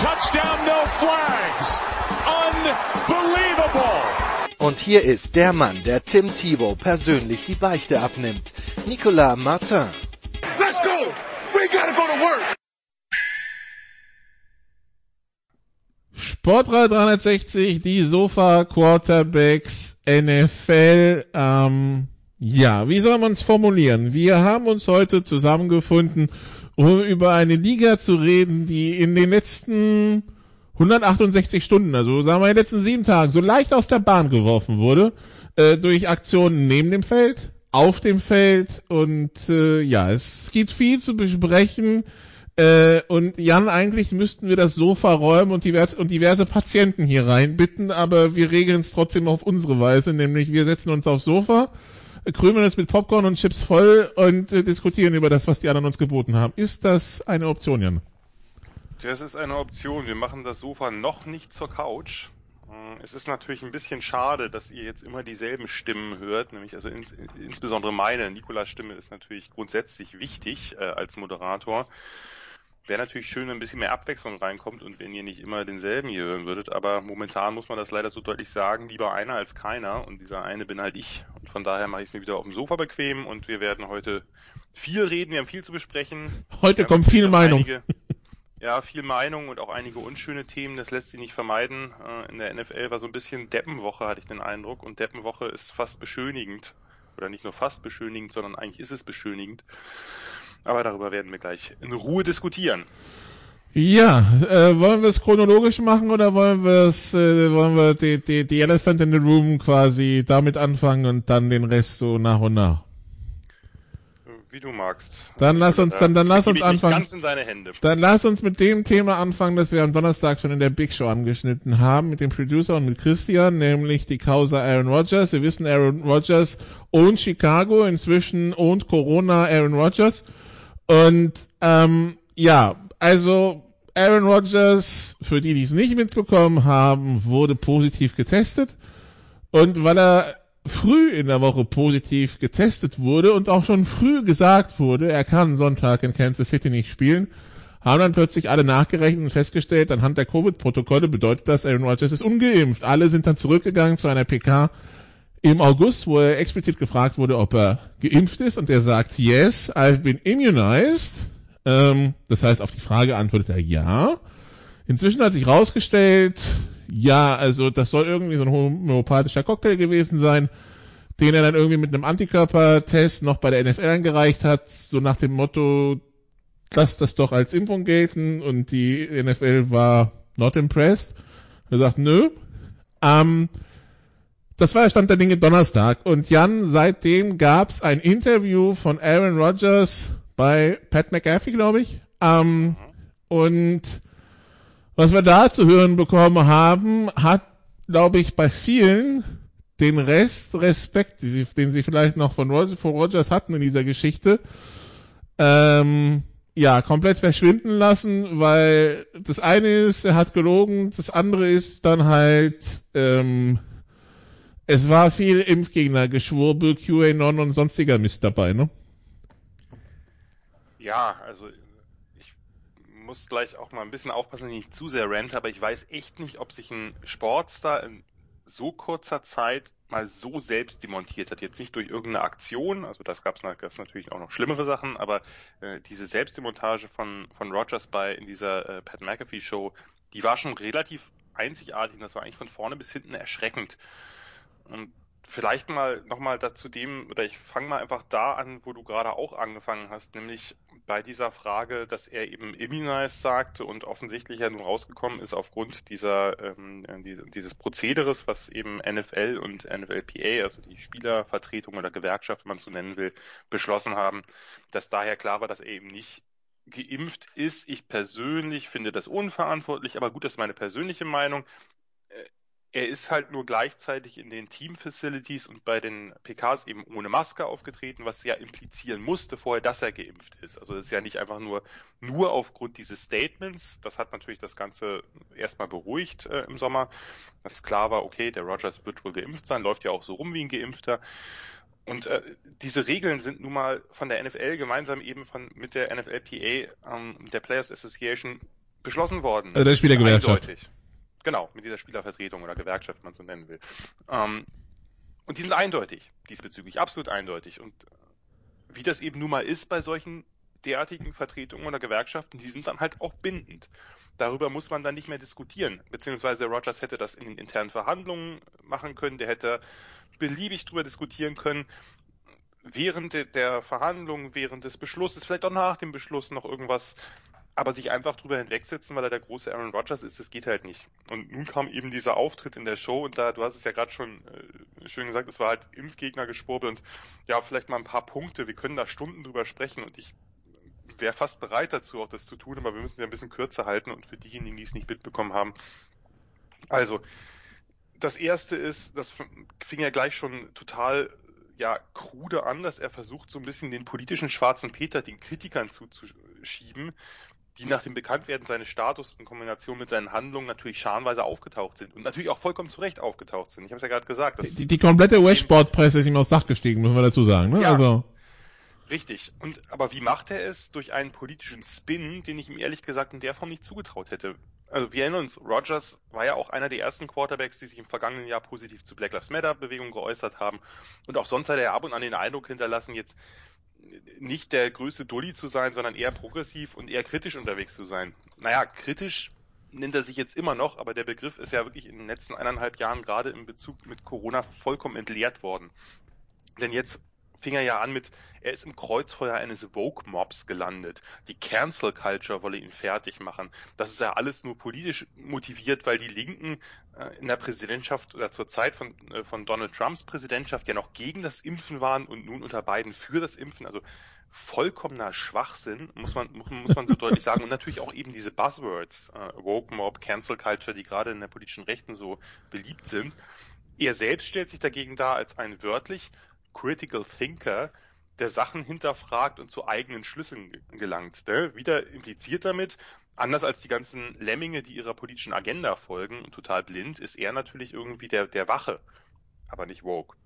touchdown, no flags. Unbelievable. Und hier ist der Mann, der Tim Thibault persönlich die Beichte abnimmt. Nicolas Martin. Let's go. We gotta go to work. Sportrad 360, die Sofa Quarterbacks NFL. Ähm, ja, wie soll man es formulieren? Wir haben uns heute zusammengefunden, um über eine Liga zu reden, die in den letzten 168 Stunden, also sagen wir in den letzten sieben Tagen, so leicht aus der Bahn geworfen wurde, äh, durch Aktionen neben dem Feld, auf dem Feld und äh, ja, es gibt viel zu besprechen. Äh, und Jan, eigentlich müssten wir das Sofa räumen und diverse, und diverse Patienten hier reinbitten, aber wir regeln es trotzdem auf unsere Weise, nämlich wir setzen uns aufs Sofa, krümeln es mit Popcorn und Chips voll und äh, diskutieren über das, was die anderen uns geboten haben. Ist das eine Option, Jan? Das ist eine Option. Wir machen das Sofa noch nicht zur Couch. Es ist natürlich ein bisschen schade, dass ihr jetzt immer dieselben Stimmen hört, nämlich also in, insbesondere meine. Nikolas Stimme ist natürlich grundsätzlich wichtig äh, als Moderator. Wäre natürlich schön, wenn ein bisschen mehr Abwechslung reinkommt und wenn ihr nicht immer denselben hier hören würdet, aber momentan muss man das leider so deutlich sagen, lieber einer als keiner und dieser eine bin halt ich. Und von daher mache ich es mir wieder auf dem Sofa bequem und wir werden heute viel reden, wir haben viel zu besprechen. Heute kommt viel Meinung. Einige, ja, viel Meinung und auch einige unschöne Themen, das lässt sich nicht vermeiden. Äh, in der NFL war so ein bisschen Deppenwoche, hatte ich den Eindruck, und Deppenwoche ist fast beschönigend. Oder nicht nur fast beschönigend, sondern eigentlich ist es beschönigend. Aber darüber werden wir gleich in Ruhe diskutieren. Ja, äh, wollen wir es chronologisch machen oder wollen wir es, äh, wollen wir die, die, die Elephant in the Room quasi damit anfangen und dann den Rest so nach und nach? Wie du magst. Dann lass uns, dann, dann lass uns anfangen. Ganz in deine Hände. Dann lass uns mit dem Thema anfangen, das wir am Donnerstag schon in der Big Show angeschnitten haben, mit dem Producer und mit Christian, nämlich die Causa Aaron Rodgers. Wir wissen, Aaron Rodgers und Chicago, inzwischen und Corona Aaron Rodgers. Und ähm, ja, also Aaron Rodgers, für die, die es nicht mitbekommen haben, wurde positiv getestet. Und weil er früh in der Woche positiv getestet wurde und auch schon früh gesagt wurde, er kann Sonntag in Kansas City nicht spielen, haben dann plötzlich alle nachgerechnet und festgestellt, anhand der Covid-Protokolle bedeutet das, Aaron Rodgers ist ungeimpft. Alle sind dann zurückgegangen zu einer PK im August, wo er explizit gefragt wurde, ob er geimpft ist und er sagt, yes, I've been immunized. Ähm, das heißt, auf die Frage antwortet er ja. Inzwischen hat sich rausgestellt, ja, also das soll irgendwie so ein homöopathischer Cocktail gewesen sein, den er dann irgendwie mit einem Antikörpertest noch bei der NFL eingereicht hat, so nach dem Motto, lass das doch als Impfung gelten und die NFL war not impressed. Er sagt, nö. Ähm, das war der Stand der Dinge Donnerstag und Jan, seitdem gab's ein Interview von Aaron Rodgers bei Pat McAfee, glaube ich. Ähm, und was wir da zu hören bekommen haben, hat, glaube ich, bei vielen den Rest Respekt, den sie vielleicht noch von Roger, von Rogers hatten in dieser Geschichte, ähm, ja, komplett verschwinden lassen, weil das eine ist, er hat gelogen, das andere ist dann halt, ähm, es war viel Impfgegner-Geschwurbel, QAnon und sonstiger Mist dabei, ne? Ja, also muss gleich auch mal ein bisschen aufpassen, dass ich nicht zu sehr rant, aber ich weiß echt nicht, ob sich ein Sportstar in so kurzer Zeit mal so selbst demontiert hat. Jetzt nicht durch irgendeine Aktion, also das gab es natürlich auch noch schlimmere Sachen, aber äh, diese Selbstdemontage von, von Rogers bei in dieser äh, Pat McAfee Show, die war schon relativ einzigartig und das war eigentlich von vorne bis hinten erschreckend. Und vielleicht mal nochmal dazu dem, oder ich fange mal einfach da an, wo du gerade auch angefangen hast, nämlich bei dieser Frage, dass er eben immunized sagte und offensichtlich ja nun rausgekommen ist aufgrund dieser ähm, dieses Prozederes, was eben NFL und NFLPA, also die Spielervertretung oder Gewerkschaft, wenn man es so nennen will, beschlossen haben, dass daher klar war, dass er eben nicht geimpft ist. Ich persönlich finde das unverantwortlich, aber gut, das ist meine persönliche Meinung. Er ist halt nur gleichzeitig in den Team-Facilities und bei den PKs eben ohne Maske aufgetreten, was ja implizieren musste vorher, dass er geimpft ist. Also das ist ja nicht einfach nur, nur aufgrund dieses Statements. Das hat natürlich das Ganze erstmal beruhigt äh, im Sommer, dass klar war, okay, der Rogers wird wohl geimpft sein, läuft ja auch so rum wie ein Geimpfter. Und äh, diese Regeln sind nun mal von der NFL gemeinsam eben von mit der NFLPA, ähm, der Players Association, beschlossen worden. Also der Spielergewerkschaft. Eindeutig. Genau, mit dieser Spielervertretung oder Gewerkschaft, wenn man so nennen will. Ähm, und die sind eindeutig, diesbezüglich, absolut eindeutig. Und äh, wie das eben nun mal ist bei solchen derartigen Vertretungen oder Gewerkschaften, die sind dann halt auch bindend. Darüber muss man dann nicht mehr diskutieren. Beziehungsweise Rogers hätte das in den internen Verhandlungen machen können, der hätte beliebig darüber diskutieren können, während der Verhandlungen, während des Beschlusses, vielleicht auch nach dem Beschluss noch irgendwas aber sich einfach drüber hinwegsetzen, weil er der große Aaron Rodgers ist, das geht halt nicht. Und nun kam eben dieser Auftritt in der Show und da, du hast es ja gerade schon äh, schön gesagt, es war halt Impfgegner-Geschwurbel und ja, vielleicht mal ein paar Punkte, wir können da Stunden drüber sprechen und ich wäre fast bereit dazu, auch das zu tun, aber wir müssen ja ein bisschen kürzer halten und für diejenigen, die es nicht mitbekommen haben. Also, das erste ist, das fing ja gleich schon total ja, krude an, dass er versucht, so ein bisschen den politischen schwarzen Peter den Kritikern zuzuschieben, die nach dem Bekanntwerden seines Status in Kombination mit seinen Handlungen natürlich scharenweise aufgetaucht sind und natürlich auch vollkommen zu Recht aufgetaucht sind. Ich habe es ja gerade gesagt. Die, die, komplette Westport-Presse ist ihm aufs Dach gestiegen, muss man dazu sagen. Ne? Ja, also. Richtig. Und aber wie macht er es? Durch einen politischen Spin, den ich ihm ehrlich gesagt in der Form nicht zugetraut hätte. Also wir erinnern uns, Rogers war ja auch einer der ersten Quarterbacks, die sich im vergangenen Jahr positiv zu Black Lives Matter Bewegung geäußert haben. Und auch sonst hat er ab und an den Eindruck hinterlassen, jetzt nicht der größte Dulli zu sein, sondern eher progressiv und eher kritisch unterwegs zu sein. Naja, kritisch nennt er sich jetzt immer noch, aber der Begriff ist ja wirklich in den letzten eineinhalb Jahren gerade im Bezug mit Corona vollkommen entleert worden. Denn jetzt fing er ja an mit, er ist im Kreuzfeuer eines Vogue-Mobs gelandet. Die Cancel Culture wolle ihn fertig machen. Das ist ja alles nur politisch motiviert, weil die Linken äh, in der Präsidentschaft oder zur Zeit von, äh, von Donald Trumps Präsidentschaft ja noch gegen das Impfen waren und nun unter beiden für das Impfen. Also vollkommener Schwachsinn, muss man, muss man so deutlich sagen. Und natürlich auch eben diese Buzzwords, äh, Woke Mob, Cancel Culture, die gerade in der politischen Rechten so beliebt sind. Er selbst stellt sich dagegen dar als ein wörtlich Critical Thinker, der Sachen hinterfragt und zu eigenen Schlüssen gelangt. Ne? Wieder impliziert damit, anders als die ganzen Lemminge, die ihrer politischen Agenda folgen, total blind, ist er natürlich irgendwie der, der Wache, aber nicht woke.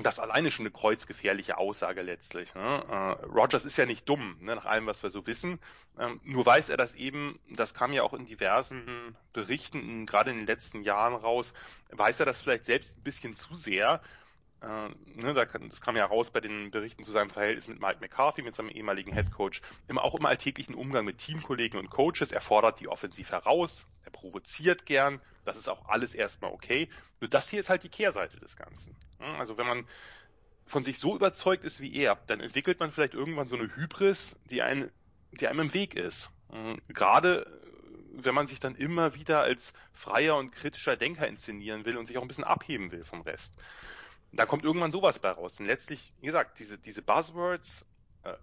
Das alleine schon eine kreuzgefährliche Aussage letztlich. Ne? Äh, Rogers ist ja nicht dumm, ne, nach allem, was wir so wissen. Ähm, nur weiß er das eben, das kam ja auch in diversen Berichten, gerade in den letzten Jahren raus, weiß er das vielleicht selbst ein bisschen zu sehr äh, ne, da kann, das kam ja raus bei den Berichten zu seinem Verhältnis mit Mike McCarthy, mit seinem ehemaligen Head Coach, immer auch im alltäglichen Umgang mit Teamkollegen und Coaches. Er fordert die offensiv heraus, er provoziert gern, das ist auch alles erstmal okay. Nur das hier ist halt die Kehrseite des Ganzen. Also wenn man von sich so überzeugt ist wie er, dann entwickelt man vielleicht irgendwann so eine Hybris, die, ein, die einem im Weg ist. Gerade wenn man sich dann immer wieder als freier und kritischer Denker inszenieren will und sich auch ein bisschen abheben will vom Rest da kommt irgendwann sowas bei raus. Und letztlich, wie gesagt, diese, diese Buzzwords, äh,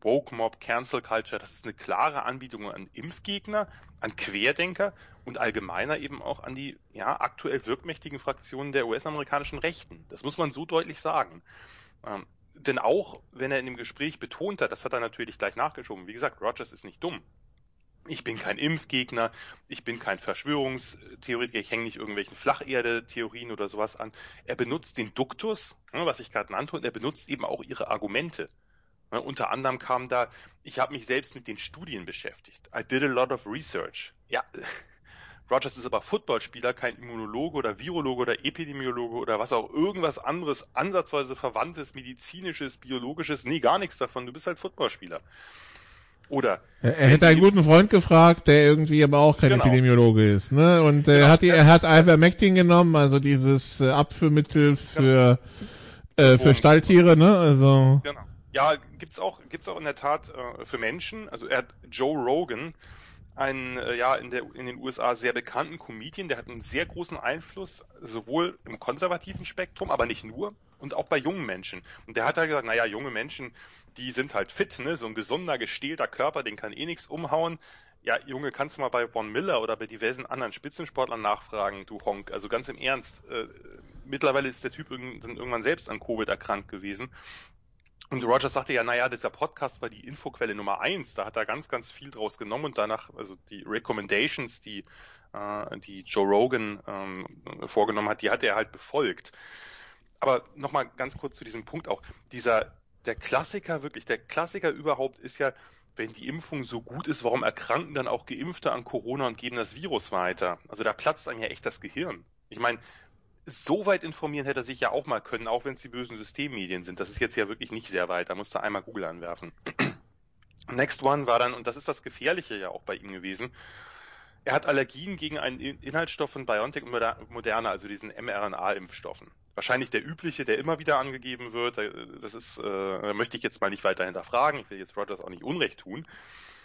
Woke Mob, Cancel Culture, das ist eine klare Anbietung an Impfgegner, an Querdenker und allgemeiner eben auch an die ja, aktuell wirkmächtigen Fraktionen der US-amerikanischen Rechten. Das muss man so deutlich sagen. Ähm, denn auch wenn er in dem Gespräch betont hat, das hat er natürlich gleich nachgeschoben, wie gesagt, Rogers ist nicht dumm. Ich bin kein Impfgegner, ich bin kein Verschwörungstheoretiker, ich hänge nicht irgendwelchen Flacherde-Theorien oder sowas an. Er benutzt den Duktus, ne, was ich gerade nannte, und er benutzt eben auch ihre Argumente. Ja, unter anderem kam da, ich habe mich selbst mit den Studien beschäftigt. I did a lot of research. Ja, Rogers ist aber Footballspieler, kein Immunologe oder Virologe oder Epidemiologe oder was auch irgendwas anderes, ansatzweise verwandtes, medizinisches, biologisches. Nee, gar nichts davon. Du bist halt Footballspieler. Oder er, hätte einen guten Freund gefragt, der irgendwie aber auch kein genau. Epidemiologe ist, ne? Und äh, genau. hat die, er hat Ivermectin genommen, also dieses äh, Abführmittel für genau. äh, für Stalltiere, ne? Also genau. Ja, gibt's auch gibt's auch in der Tat äh, für Menschen. Also er hat Joe Rogan einen äh, ja in, der, in den USA sehr bekannten Comedian, der hat einen sehr großen Einfluss, sowohl im konservativen Spektrum, aber nicht nur, und auch bei jungen Menschen. Und der hat halt gesagt, naja, junge Menschen, die sind halt fit, ne? So ein gesunder, gestählter Körper, den kann eh nichts umhauen. Ja, Junge, kannst du mal bei Von Miller oder bei diversen anderen Spitzensportlern nachfragen, du Honk. Also ganz im Ernst, äh, mittlerweile ist der Typ dann irgendwann selbst an Covid erkrankt gewesen. Und Rogers sagte ja, naja, dieser Podcast war die Infoquelle Nummer eins. Da hat er ganz, ganz viel draus genommen und danach, also die Recommendations, die, äh, die Joe Rogan ähm, vorgenommen hat, die hat er halt befolgt. Aber nochmal ganz kurz zu diesem Punkt auch. Dieser, der Klassiker wirklich, der Klassiker überhaupt ist ja, wenn die Impfung so gut ist, warum erkranken dann auch Geimpfte an Corona und geben das Virus weiter? Also da platzt einem ja echt das Gehirn. Ich meine, so weit informieren hätte er sich ja auch mal können, auch wenn es die bösen Systemmedien sind. Das ist jetzt ja wirklich nicht sehr weit. Da musste einmal Google anwerfen. Next One war dann, und das ist das Gefährliche ja auch bei ihm gewesen, er hat Allergien gegen einen Inhaltsstoff von BioNTech und Moderna, also diesen mRNA-Impfstoffen. Wahrscheinlich der übliche, der immer wieder angegeben wird. Das ist, äh, da möchte ich jetzt mal nicht weiter hinterfragen. Ich will jetzt Rogers auch nicht Unrecht tun.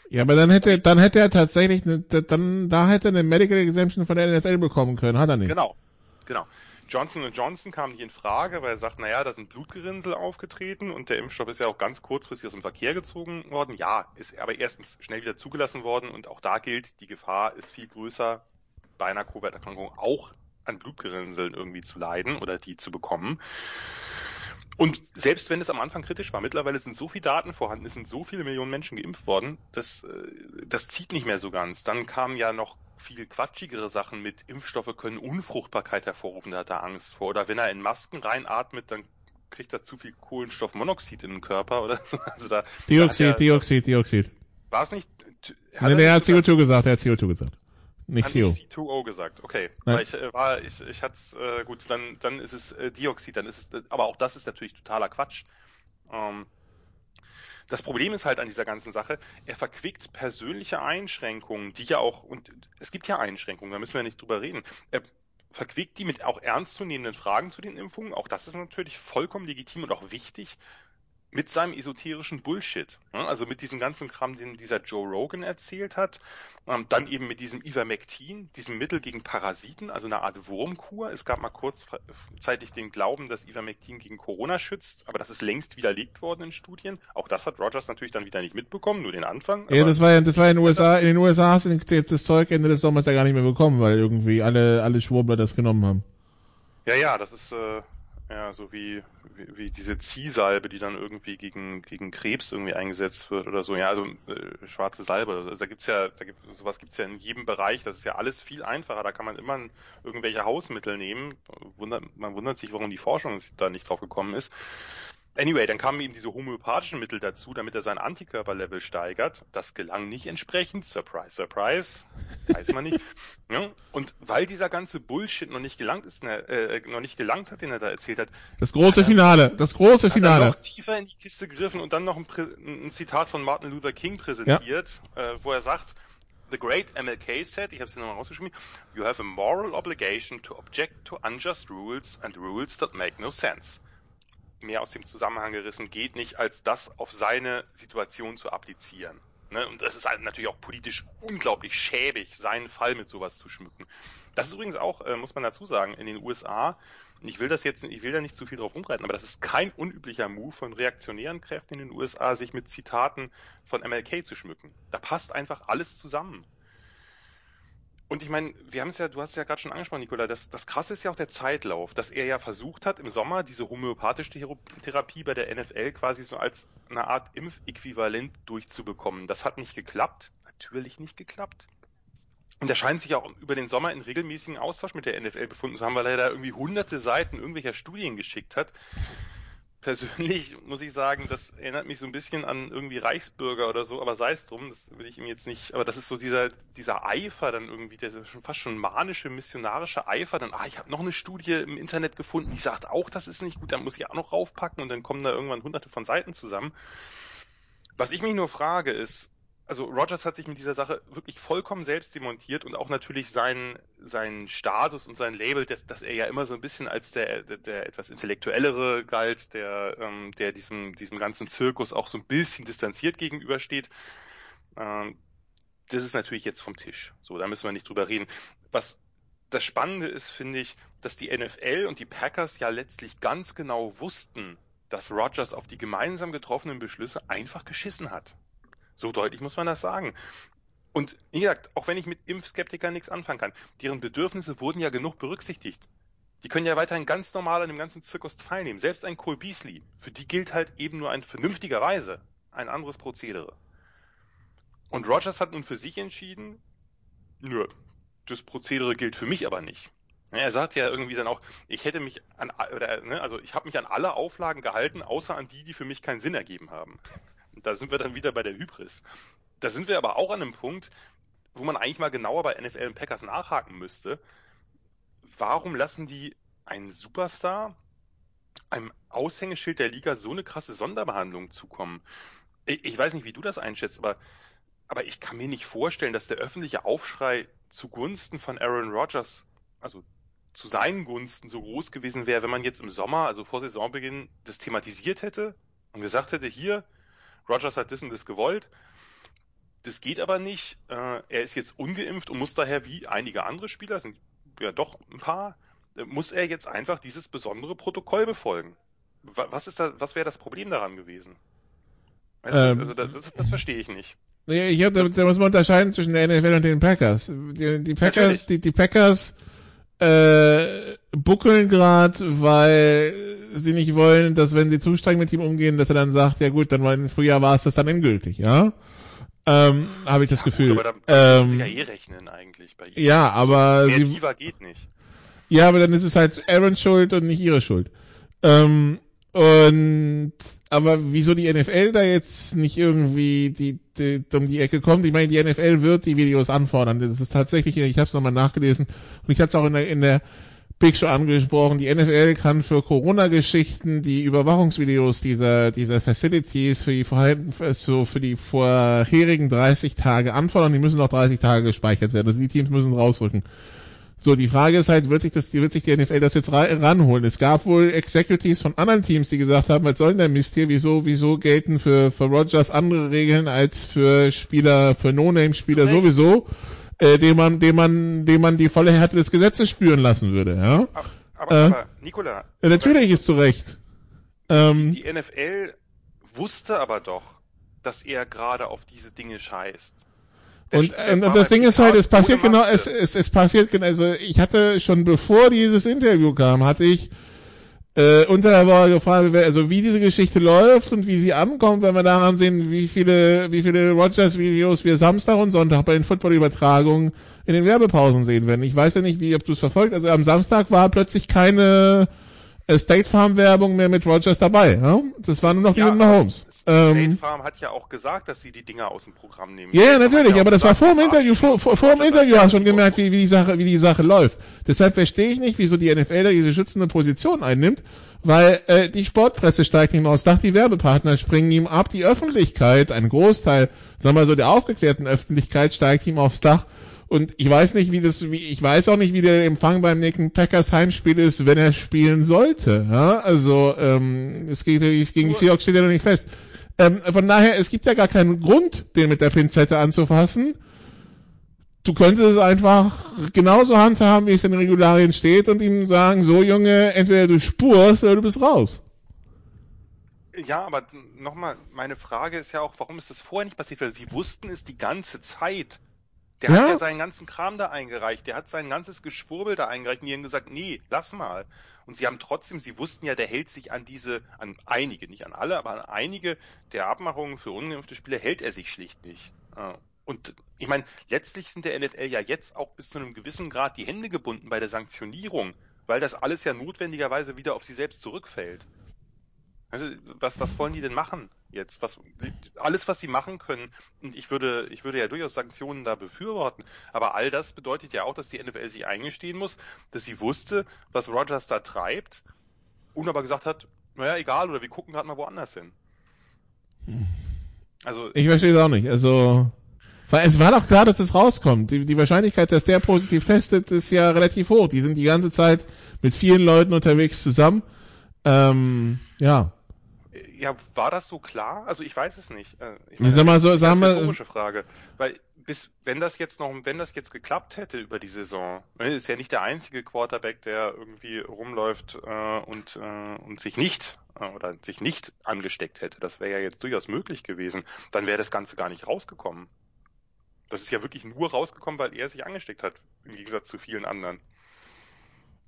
Ja, aber dann hätte, dann hätte er tatsächlich, eine, dann, da hätte er eine Medical Exemption von der NFL bekommen können, hat er nicht. Genau, genau. Johnson Johnson kam nicht in Frage, weil er sagt, naja, da sind Blutgerinnsel aufgetreten und der Impfstoff ist ja auch ganz kurzfristig aus dem Verkehr gezogen worden. Ja, ist aber erstens schnell wieder zugelassen worden und auch da gilt, die Gefahr ist viel größer, bei einer Covid-Erkrankung auch an Blutgerinnseln irgendwie zu leiden oder die zu bekommen. Und selbst wenn es am Anfang kritisch war, mittlerweile sind so viele Daten vorhanden, es sind so viele Millionen Menschen geimpft worden, das, äh, das zieht nicht mehr so ganz. Dann kamen ja noch viel quatschigere Sachen mit Impfstoffe können Unfruchtbarkeit hervorrufen, da hat er Angst vor. Oder wenn er in Masken reinatmet, dann kriegt er zu viel Kohlenstoffmonoxid in den Körper oder so. Also da, Dioxid, da Dioxid, Dioxid. War es nicht? Hat nee, der hat CO2 gesagt, der hat CO2 gesagt. Nicht CO. C2O gesagt, okay. Weil ich äh, war, ich, ich hatte äh, gut, dann, dann ist es äh, Dioxid, dann ist es, aber auch das ist natürlich totaler Quatsch. Ähm, das Problem ist halt an dieser ganzen Sache, er verquickt persönliche Einschränkungen, die ja auch, und es gibt ja Einschränkungen, da müssen wir nicht drüber reden. Er verquickt die mit auch ernstzunehmenden Fragen zu den Impfungen. Auch das ist natürlich vollkommen legitim und auch wichtig mit seinem esoterischen Bullshit, ne? also mit diesem ganzen Kram, den dieser Joe Rogan erzählt hat, ähm, dann eben mit diesem Ivermectin, diesem Mittel gegen Parasiten, also eine Art Wurmkur. Es gab mal kurzzeitig den Glauben, dass Ivermectin gegen Corona schützt, aber das ist längst widerlegt worden in Studien. Auch das hat Rogers natürlich dann wieder nicht mitbekommen, nur den Anfang. Ja, das war ja, das war in den USA, in den USA hast du das Zeug Ende des Sommers ja gar nicht mehr bekommen, weil irgendwie alle, alle Schwurbler das genommen haben. Ja, ja, das ist, äh, ja, so wie, wie, wie diese Ziehsalbe, die dann irgendwie gegen, gegen Krebs irgendwie eingesetzt wird oder so. Ja, also äh, schwarze Salbe. Also, da gibt's ja, da gibt's sowas gibt's ja in jedem Bereich. Das ist ja alles viel einfacher. Da kann man immer irgendwelche Hausmittel nehmen. Wundert, man wundert sich, warum die Forschung da nicht drauf gekommen ist. Anyway, dann kamen ihm diese homöopathischen Mittel dazu, damit er sein Antikörperlevel steigert. Das gelang nicht entsprechend. Surprise, surprise. Weiß man nicht. ja? Und weil dieser ganze Bullshit noch nicht gelangt ist, ne, äh, noch nicht gelangt hat, den er da erzählt hat. Das große Finale. Das große Finale. Hat er noch tiefer in die Kiste gegriffen und dann noch ein, ein Zitat von Martin Luther King präsentiert, ja. äh, wo er sagt, The great MLK said, ich habe es nochmal rausgeschrieben, you have a moral obligation to object to unjust rules and rules that make no sense mehr aus dem Zusammenhang gerissen geht nicht, als das auf seine Situation zu applizieren. Ne? Und das ist halt natürlich auch politisch unglaublich schäbig, seinen Fall mit sowas zu schmücken. Das ist übrigens auch, äh, muss man dazu sagen, in den USA, ich will das jetzt, ich will da nicht zu viel drauf rumreiten, aber das ist kein unüblicher Move von reaktionären Kräften in den USA, sich mit Zitaten von MLK zu schmücken. Da passt einfach alles zusammen. Und ich meine, wir haben es ja, du hast es ja gerade schon angesprochen, Nikola, das, das krasse ist ja auch der Zeitlauf, dass er ja versucht hat, im Sommer diese homöopathische Therapie bei der NFL quasi so als eine Art Impfäquivalent durchzubekommen. Das hat nicht geklappt, natürlich nicht geklappt. Und er scheint sich auch über den Sommer in regelmäßigen Austausch mit der NFL befunden zu haben, weil er da irgendwie hunderte Seiten irgendwelcher Studien geschickt hat, persönlich muss ich sagen, das erinnert mich so ein bisschen an irgendwie Reichsbürger oder so, aber sei es drum, das will ich ihm jetzt nicht, aber das ist so dieser, dieser Eifer dann irgendwie, der schon fast schon manische, missionarische Eifer, dann, ah, ich habe noch eine Studie im Internet gefunden, die sagt auch, das ist nicht gut, dann muss ich auch noch raufpacken und dann kommen da irgendwann hunderte von Seiten zusammen. Was ich mich nur frage ist, also Rogers hat sich mit dieser Sache wirklich vollkommen selbst demontiert und auch natürlich seinen, seinen Status und sein Label, dass, dass er ja immer so ein bisschen als der, der, der etwas intellektuellere galt, der, ähm, der diesem, diesem ganzen Zirkus auch so ein bisschen distanziert gegenübersteht. Ähm, das ist natürlich jetzt vom Tisch. So, da müssen wir nicht drüber reden. Was das Spannende ist, finde ich, dass die NFL und die Packers ja letztlich ganz genau wussten, dass Rogers auf die gemeinsam getroffenen Beschlüsse einfach geschissen hat. So deutlich muss man das sagen. Und wie gesagt, auch wenn ich mit Impfskeptikern nichts anfangen kann, deren Bedürfnisse wurden ja genug berücksichtigt. Die können ja weiterhin ganz normal an dem ganzen Zirkus teilnehmen. Selbst ein Cole Beasley, für die gilt halt eben nur ein vernünftigerweise ein anderes Prozedere. Und Rogers hat nun für sich entschieden, nö, das Prozedere gilt für mich aber nicht. Er sagt ja irgendwie dann auch, ich hätte mich an, oder, ne, also ich habe mich an alle Auflagen gehalten, außer an die, die für mich keinen Sinn ergeben haben. Und da sind wir dann wieder bei der Hybris. Da sind wir aber auch an einem Punkt, wo man eigentlich mal genauer bei NFL und Packers nachhaken müsste. Warum lassen die einen Superstar einem Aushängeschild der Liga so eine krasse Sonderbehandlung zukommen? Ich, ich weiß nicht, wie du das einschätzt, aber, aber ich kann mir nicht vorstellen, dass der öffentliche Aufschrei zugunsten von Aaron Rodgers, also zu seinen Gunsten so groß gewesen wäre, wenn man jetzt im Sommer, also vor Saisonbeginn, das thematisiert hätte und gesagt hätte, hier, Rogers hat das und das gewollt, das geht aber nicht, äh, er ist jetzt ungeimpft und muss daher wie einige andere Spieler, sind ja doch ein paar, äh, muss er jetzt einfach dieses besondere Protokoll befolgen. Was ist da, was wäre das Problem daran gewesen? Weißt ähm, also das, das, verstehe ich nicht. Ich hab, da, da muss man unterscheiden zwischen der NFL und den Packers. Die, die Packers, die, die Packers äh, buckeln gerade, weil sie nicht wollen, dass wenn sie zu streng mit ihm umgehen, dass er dann sagt, ja gut, dann war im Frühjahr war es das dann endgültig, ja. Ähm, habe ich das ja, Gefühl. Gut, aber da ähm, sie ja eh rechnen eigentlich bei ihm. Ja, aber Mehr sie. Geht nicht. Ja, aber dann ist es halt Aaron's Schuld und nicht ihre Schuld. Ähm, und aber wieso die NFL da jetzt nicht irgendwie die, die, um die Ecke kommt? Ich meine, die NFL wird die Videos anfordern. Das ist tatsächlich, ich habe es nochmal nachgelesen und ich hatte es auch in der, in der Big Show angesprochen. Die NFL kann für Corona-Geschichten die Überwachungsvideos dieser dieser Facilities für die vorherigen, so für die vorherigen 30 Tage anfordern. Die müssen auch 30 Tage gespeichert werden. Also die Teams müssen rausrücken. So, die Frage ist halt, wird sich das, wird sich die NFL das jetzt ranholen? Es gab wohl Executives von anderen Teams, die gesagt haben, was soll denn der Mist hier? Wieso, wieso gelten für, für Rogers andere Regeln als für Spieler, für No-Name-Spieler so sowieso, äh, dem man, dem man, dem man die volle Härte des Gesetzes spüren lassen würde, ja? Aber, aber, äh, aber Nikola. Ja, natürlich ist zu Recht. Ähm, die NFL wusste aber doch, dass er gerade auf diese Dinge scheißt. Und, und, und das Ding ist halt, es passiert genau, es, es, es passiert genau, also ich hatte schon bevor dieses Interview kam, hatte ich äh, unter der Woche gefragt, also wie diese Geschichte läuft und wie sie ankommt, wenn wir daran sehen, wie viele, wie viele Rogers-Videos wir Samstag und Sonntag bei den Football-Übertragungen in den Werbepausen sehen werden. Ich weiß ja nicht, wie, ob du es verfolgt. Also am Samstag war plötzlich keine äh, State Farm Werbung mehr mit Rogers dabei. Ja? Das war nur noch ja, die Mahomes. State ähm, Farm hat ja auch gesagt, dass sie die Dinger aus dem Programm nehmen. Ja, yeah, natürlich, ja aber das war vor dem Interview, vor, vor, vor dem Interview du schon gemerkt, wie, wie die Sache, wie die Sache läuft. Deshalb verstehe ich nicht, wieso die NFL da diese schützende Position einnimmt, weil äh, die Sportpresse steigt ihm aufs Dach, die Werbepartner springen ihm ab, die Öffentlichkeit, ein Großteil, sagen wir mal so, der aufgeklärten Öffentlichkeit steigt ihm aufs Dach. Und ich weiß nicht, wie das, wie, ich weiß auch nicht, wie der Empfang beim nächsten Packers Heimspiel ist, wenn er spielen sollte. Ja? Also ähm, es geht, es gegen die Seahawks steht ja noch nicht fest. Ähm, von daher, es gibt ja gar keinen Grund, den mit der Pinzette anzufassen. Du könntest es einfach genauso handhaben, wie es in den Regularien steht und ihm sagen, so Junge, entweder du spurst oder du bist raus. Ja, aber nochmal, meine Frage ist ja auch, warum ist das vorher nicht passiert? Weil sie wussten es die ganze Zeit. Der ja? hat ja seinen ganzen Kram da eingereicht, der hat sein ganzes Geschwurbel da eingereicht und die haben gesagt, nee, lass mal. Und sie haben trotzdem, sie wussten ja, der hält sich an diese, an einige, nicht an alle, aber an einige der Abmachungen für ungeimpfte Spieler hält er sich schlicht nicht. Und ich meine, letztlich sind der NFL ja jetzt auch bis zu einem gewissen Grad die Hände gebunden bei der Sanktionierung, weil das alles ja notwendigerweise wieder auf sie selbst zurückfällt. Also, was, was wollen die denn machen jetzt? Was, alles, was sie machen können, und ich würde, ich würde ja durchaus Sanktionen da befürworten, aber all das bedeutet ja auch, dass die NFL sich eingestehen muss, dass sie wusste, was Rogers da treibt, und aber gesagt hat, naja, egal, oder wir gucken gerade mal woanders hin. Also. Ich verstehe es auch nicht. Also, weil es war doch klar, dass es rauskommt. Die, die Wahrscheinlichkeit, dass der positiv testet, ist ja relativ hoch. Die sind die ganze Zeit mit vielen Leuten unterwegs zusammen. Ähm, ja ja, war das so klar? Also ich weiß es nicht. Äh, ich meine, sag mal so, sagen wir, komische Frage, weil bis, wenn das jetzt noch, wenn das jetzt geklappt hätte über die Saison, ne, ist ja nicht der einzige Quarterback, der irgendwie rumläuft äh, und, äh, und sich nicht äh, oder sich nicht angesteckt hätte. Das wäre ja jetzt durchaus möglich gewesen. Dann wäre das Ganze gar nicht rausgekommen. Das ist ja wirklich nur rausgekommen, weil er sich angesteckt hat, im Gegensatz zu vielen anderen.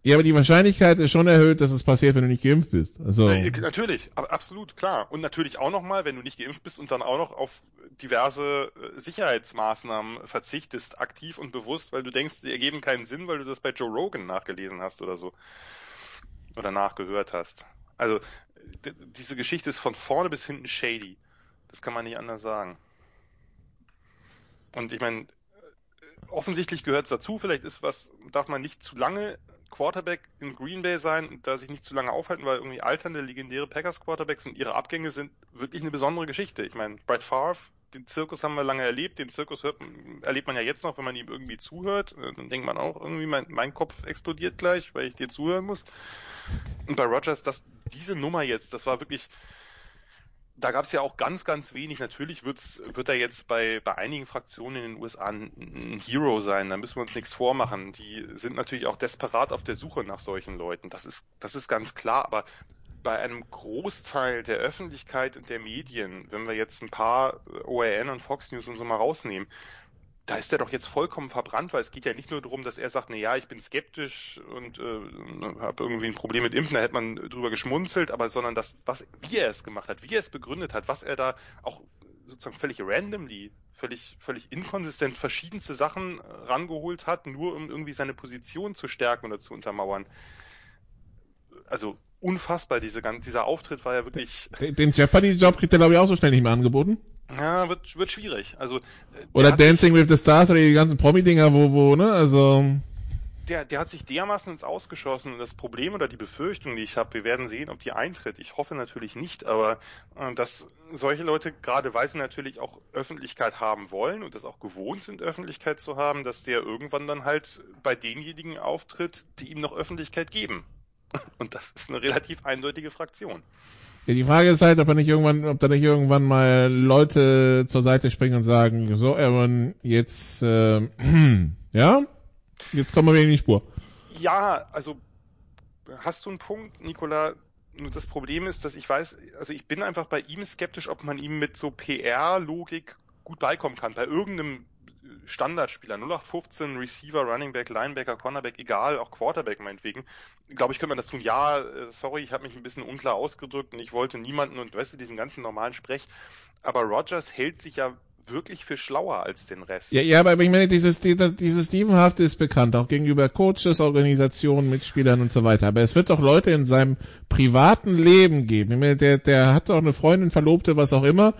Ja, aber die Wahrscheinlichkeit ist schon erhöht, dass es passiert, wenn du nicht geimpft bist. Also Äh, Natürlich, ab- absolut, klar. Und natürlich auch nochmal, wenn du nicht geimpft bist und dann auch noch auf diverse äh, Sicherheitsmaßnahmen verzichtest, aktiv und bewusst, weil du denkst, die ergeben keinen Sinn, weil du das bei Joe Rogan nachgelesen hast oder so. Oder nachgehört hast. Also, diese Geschichte ist von vorne bis hinten shady. Das kann man nicht anders sagen. Und ich meine, offensichtlich gehört es dazu, vielleicht ist was, darf man nicht zu lange Quarterback in Green Bay sein und da sich nicht zu lange aufhalten, weil irgendwie alternde, legendäre Packers Quarterbacks und ihre Abgänge sind wirklich eine besondere Geschichte. Ich meine, Brett Favre, den Zirkus haben wir lange erlebt, den Zirkus hört, erlebt man ja jetzt noch, wenn man ihm irgendwie zuhört. Äh, Dann denkt man auch irgendwie, mein, mein Kopf explodiert gleich, weil ich dir zuhören muss. Und bei Rogers, das, diese Nummer jetzt, das war wirklich, da gab es ja auch ganz, ganz wenig. Natürlich wird's, wird er jetzt bei, bei einigen Fraktionen in den USA ein, ein Hero sein. Da müssen wir uns nichts vormachen. Die sind natürlich auch desperat auf der Suche nach solchen Leuten. Das ist, das ist ganz klar. Aber bei einem Großteil der Öffentlichkeit und der Medien, wenn wir jetzt ein paar ORN und Fox News und so mal rausnehmen, da ist er doch jetzt vollkommen verbrannt, weil es geht ja nicht nur darum, dass er sagt, na ja, ich bin skeptisch und äh, habe irgendwie ein Problem mit Impfen, da hätte man drüber geschmunzelt, aber sondern das, was, wie er es gemacht hat, wie er es begründet hat, was er da auch sozusagen völlig randomly, völlig, völlig inkonsistent verschiedenste Sachen äh, rangeholt hat, nur um irgendwie seine Position zu stärken oder zu untermauern. Also unfassbar, diese ganze, dieser Auftritt war ja wirklich, den den Jeopardy-Job kriegt er, glaube ich, auch so schnell nicht mehr angeboten. Ja, wird, wird schwierig. Also, äh, der Oder Dancing with the Stars oder die ganzen Promi-Dinger, wo, wo, ne, also... der, der hat sich dermaßen ins Ausgeschossen und das Problem oder die Befürchtung, die ich habe, wir werden sehen, ob die eintritt. Ich hoffe natürlich nicht, aber äh, dass solche Leute, gerade weil sie natürlich auch Öffentlichkeit haben wollen und das auch gewohnt sind, Öffentlichkeit zu haben, dass der irgendwann dann halt bei denjenigen auftritt, die ihm noch Öffentlichkeit geben. Und das ist eine relativ eindeutige Fraktion. Ja, die Frage ist halt, ob er nicht irgendwann, ob da nicht irgendwann mal Leute zur Seite springen und sagen, so Aaron, jetzt, äh, ja, jetzt kommen wir wieder in die Spur. Ja, also hast du einen Punkt, Nicola? Nur das Problem ist, dass ich weiß, also ich bin einfach bei ihm skeptisch, ob man ihm mit so PR-Logik gut beikommen kann. Bei irgendeinem Standardspieler, 0815, Receiver, Running Back, Linebacker, Cornerback, egal, auch Quarterback meinetwegen, glaube ich, könnte man das tun. Ja, äh, sorry, ich habe mich ein bisschen unklar ausgedrückt und ich wollte niemanden und weißt du, diesen ganzen normalen Sprech. Aber Rogers hält sich ja wirklich für schlauer als den Rest. Ja, ja, aber ich meine, dieses, dieses, Stevenhafte ist bekannt, auch gegenüber Coaches, Organisationen, Mitspielern und so weiter. Aber es wird doch Leute in seinem privaten Leben geben. Ich meine, der, der hat doch eine Freundin, Verlobte, was auch immer.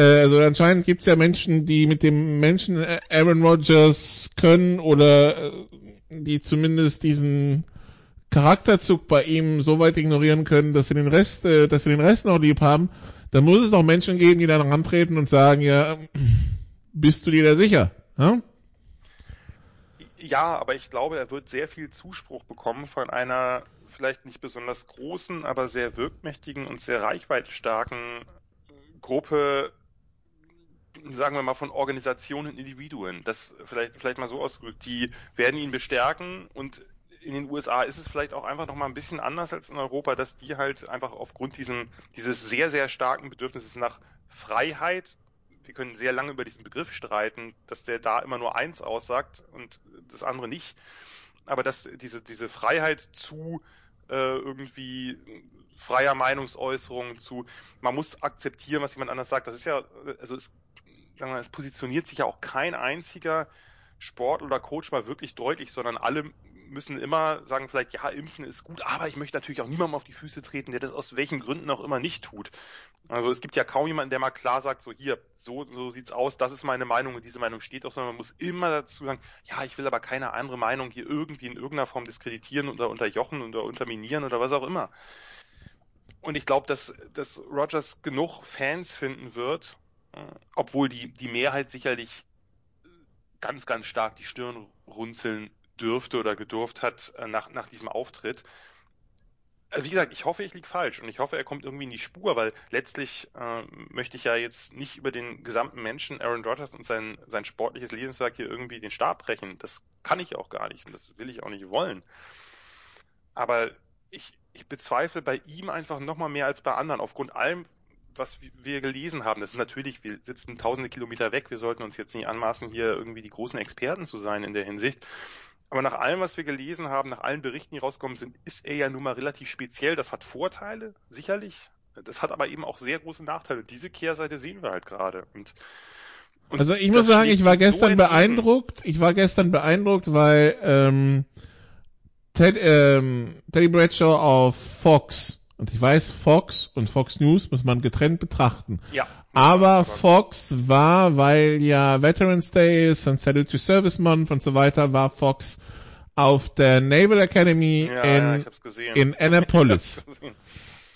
Äh, Also anscheinend gibt's ja Menschen, die mit dem Menschen äh, Aaron Rodgers können oder äh, die zumindest diesen Charakterzug bei ihm so weit ignorieren können, dass sie den Rest, dass sie den Rest noch lieb haben. Dann muss es noch Menschen geben, die dann rantreten und sagen, ja, bist du dir da sicher? Ja? Ja, aber ich glaube, er wird sehr viel Zuspruch bekommen von einer vielleicht nicht besonders großen, aber sehr wirkmächtigen und sehr reichweitenstarken Gruppe, sagen wir mal, von Organisationen und Individuen. Das vielleicht, vielleicht mal so ausgedrückt. Die werden ihn bestärken und in den USA ist es vielleicht auch einfach noch mal ein bisschen anders als in Europa, dass die halt einfach aufgrund diesen, dieses sehr, sehr starken Bedürfnisses nach Freiheit wir können sehr lange über diesen Begriff streiten, dass der da immer nur eins aussagt und das andere nicht. Aber dass diese, diese Freiheit zu äh, irgendwie freier Meinungsäußerung, zu man muss akzeptieren, was jemand anders sagt, das ist ja, also es, es positioniert sich ja auch kein einziger Sport oder Coach mal wirklich deutlich, sondern alle müssen immer sagen, vielleicht, ja, impfen ist gut, aber ich möchte natürlich auch niemandem auf die Füße treten, der das aus welchen Gründen auch immer nicht tut. Also es gibt ja kaum jemanden, der mal klar sagt, so hier, so, so sieht's aus, das ist meine Meinung und diese Meinung steht auch, sondern man muss immer dazu sagen, ja, ich will aber keine andere Meinung hier irgendwie in irgendeiner Form diskreditieren oder unterjochen oder unterminieren oder was auch immer. Und ich glaube, dass, dass Rogers genug Fans finden wird, obwohl die, die Mehrheit sicherlich ganz, ganz stark die Stirn runzeln dürfte oder gedurft hat äh, nach, nach diesem Auftritt. Also wie gesagt, ich hoffe, ich liege falsch und ich hoffe, er kommt irgendwie in die Spur, weil letztlich äh, möchte ich ja jetzt nicht über den gesamten Menschen Aaron Rodgers und sein, sein sportliches Lebenswerk hier irgendwie den Stab brechen. Das kann ich auch gar nicht und das will ich auch nicht wollen. Aber ich, ich bezweifle bei ihm einfach nochmal mehr als bei anderen, aufgrund allem, was wir gelesen haben. Das ist natürlich, wir sitzen tausende Kilometer weg, wir sollten uns jetzt nicht anmaßen, hier irgendwie die großen Experten zu sein in der Hinsicht. Aber nach allem, was wir gelesen haben, nach allen Berichten, die rauskommen sind, ist er ja nun mal relativ speziell. Das hat Vorteile, sicherlich. Das hat aber eben auch sehr große Nachteile. Diese Kehrseite sehen wir halt gerade. Und, und also ich muss sagen, ich war gestern so beeindruckt. Ich war gestern beeindruckt, weil ähm, Ted, ähm, Teddy Bradshaw auf Fox und ich weiß, Fox und Fox News muss man getrennt betrachten. Ja. Aber Fox war, weil ja Veterans Day ist und Salute to Service Month und so weiter, war Fox auf der Naval Academy ja, in, ja, in Annapolis.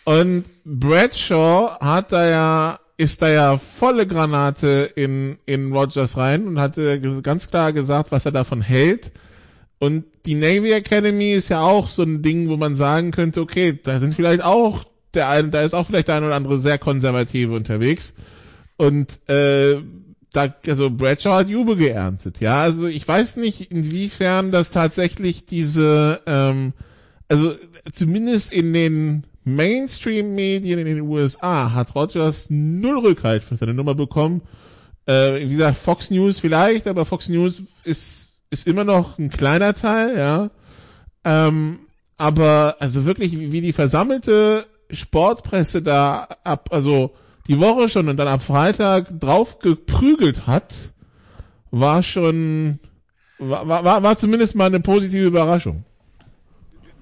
und Bradshaw hat da ja, ist da ja volle Granate in, in Rogers rein und hatte ganz klar gesagt, was er davon hält. Und die Navy Academy ist ja auch so ein Ding, wo man sagen könnte, okay, da sind vielleicht auch der eine, da ist auch vielleicht der eine oder andere sehr konservative unterwegs. Und äh, da, also Bradshaw hat Jubel geerntet, ja. Also ich weiß nicht, inwiefern das tatsächlich diese, ähm, also zumindest in den Mainstream-Medien in den USA hat Rogers null Rückhalt für seine Nummer bekommen. Äh, wie gesagt, Fox News vielleicht, aber Fox News ist ist immer noch ein kleiner Teil, ja. Ähm, aber also wirklich, wie die versammelte Sportpresse da ab, also die Woche schon und dann ab Freitag drauf geprügelt hat, war schon, war, war, war zumindest mal eine positive Überraschung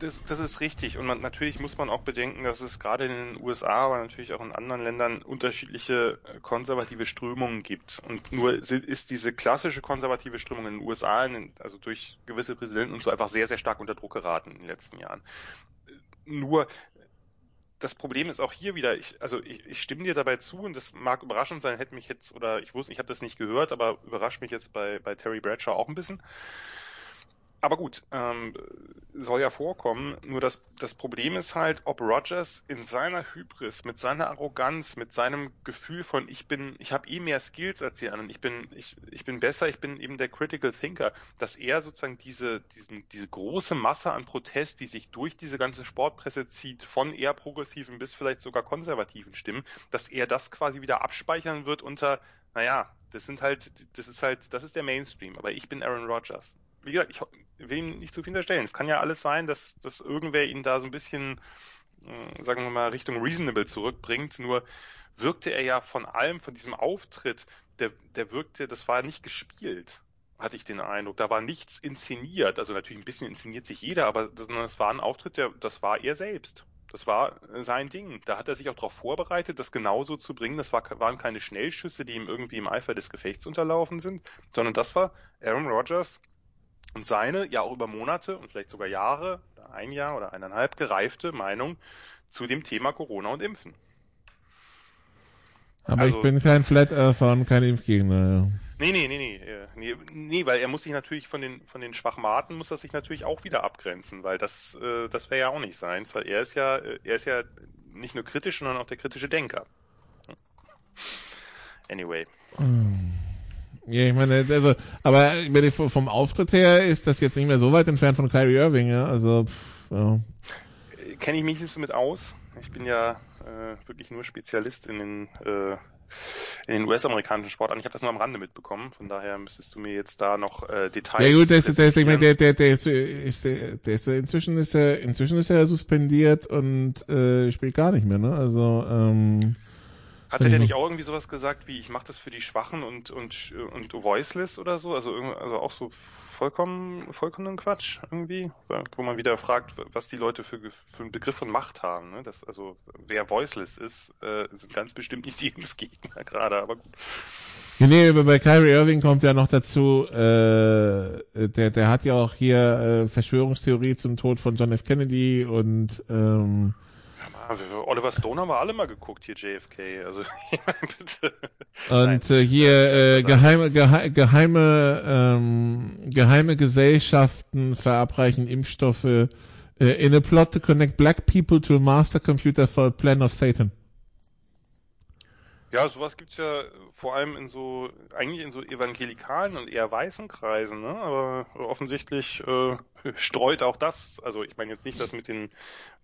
das, das ist richtig. Und man, natürlich muss man auch bedenken, dass es gerade in den USA, aber natürlich auch in anderen Ländern unterschiedliche äh, konservative Strömungen gibt. Und nur ist diese klassische konservative Strömung in den USA, also durch gewisse Präsidenten und so, einfach sehr, sehr stark unter Druck geraten in den letzten Jahren. Nur das Problem ist auch hier wieder, ich, also ich, ich stimme dir dabei zu und das mag überraschend sein, hätte mich jetzt, oder ich wusste, ich habe das nicht gehört, aber überrascht mich jetzt bei, bei Terry Bradshaw auch ein bisschen. Aber gut, ähm, soll ja vorkommen. Nur das, das Problem ist halt, ob Rogers in seiner Hybris, mit seiner Arroganz, mit seinem Gefühl von ich bin, ich habe eh mehr Skills als die anderen, ich bin, ich, ich bin besser, ich bin eben der Critical Thinker, dass er sozusagen diese, diesen, diese große Masse an Protest, die sich durch diese ganze Sportpresse zieht, von eher progressiven bis vielleicht sogar konservativen Stimmen, dass er das quasi wieder abspeichern wird unter, naja, das sind halt, das ist halt, das ist der Mainstream, aber ich bin Aaron Rodgers wie gesagt, ich will ihm nicht zu viel unterstellen. Es kann ja alles sein, dass, dass irgendwer ihn da so ein bisschen, äh, sagen wir mal, Richtung Reasonable zurückbringt. Nur wirkte er ja von allem, von diesem Auftritt, der, der wirkte, das war nicht gespielt, hatte ich den Eindruck. Da war nichts inszeniert. Also natürlich ein bisschen inszeniert sich jeder, aber das, das war ein Auftritt, der, das war er selbst. Das war sein Ding. Da hat er sich auch darauf vorbereitet, das genauso zu bringen. Das war, waren keine Schnellschüsse, die ihm irgendwie im Eifer des Gefechts unterlaufen sind, sondern das war Aaron Rodgers und seine, ja auch über Monate und vielleicht sogar Jahre oder ein Jahr oder eineinhalb gereifte Meinung zu dem Thema Corona und Impfen. Aber also, ich bin kein Flat Earther und kein Impfgegner. Nee, nee, nee, nee, nee, nee, weil er muss sich natürlich von den von den Schwachmaten muss er sich natürlich auch wieder abgrenzen, weil das äh, das wäre ja auch nicht seins, weil er ist ja äh, er ist ja nicht nur kritisch, sondern auch der kritische Denker. Anyway. Hm. Ja, ich meine, also, aber ich meine, vom Auftritt her ist das jetzt nicht mehr so weit entfernt von Kyrie Irving, ja. Also, pff, ja. Kenne ich mich nicht so mit aus. Ich bin ja äh, wirklich nur Spezialist in den äh, in den US-amerikanischen Sportarten. Ich habe das nur am Rande mitbekommen, von daher müsstest du mir jetzt da noch äh, Details. Ja gut, der ist, der ist, ich meine, der, der, der ist, ist der, der ist inzwischen ist er inzwischen ist er suspendiert und äh, spielt gar nicht mehr, ne? Also ähm, hatte der nicht auch irgendwie sowas gesagt wie, ich mache das für die Schwachen und, und, und voiceless oder so? Also, also auch so vollkommen, vollkommen Quatsch irgendwie? Wo man wieder fragt, was die Leute für, für einen Begriff von Macht haben. Ne? Das, also wer voiceless ist, äh, sind ganz bestimmt nicht die Impfgegner gerade, aber gut. Nee, bei Kyrie Irving kommt ja noch dazu, äh, der, der hat ja auch hier äh, Verschwörungstheorie zum Tod von John F. Kennedy und ähm, Oliver Stone haben wir alle mal geguckt, hier JFK. Also, bitte. Und äh, hier äh, geheime, geheime, geheime, ähm, geheime Gesellschaften verabreichen Impfstoffe äh, in a plot to connect black people to a master computer for a plan of Satan. Ja, sowas gibt's ja vor allem in so, eigentlich in so evangelikalen und eher weißen Kreisen, ne? aber offensichtlich äh, streut auch das, also ich meine jetzt nicht das mit den, mit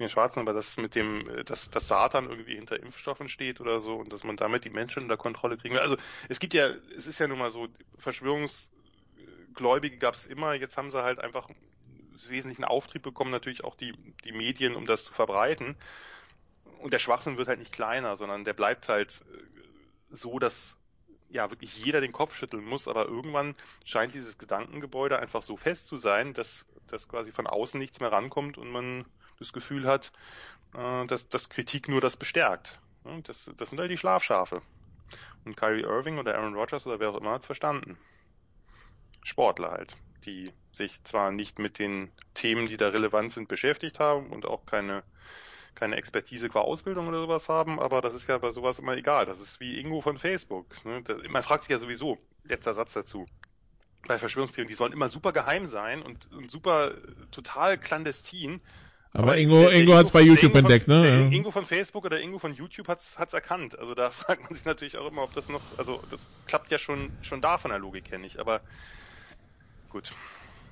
den Schwarzen, aber das mit dem, dass, dass Satan irgendwie hinter Impfstoffen steht oder so und dass man damit die Menschen unter Kontrolle kriegen will. Also es gibt ja, es ist ja nun mal so, Verschwörungsgläubige gab's immer, jetzt haben sie halt einfach wesentlichen Auftrieb bekommen, natürlich auch die, die Medien, um das zu verbreiten. Und der Schwachsinn wird halt nicht kleiner, sondern der bleibt halt so, dass ja wirklich jeder den Kopf schütteln muss, aber irgendwann scheint dieses Gedankengebäude einfach so fest zu sein, dass, dass quasi von außen nichts mehr rankommt und man das Gefühl hat, äh, dass, dass Kritik nur das bestärkt. Das, das sind halt die Schlafschafe. Und Kyrie Irving oder Aaron Rodgers oder wer auch immer hat es verstanden. Sportler halt, die sich zwar nicht mit den Themen, die da relevant sind, beschäftigt haben und auch keine keine Expertise qua Ausbildung oder sowas haben, aber das ist ja bei sowas immer egal. Das ist wie Ingo von Facebook. Ne? man fragt sich ja sowieso, letzter Satz dazu, bei Verschwörungstheorien, die sollen immer super geheim sein und, und super total clandestin. Aber, aber Ingo, Ingo hat es bei YouTube Ingo entdeckt, von, ne? Ingo von Facebook oder Ingo von YouTube hat es erkannt. Also da fragt man sich natürlich auch immer, ob das noch, also das klappt ja schon, schon da von der Logik her nicht, aber gut.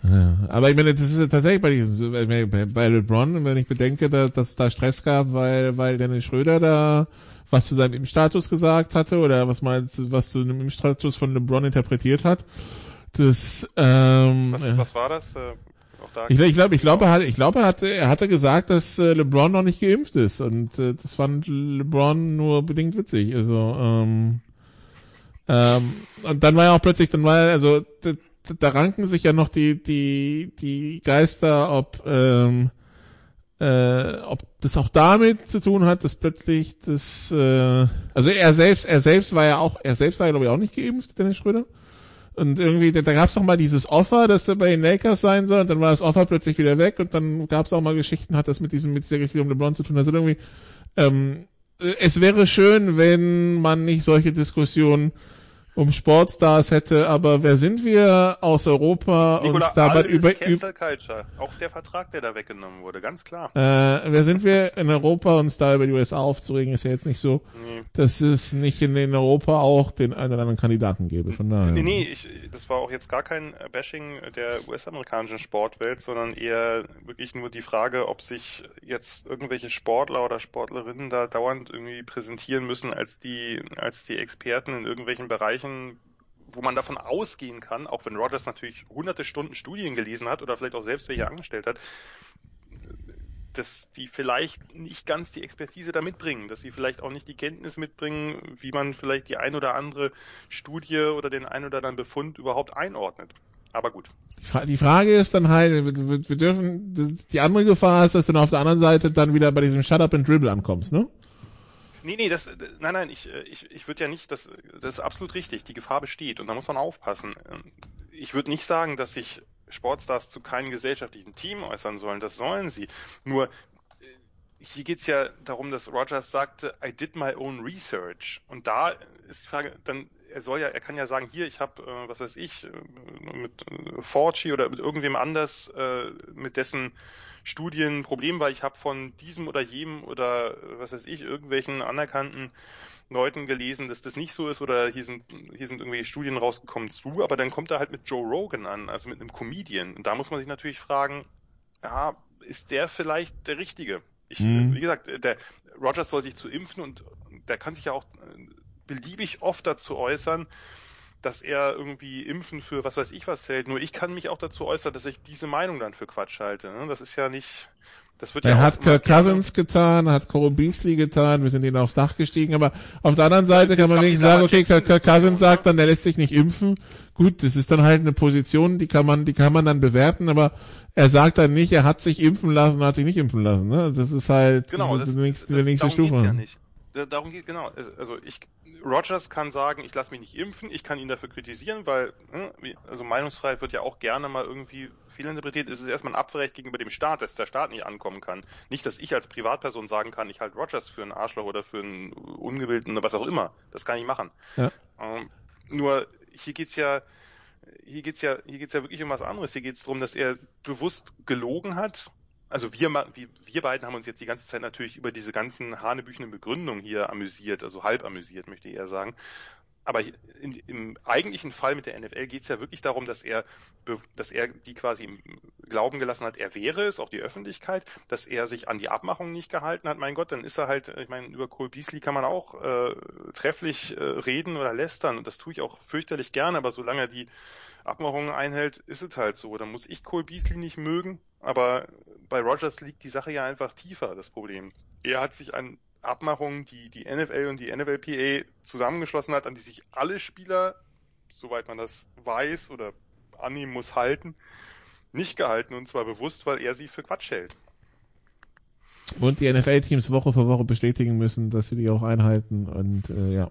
Ja, aber ich meine, das ist tatsächlich bei, bei, bei LeBron, wenn ich bedenke, dass, dass es da Stress gab, weil, weil Dennis Schröder da was zu seinem Impfstatus gesagt hatte oder was mal was zu einem Impfstatus von LeBron interpretiert hat. Das, ähm, was, was war das? Äh, ich, ich glaube, ich glaube, er, hat, ich glaube, er hatte, er hatte gesagt, dass äh, LeBron noch nicht geimpft ist und äh, das fand LeBron nur bedingt witzig. Also ähm, ähm, und dann war ja auch plötzlich, dann war also da ranken sich ja noch die, die, die Geister, ob, ähm, äh, ob das auch damit zu tun hat, dass plötzlich das, äh, also er selbst, er selbst war ja auch, er selbst war ja glaube ich auch nicht geimpft, Dennis Schröder. Und irgendwie, da, gab es doch mal dieses Offer, dass er bei den Lakers sein soll, und dann war das Offer plötzlich wieder weg, und dann gab es auch mal Geschichten, hat das mit diesem, mit dieser Geschichte um LeBron zu tun. Also irgendwie, ähm, es wäre schön, wenn man nicht solche Diskussionen um Sportstars hätte, aber wer sind wir aus Europa Nicola, uns dabei über, über auch der Vertrag, der da weggenommen wurde, ganz klar. Äh, wer sind wir in Europa uns da über die USA aufzuregen, ist ja jetzt nicht so, nee. dass es nicht in, in Europa auch den einen oder anderen Kandidaten gäbe. Von daher. Nee, nee, ich, das war auch jetzt gar kein Bashing der US-amerikanischen Sportwelt, sondern eher wirklich nur die Frage, ob sich jetzt irgendwelche Sportler oder Sportlerinnen da dauernd irgendwie präsentieren müssen als die, als die Experten in irgendwelchen Bereichen wo man davon ausgehen kann, auch wenn Rogers natürlich hunderte Stunden Studien gelesen hat oder vielleicht auch selbst welche angestellt hat, dass die vielleicht nicht ganz die Expertise da mitbringen, dass sie vielleicht auch nicht die Kenntnis mitbringen, wie man vielleicht die ein oder andere Studie oder den ein oder anderen Befund überhaupt einordnet. Aber gut. Die Frage ist dann halt, wir dürfen, die andere Gefahr ist, dass du dann auf der anderen Seite dann wieder bei diesem Shut Up and Dribble ankommst, ne? Nee, nee, das, nein, nein, ich, ich, ich würde ja nicht, das, das ist absolut richtig, die Gefahr besteht und da muss man aufpassen. Ich würde nicht sagen, dass sich Sportstars zu keinem gesellschaftlichen Team äußern sollen, das sollen sie. Nur, äh, hier geht's ja darum, dass Rogers sagte, I did my own research. Und da ist die Frage, dann, er soll ja, er kann ja sagen, hier, ich habe, äh, was weiß ich, äh, mit äh, oder mit irgendwem anders, äh, mit dessen Studien Problem, weil ich habe von diesem oder jenem oder was weiß ich, irgendwelchen anerkannten Leuten gelesen, dass das nicht so ist oder hier sind, hier sind irgendwelche Studien rausgekommen zu, aber dann kommt er halt mit Joe Rogan an, also mit einem Comedian. Und da muss man sich natürlich fragen, ja, ist der vielleicht der Richtige? Ich, mhm. wie gesagt, der Rogers soll sich zu impfen und der kann sich ja auch beliebig oft dazu äußern, dass er irgendwie Impfen für was weiß ich was hält. Nur ich kann mich auch dazu äußern, dass ich diese Meinung dann für Quatsch halte. Ne? Das ist ja nicht. Das wird er ja hat Kirk Cousins getan, hat Cole Beasley getan, wir sind ihnen aufs Dach gestiegen, aber auf der anderen Seite kann man wenigstens sagen, okay, Kirk, Kirk Cousins sagt dann, der lässt sich nicht impfen. Gut, das ist dann halt eine Position, die kann man, die kann man dann bewerten, aber er sagt dann nicht, er hat sich impfen lassen, hat sich nicht impfen lassen. Ne? Das ist halt genau, das, das, die nächste, das, die nächste Stufe. Ja nicht darum geht genau. Also ich, Rogers kann sagen, ich lasse mich nicht impfen, ich kann ihn dafür kritisieren, weil hm, also Meinungsfreiheit wird ja auch gerne mal irgendwie fehlinterpretiert. Es ist erstmal ein Abwehrrecht gegenüber dem Staat, dass der Staat nicht ankommen kann. Nicht, dass ich als Privatperson sagen kann, ich halte Rogers für einen Arschloch oder für einen Ungebildeten oder was auch immer. Das kann ich machen. Ja. Ähm, nur hier geht's ja hier geht's ja hier geht's ja wirklich um was anderes. Hier geht's darum, dass er bewusst gelogen hat also wir, wir, beiden haben uns jetzt die ganze Zeit natürlich über diese ganzen hanebüchenden Begründungen hier amüsiert, also halb amüsiert, möchte ich eher sagen. Aber in, im eigentlichen Fall mit der NFL geht es ja wirklich darum, dass er, dass er die quasi im Glauben gelassen hat, er wäre es, auch die Öffentlichkeit, dass er sich an die Abmachung nicht gehalten hat. Mein Gott, dann ist er halt, ich meine, über Cole Beasley kann man auch äh, trefflich äh, reden oder lästern und das tue ich auch fürchterlich gerne, aber solange er die Abmachungen einhält, ist es halt so. Dann muss ich Cole Beasley nicht mögen, aber bei Rogers liegt die Sache ja einfach tiefer, das Problem. Er hat sich an Abmachungen, die die NFL und die NFLPA zusammengeschlossen hat, an die sich alle Spieler, soweit man das weiß oder annehmen muss, halten, nicht gehalten und zwar bewusst, weil er sie für Quatsch hält. Und die NFL-Teams Woche für Woche bestätigen müssen, dass sie die auch einhalten und äh, ja.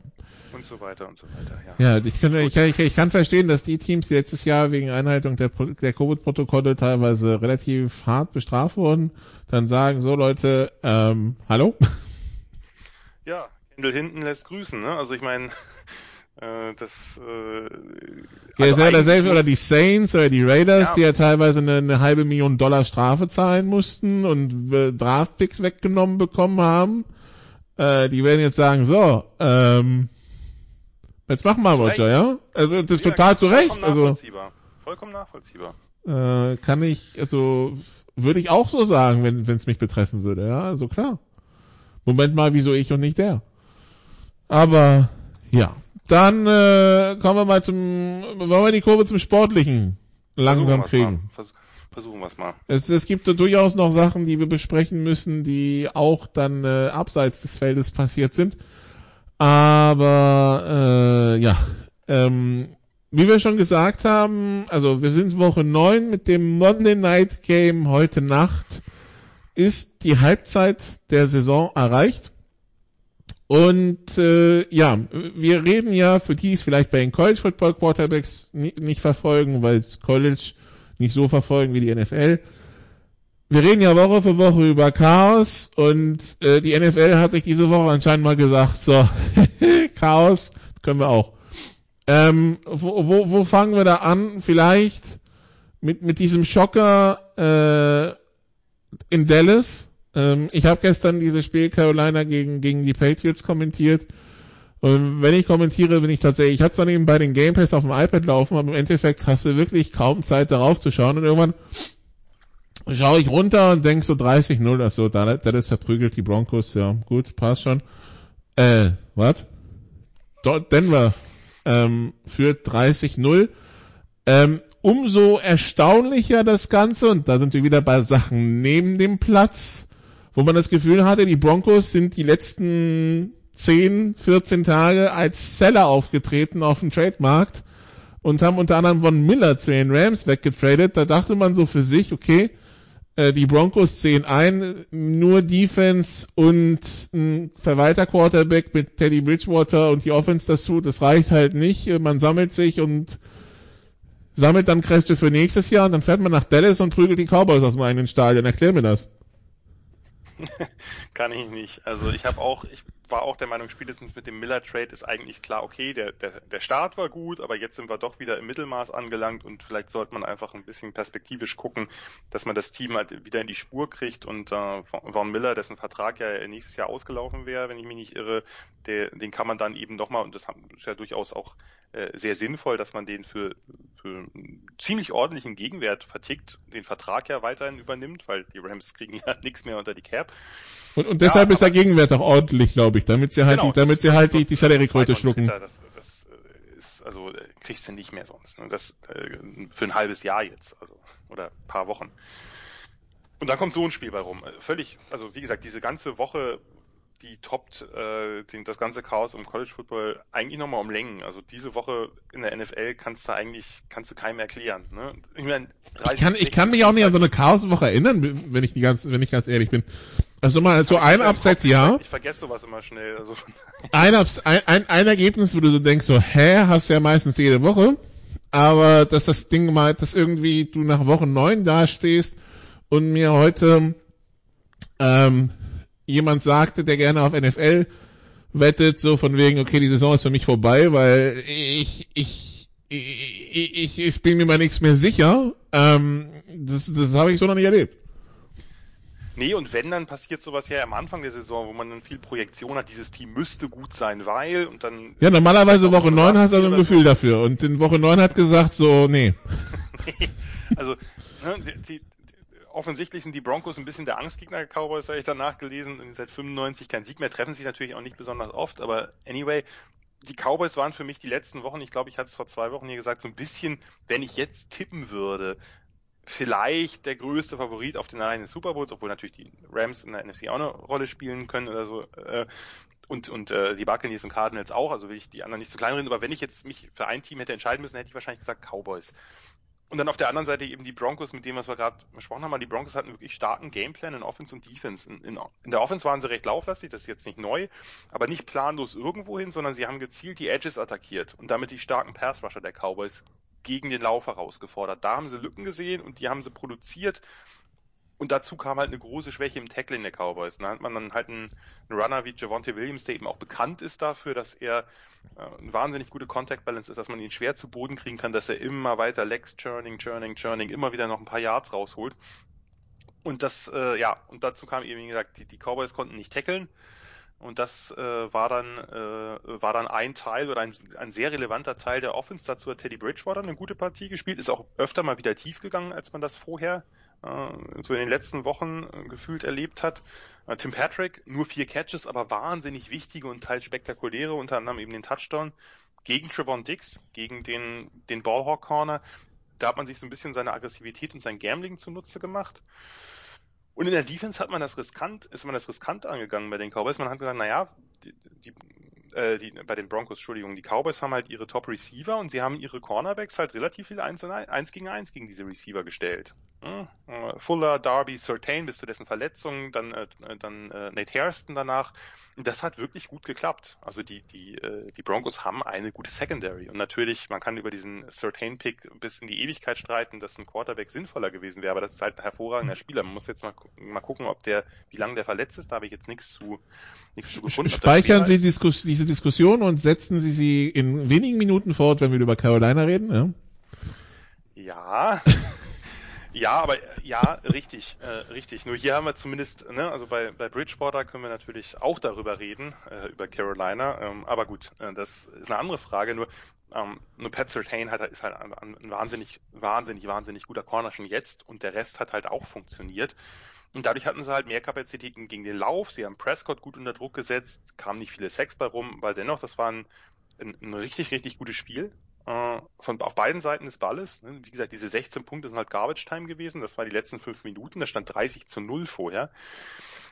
Und so weiter und so weiter, ja. Ja, ich kann, ich, kann, ich kann verstehen, dass die Teams, die letztes Jahr wegen Einhaltung der, der Covid-Protokolle teilweise relativ hart bestraft wurden, dann sagen, so Leute, ähm, hallo? Ja, Kendall hinten lässt grüßen, ne? Also ich meine, das äh, ja, also oder, selbst, oder die Saints oder die Raiders, ja. die ja teilweise eine, eine, halbe Million Dollar Strafe zahlen mussten und äh, Draftpicks weggenommen bekommen haben. Äh, die werden jetzt sagen, so, ähm, jetzt machen wir Roger, ja? Also das ist ja, total zu Recht. Also nachvollziehbar. Vollkommen nachvollziehbar. Äh, kann ich, also würde ich auch so sagen, wenn es mich betreffen würde, ja, also klar. Moment mal, wieso ich und nicht der? Aber ja, dann äh, kommen wir mal zum, wollen wir die Kurve zum Sportlichen langsam kriegen. Vers versuchen wir es mal. Es, es gibt durchaus noch Sachen, die wir besprechen müssen, die auch dann äh, abseits des Feldes passiert sind. Aber äh, ja, ähm, wie wir schon gesagt haben, also wir sind Woche 9 mit dem Monday Night Game heute Nacht ist die Halbzeit der Saison erreicht. Und äh, ja, wir reden ja, für die es vielleicht bei den College Football Quarterbacks nicht, nicht verfolgen, weil es College nicht so verfolgen wie die NFL. Wir reden ja Woche für Woche über Chaos und äh, die NFL hat sich diese Woche anscheinend mal gesagt, so, Chaos können wir auch. Ähm, wo, wo, wo fangen wir da an? Vielleicht mit, mit diesem Schocker äh, in Dallas. Ähm, ich habe gestern dieses Spiel Carolina gegen, gegen die Patriots kommentiert. Und wenn ich kommentiere, bin ich tatsächlich, ich hatte zwar nebenbei den Game Pass auf dem iPad laufen, aber im Endeffekt hast du wirklich kaum Zeit darauf zu schauen und irgendwann schaue ich runter und denk so 30-0, also Dallas verprügelt die Broncos, ja, gut, passt schon. Äh, was? Denver ähm, führt 30-0. Ähm, umso erstaunlicher das Ganze, und da sind wir wieder bei Sachen neben dem Platz, wo man das Gefühl hatte, die Broncos sind die letzten 10, 14 Tage als Seller aufgetreten auf dem Trademarkt und haben unter anderem Von Miller zu den Rams weggetradet. Da dachte man so für sich, okay, äh, die Broncos sehen ein, nur Defense und ein Verwalter Quarterback mit Teddy Bridgewater und die Offense dazu, das reicht halt nicht. Man sammelt sich und sammelt dann Kräfte für nächstes Jahr und dann fährt man nach Dallas und prügelt die Cowboys aus dem eigenen Stadion. Erklär mir das. Kann ich nicht. Also ich habe auch, ich war auch der Meinung, spätestens mit dem Miller Trade ist eigentlich klar, okay, der, der, der Start war gut, aber jetzt sind wir doch wieder im Mittelmaß angelangt und vielleicht sollte man einfach ein bisschen perspektivisch gucken, dass man das Team halt wieder in die Spur kriegt und äh, Von Miller, dessen Vertrag ja nächstes Jahr ausgelaufen wäre, wenn ich mich nicht irre, der, den kann man dann eben nochmal, und das ist ja durchaus auch äh, sehr sinnvoll, dass man den für, für ziemlich ordentlichen Gegenwert vertickt, den Vertrag ja weiterhin übernimmt, weil die Rams kriegen ja nichts mehr unter die Cap. Und, und deshalb ja, ist der Gegenwert auch ordentlich, glaube ich, damit sie halt, genau, die, damit sie halt die, die Salary-Kröte schlucken. Das, das äh, ist, also äh, kriegst du nicht mehr sonst. Ne? Das äh, für ein halbes Jahr jetzt, also oder paar Wochen. Und dann kommt so ein Spiel bei rum. Völlig, also wie gesagt, diese ganze Woche die toppt äh, den, das ganze Chaos im College Football eigentlich nochmal um Längen. Also diese Woche in der NFL kannst du eigentlich, kannst du keinem erklären. Ne? Ich, mein, 30, ich, kann, ich kann mich auch nicht an so eine Chaoswoche erinnern, wenn ich, die ganz, wenn ich ganz ehrlich bin. Also mal so ein Upset, ja. Ich vergesse sowas immer schnell. Also. Ein, ein, ein, ein Ergebnis, wo du so denkst, so, hä, hast ja meistens jede Woche. Aber dass das Ding mal, dass irgendwie du nach Woche neun dastehst und mir heute ähm, jemand sagte, der gerne auf NFL wettet, so von wegen, okay, die Saison ist für mich vorbei, weil ich, ich, ich, ich, ich bin mir mal nichts mehr sicher. Ähm, das das habe ich so noch nicht erlebt. Nee, und wenn, dann passiert sowas ja am Anfang der Saison, wo man dann viel Projektion hat, dieses Team müsste gut sein, weil, und dann... Ja, normalerweise Woche 9 hast du also ein Gefühl dafür. Und in Woche 9 hat gesagt, so, nee. nee. Also, ne, die, die, offensichtlich sind die Broncos ein bisschen der Angstgegner der Cowboys, habe ich danach gelesen, und seit 95 kein Sieg mehr, treffen sich natürlich auch nicht besonders oft, aber anyway, die Cowboys waren für mich die letzten Wochen, ich glaube, ich hatte es vor zwei Wochen hier gesagt, so ein bisschen, wenn ich jetzt tippen würde, vielleicht der größte Favorit auf den alleinen Super Bowls, obwohl natürlich die Rams in der NFC auch eine Rolle spielen können oder so. Äh, und, und äh, die Buccaneers und Cardinals auch, also will ich die anderen nicht zu klein reden, aber wenn ich jetzt mich für ein Team hätte entscheiden müssen, hätte ich wahrscheinlich gesagt Cowboys. Und dann auf der anderen Seite eben die Broncos, mit dem, was wir gerade besprochen haben, die Broncos hatten wirklich starken Gameplan in Offense und Defense. In, in, in, der Offense waren sie recht lauflastig, das ist jetzt nicht neu, aber nicht planlos irgendwo hin, sondern sie haben gezielt die Edges attackiert und damit die starken Passrusher der Cowboys gegen den Lauf herausgefordert. Da haben sie Lücken gesehen und die haben sie produziert. Und dazu kam halt eine große Schwäche im Tackling der Cowboys. Da hat man dann halt einen, Runner wie Javonte Williams, der eben auch bekannt ist dafür, dass er äh, eine wahnsinnig gute Contact Balance ist, dass man ihn schwer zu Boden kriegen kann, dass er immer weiter Legs churning, churning, churning, immer wieder noch ein paar Yards rausholt. Und das, äh, ja, und dazu kam eben, wie gesagt, die, die Cowboys konnten nicht tackeln. Und das äh, war dann äh, war dann ein Teil oder ein, ein sehr relevanter Teil der Offense. Dazu hat Teddy Bridgewater eine gute Partie gespielt, ist auch öfter mal wieder tief gegangen, als man das vorher äh, so in den letzten Wochen äh, gefühlt erlebt hat. Äh, Tim Patrick, nur vier Catches, aber wahnsinnig wichtige und teils spektakuläre, unter anderem eben den Touchdown gegen Trevon Dix, gegen den, den Ballhawk Corner. Da hat man sich so ein bisschen seine Aggressivität und sein Gambling zunutze gemacht. Und in der Defense hat man das riskant, ist man das riskant angegangen bei den Cowboys. Man hat gesagt, naja, die, die, äh, die, bei den Broncos, Entschuldigung, die Cowboys haben halt ihre Top Receiver und sie haben ihre Cornerbacks halt relativ viel eins, eins gegen eins gegen diese Receiver gestellt. Hm? Fuller, Darby, Certain bis zu dessen Verletzung, dann, äh, dann äh, Nate Hairston danach. Das hat wirklich gut geklappt. Also die, die, äh, die Broncos haben eine gute Secondary. Und natürlich, man kann über diesen Certain-Pick bis in die Ewigkeit streiten, dass ein Quarterback sinnvoller gewesen wäre, aber das ist halt ein hervorragender Spieler. Man muss jetzt mal, mal gucken, ob der, wie lange der verletzt ist, da habe ich jetzt nichts zu, nichts zu gefunden. Speichern Sie Diskus diese Diskussion und setzen Sie sie in wenigen Minuten fort, wenn wir über Carolina reden, ja? Ja. Ja, aber ja, richtig, äh, richtig. Nur hier haben wir zumindest, ne, also bei, bei Bridgewater können wir natürlich auch darüber reden, äh, über Carolina. Ähm, aber gut, äh, das ist eine andere Frage. Nur, ähm, nur Pat Surtain hat, ist halt ein, ein wahnsinnig, wahnsinnig, wahnsinnig guter Corner schon jetzt und der Rest hat halt auch funktioniert. Und dadurch hatten sie halt mehr Kapazitäten gegen den Lauf. Sie haben Prescott gut unter Druck gesetzt, kamen nicht viele Sex bei rum, aber dennoch, das war ein, ein, ein richtig, richtig gutes Spiel äh, von auf beiden Seiten des Balles. Ne? Wie gesagt, diese 16 Punkte sind halt Garbage Time gewesen. Das war die letzten fünf Minuten. Da stand 30 zu 0 vorher.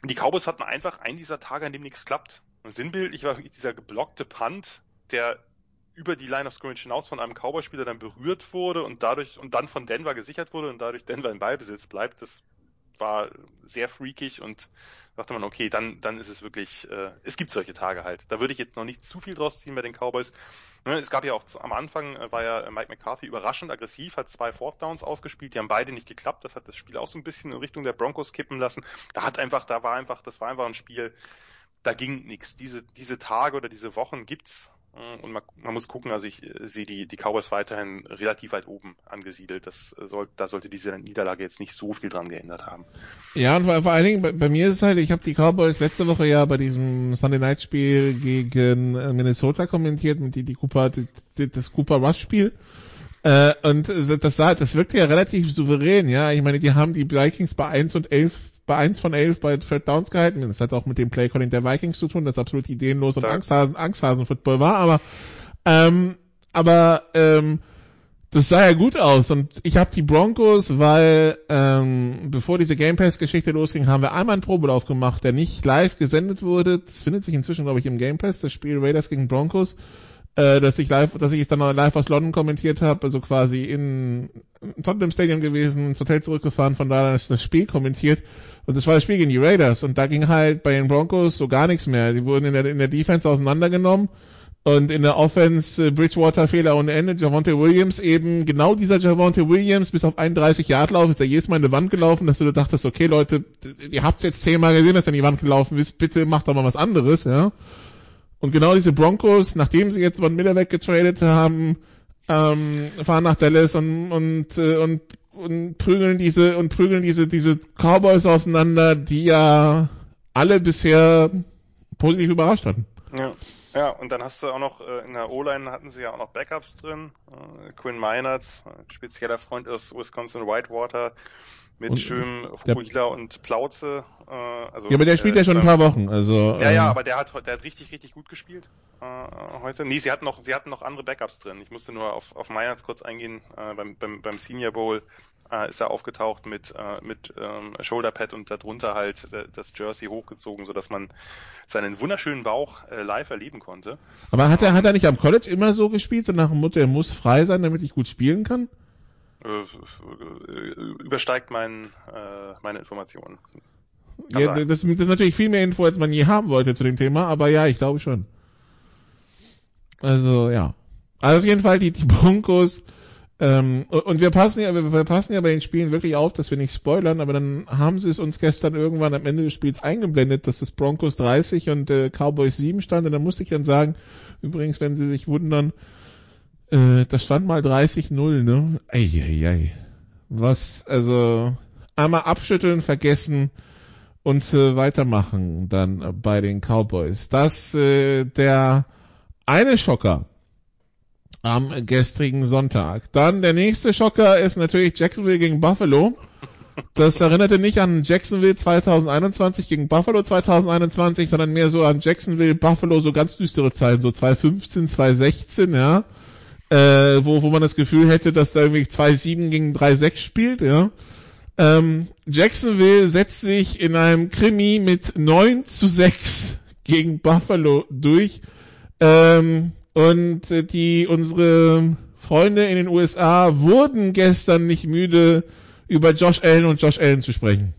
Und die Cowboys hatten einfach einen dieser Tage, an dem nichts klappt. Und sinnbildlich war dieser geblockte Punt, der über die Line of Scrimmage hinaus von einem Cowboy-Spieler dann berührt wurde und dadurch und dann von Denver gesichert wurde und dadurch Denver in Ballbesitz bleibt. Das war sehr freakig und dachte man, okay, dann, dann ist es wirklich, äh, es gibt solche Tage halt. Da würde ich jetzt noch nicht zu viel draus ziehen bei den Cowboys. Ne, es gab ja auch am Anfang äh, war ja Mike McCarthy überraschend aggressiv, hat zwei Fourth Downs ausgespielt, die haben beide nicht geklappt. Das hat das Spiel auch so ein bisschen in Richtung der Broncos kippen lassen. Da hat einfach, da war einfach, das war einfach ein Spiel, da ging nichts. Diese, diese Tage oder diese Wochen gibt's und man, man, muss gucken, also ich äh, sehe die, die Cowboys weiterhin relativ weit oben angesiedelt. Das soll, da sollte diese Niederlage jetzt nicht so viel dran geändert haben. Ja, und vor, vor allen Dingen, bei, bei, mir ist es halt, ich habe die Cowboys letzte Woche ja bei diesem Sunday Night Spiel gegen äh, Minnesota kommentiert, mit die, die Cooper, die, das Cooper Rush Spiel. Äh, und das sah, das wirkte ja relativ souverän, ja. Ich meine, die haben die Vikings bei 1 und 11 bei 1 von 11 bei Third Downs gehalten. Das hat auch mit dem Playcalling der Vikings zu tun, das absolut ideenlos und Angsthasen, Angsthasen-Football war, aber, ähm, aber, ähm, das sah ja gut aus und ich habe die Broncos, weil ähm, bevor diese Game Pass Geschichte losging, haben wir einmal einen Probelauf gemacht, der nicht live gesendet wurde. Das findet sich inzwischen, glaube ich, im Game Pass, das Spiel Raiders gegen Broncos äh, dass ich live, dass ich es dann live aus London kommentiert habe, also quasi in Tottenham Stadium gewesen, ins Hotel zurückgefahren, von da das Spiel kommentiert. Und das war das Spiel gegen die Raiders. Und da ging halt bei den Broncos so gar nichts mehr. Die wurden in der, in der Defense auseinandergenommen. Und in der Offense äh, Bridgewater Fehler ohne Ende. Javonte Williams eben, genau dieser Javonte Williams, bis auf 31 Yard Lauf ist er jedes Mal in die Wand gelaufen, dass du dachtest, okay Leute, ihr habt's jetzt zehnmal gesehen, dass er in die Wand gelaufen ist, bitte macht doch mal was anderes, ja. Und genau diese Broncos, nachdem sie jetzt Von Miller weggetradet haben, ähm, fahren nach Dallas und, und, äh, und und prügeln diese und prügeln diese diese Cowboys auseinander, die ja alle bisher positiv überrascht hatten. Ja. Ja, und dann hast du auch noch, äh, in der O-Line hatten sie ja auch noch Backups drin. Äh, Quinn Meinertz, spezieller Freund aus Wisconsin Whitewater, mit und, schönem Fukuhila und Plauze. Äh, also, ja, aber der spielt äh, ja schon ein paar Wochen. Also, ja, ja, aber der hat, der hat richtig, richtig gut gespielt äh, heute. Nee, sie hatten noch, sie hatten noch andere Backups drin. Ich musste nur auf, auf Meinertz kurz eingehen. Äh, beim, beim, beim Senior Bowl äh, ist er aufgetaucht mit, äh, mit ähm, Shoulderpad und darunter halt äh, das Jersey hochgezogen, sodass man seinen wunderschönen Bauch äh, live erleben konnte. Aber hat er, hat er nicht am College immer so gespielt, so nach dem Motto, er muss frei sein, damit ich gut spielen kann? Äh, übersteigt mein, äh, meine Informationen. Ja, das, das ist natürlich viel mehr Info, als man je haben wollte zu dem Thema, aber ja, ich glaube schon. Also, ja. Also auf jeden Fall die, die Broncos ähm, und wir passen ja, wir passen ja bei den Spielen wirklich auf, dass wir nicht spoilern, aber dann haben sie es uns gestern irgendwann am Ende des Spiels eingeblendet, dass das Broncos 30 und äh, Cowboys 7 stand. Und dann musste ich dann sagen, übrigens, wenn sie sich wundern, äh, das stand mal 30-0, ne? Eieiei. Was, also, einmal abschütteln, vergessen und äh, weitermachen dann bei den Cowboys. Das, äh, der eine Schocker am gestrigen Sonntag. Dann der nächste Schocker ist natürlich Jacksonville gegen Buffalo. Das erinnerte nicht an Jacksonville 2021 gegen Buffalo 2021, sondern mehr so an Jacksonville, Buffalo, so ganz düstere Zeiten, so 2015, 2016, ja. Äh, wo, wo man das Gefühl hätte, dass da irgendwie 2-7 gegen 3-6 spielt, ja. Ähm, Jacksonville setzt sich in einem Krimi mit 9 zu 6 gegen Buffalo durch. Ähm, und äh, die, unsere Freunde in den USA wurden gestern nicht müde, über Josh Allen und Josh Allen zu sprechen.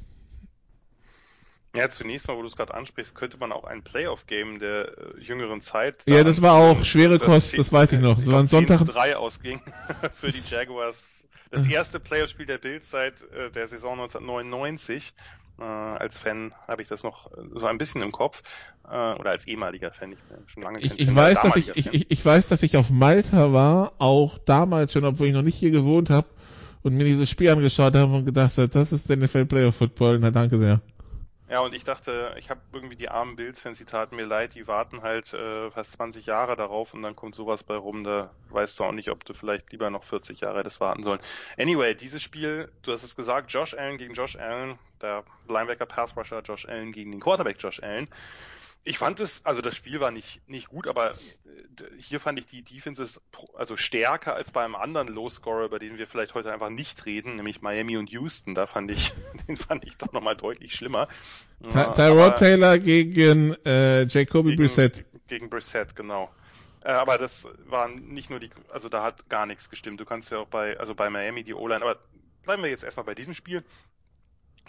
Ja, zunächst mal, wo du es gerade ansprichst, könnte man auch ein Playoff-Game der äh, jüngeren Zeit. Ja, das war auch schwere Kost, das weiß ich noch. Es war ein Sonntag. 3 ausging für die Jaguars. Das erste Playoff-Spiel der Bild seit äh, der Saison 1999. Äh, als Fan habe ich das noch so ein bisschen im Kopf. Äh, oder als ehemaliger Fan. Ich bin schon lange ich, ich weiß, dass ich, ich, ich weiß, dass ich auf Malta war, auch damals schon, obwohl ich noch nicht hier gewohnt habe und mir dieses Spiel angeschaut habe und gedacht habe, das ist der NFL Playoff Football. Na, danke sehr. Ja, und ich dachte, ich habe irgendwie die armen Bills-Fans, die taten mir leid, die warten halt äh, fast 20 Jahre darauf und dann kommt sowas bei rum, da weißt du auch nicht, ob du vielleicht lieber noch 40 Jahre hättest warten sollen. Anyway, dieses Spiel, du hast es gesagt, Josh Allen gegen Josh Allen, der Linebacker Pass Rusher Josh Allen gegen den Quarterback Josh Allen ich fand es, also das Spiel war nicht, nicht gut, aber äh, hier fand ich die Defenses also stärker als bei einem anderen Low-Scorer, über den wir vielleicht heute einfach nicht reden, nämlich Miami und Houston. Da fand ich, den fand ich doch nochmal deutlich schlimmer. Tyrod Taylor gegen äh, Jacoby gegen, Brissett. Gegen Brissett, genau. Äh, aber das waren nicht nur die, also da hat gar nichts gestimmt. Du kannst ja auch bei, also bei Miami die O-Line, aber bleiben wir jetzt erstmal bei diesem Spiel.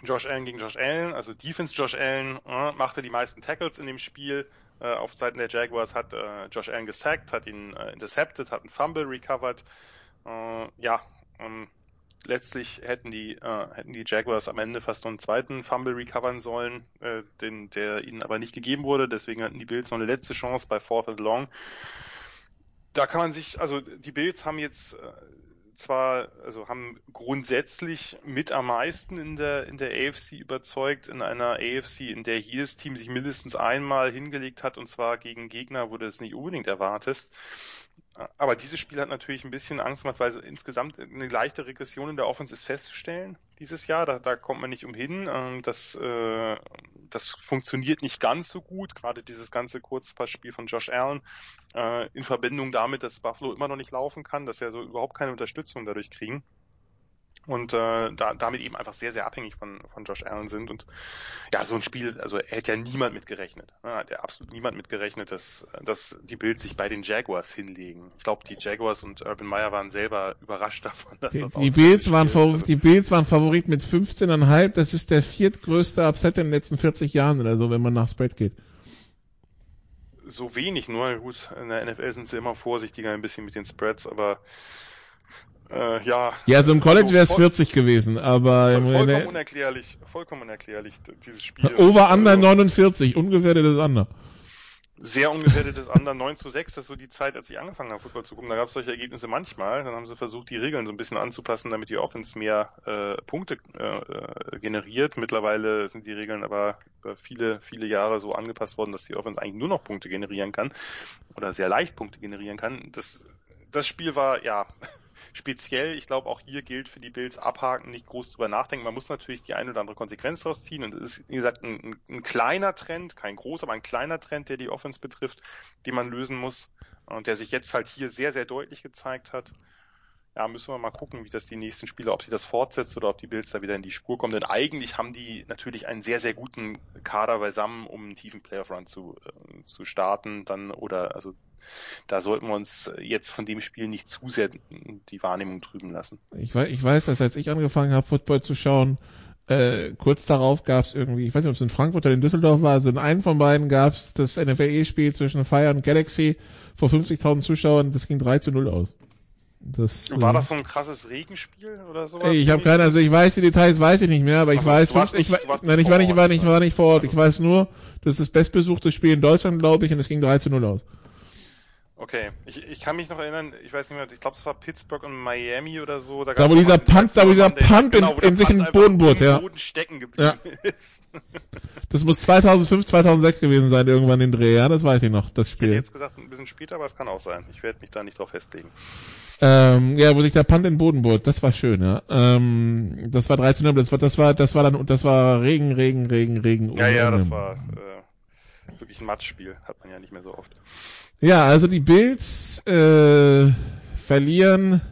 Josh Allen gegen Josh Allen, also Defense Josh Allen, äh, machte die meisten Tackles in dem Spiel. Äh, auf Seiten der Jaguars hat äh, Josh Allen gesackt, hat ihn äh, intercepted, hat einen Fumble recovered. Äh, ja, ähm, letztlich hätten die, äh, hätten die Jaguars am Ende fast noch einen zweiten Fumble recovern sollen, äh, den, der ihnen aber nicht gegeben wurde. Deswegen hatten die Bills noch eine letzte Chance bei Fourth and Long. Da kann man sich, also die Bills haben jetzt äh, zwar, also haben grundsätzlich mit am meisten in der, in der AFC überzeugt, in einer AFC, in der jedes Team sich mindestens einmal hingelegt hat, und zwar gegen Gegner, wo du es nicht unbedingt erwartest. Aber dieses Spiel hat natürlich ein bisschen Angst gemacht, weil so insgesamt eine leichte Regression in der Offense ist festzustellen dieses Jahr. Da, da kommt man nicht umhin. Ähm, das, äh, das funktioniert nicht ganz so gut. Gerade dieses ganze Kurzpassspiel von Josh Allen äh, in Verbindung damit, dass Buffalo immer noch nicht laufen kann, dass er so überhaupt keine Unterstützung dadurch kriegen und äh, da, damit eben einfach sehr, sehr abhängig von, von Josh Allen sind. Und ja, so ein Spiel, also er hätte ja niemand mit gerechnet. Ne? Hat ja absolut niemand mit gerechnet, dass, dass die Bills sich bei den Jaguars hinlegen. Ich glaube, die Jaguars und Urban Meyer waren selber überrascht davon, dass die, das die Bills waren Favorit, Die Bills waren Favorit mit 15,5. Das ist der viertgrößte Upset in den letzten 40 Jahren oder so, wenn man nach Spread geht. So wenig nur. Gut, in der NFL sind sie immer vorsichtiger ein bisschen mit den Spreads, aber äh, ja. Ja, so im College wäre es 40 gewesen, aber voll, vollkommen unerklärlich, vollkommen unerklärlich dieses Spiel. Over Under 49, ungefährdetes Under. sehr ungefährdetes Under 9 zu 6, das ist so die Zeit, als ich angefangen habe, Football zu gucken. Da gab es solche Ergebnisse manchmal. Dann haben sie versucht, die Regeln so ein bisschen anzupassen, damit die Offense mehr äh, Punkte äh, äh, generiert. Mittlerweile sind die Regeln aber über viele, viele Jahre so angepasst worden, dass die Offense eigentlich nur noch Punkte generieren kann oder sehr leicht Punkte generieren kann. Das, das Spiel war, ja, speziell, ich glaube auch hier gilt für die Bills abhaken, nicht groß drüber nachdenken. Man muss natürlich die eine oder andere Konsequenz daraus ziehen und es ist, wie gesagt, ein, ein kleiner Trend, kein großer, aber ein kleiner Trend, der die Offense betrifft, den man lösen muss und der sich jetzt halt hier sehr, sehr deutlich gezeigt hat. Ja, müssen wir mal gucken, wie das die nächsten Spiele, ob sie das fortsetzt oder ob die Bills da wieder in die Spur kommen. Denn eigentlich haben die natürlich einen sehr, sehr guten Kader beisammen, um einen tiefen Playoff Run zu, äh, zu starten. Dann oder also da sollten wir uns jetzt von dem Spiel nicht zu sehr die Wahrnehmung trüben lassen. Ich weiß, ich weiß, dass als ich angefangen habe, Football zu schauen, äh, kurz darauf gab es irgendwie, ich weiß nicht, ob es in Frankfurt oder in Düsseldorf war, also in einem von beiden gab es das NFL-Spiel zwischen Fire und Galaxy vor 50.000 Zuschauern, das ging 3 zu 0 aus. Das, war das so ein krasses Regenspiel oder sowas? Ich habe keine, also ich weiß die Details, weiß ich nicht mehr, aber ich also, weiß, warst ich, nicht, ich, nein, ich war nicht, war nicht, war nicht vor Ort. Ich weiß nur, das ist das bestbesuchte Spiel in Deutschland, glaube ich, und es ging 3 zu 0 aus. Okay, ich, ich kann mich noch erinnern, ich weiß nicht mehr, ich glaube es war Pittsburgh und Miami oder so. Da, da wo dieser Punt, da wo dieser Punt in, genau, in sich in den Boden bohrt, ja. Boden stecken geblieben ja. ist. das muss 2005, 2006 gewesen sein, irgendwann in Dreh, ja, das weiß ich noch, das Spiel. Ich hätte jetzt gesagt ein bisschen später, aber es kann auch sein. Ich werde mich da nicht drauf festlegen. Ähm, ja, wo sich der Punt in den Boden bohrt, das war schön, ja. Ähm, das war 13 das war, das war, das war dann, das war Regen, Regen, Regen, Regen. Ja, ja, das war äh, wirklich ein Matschspiel, hat man ja nicht mehr so oft. Ja, also die Bills äh, verlieren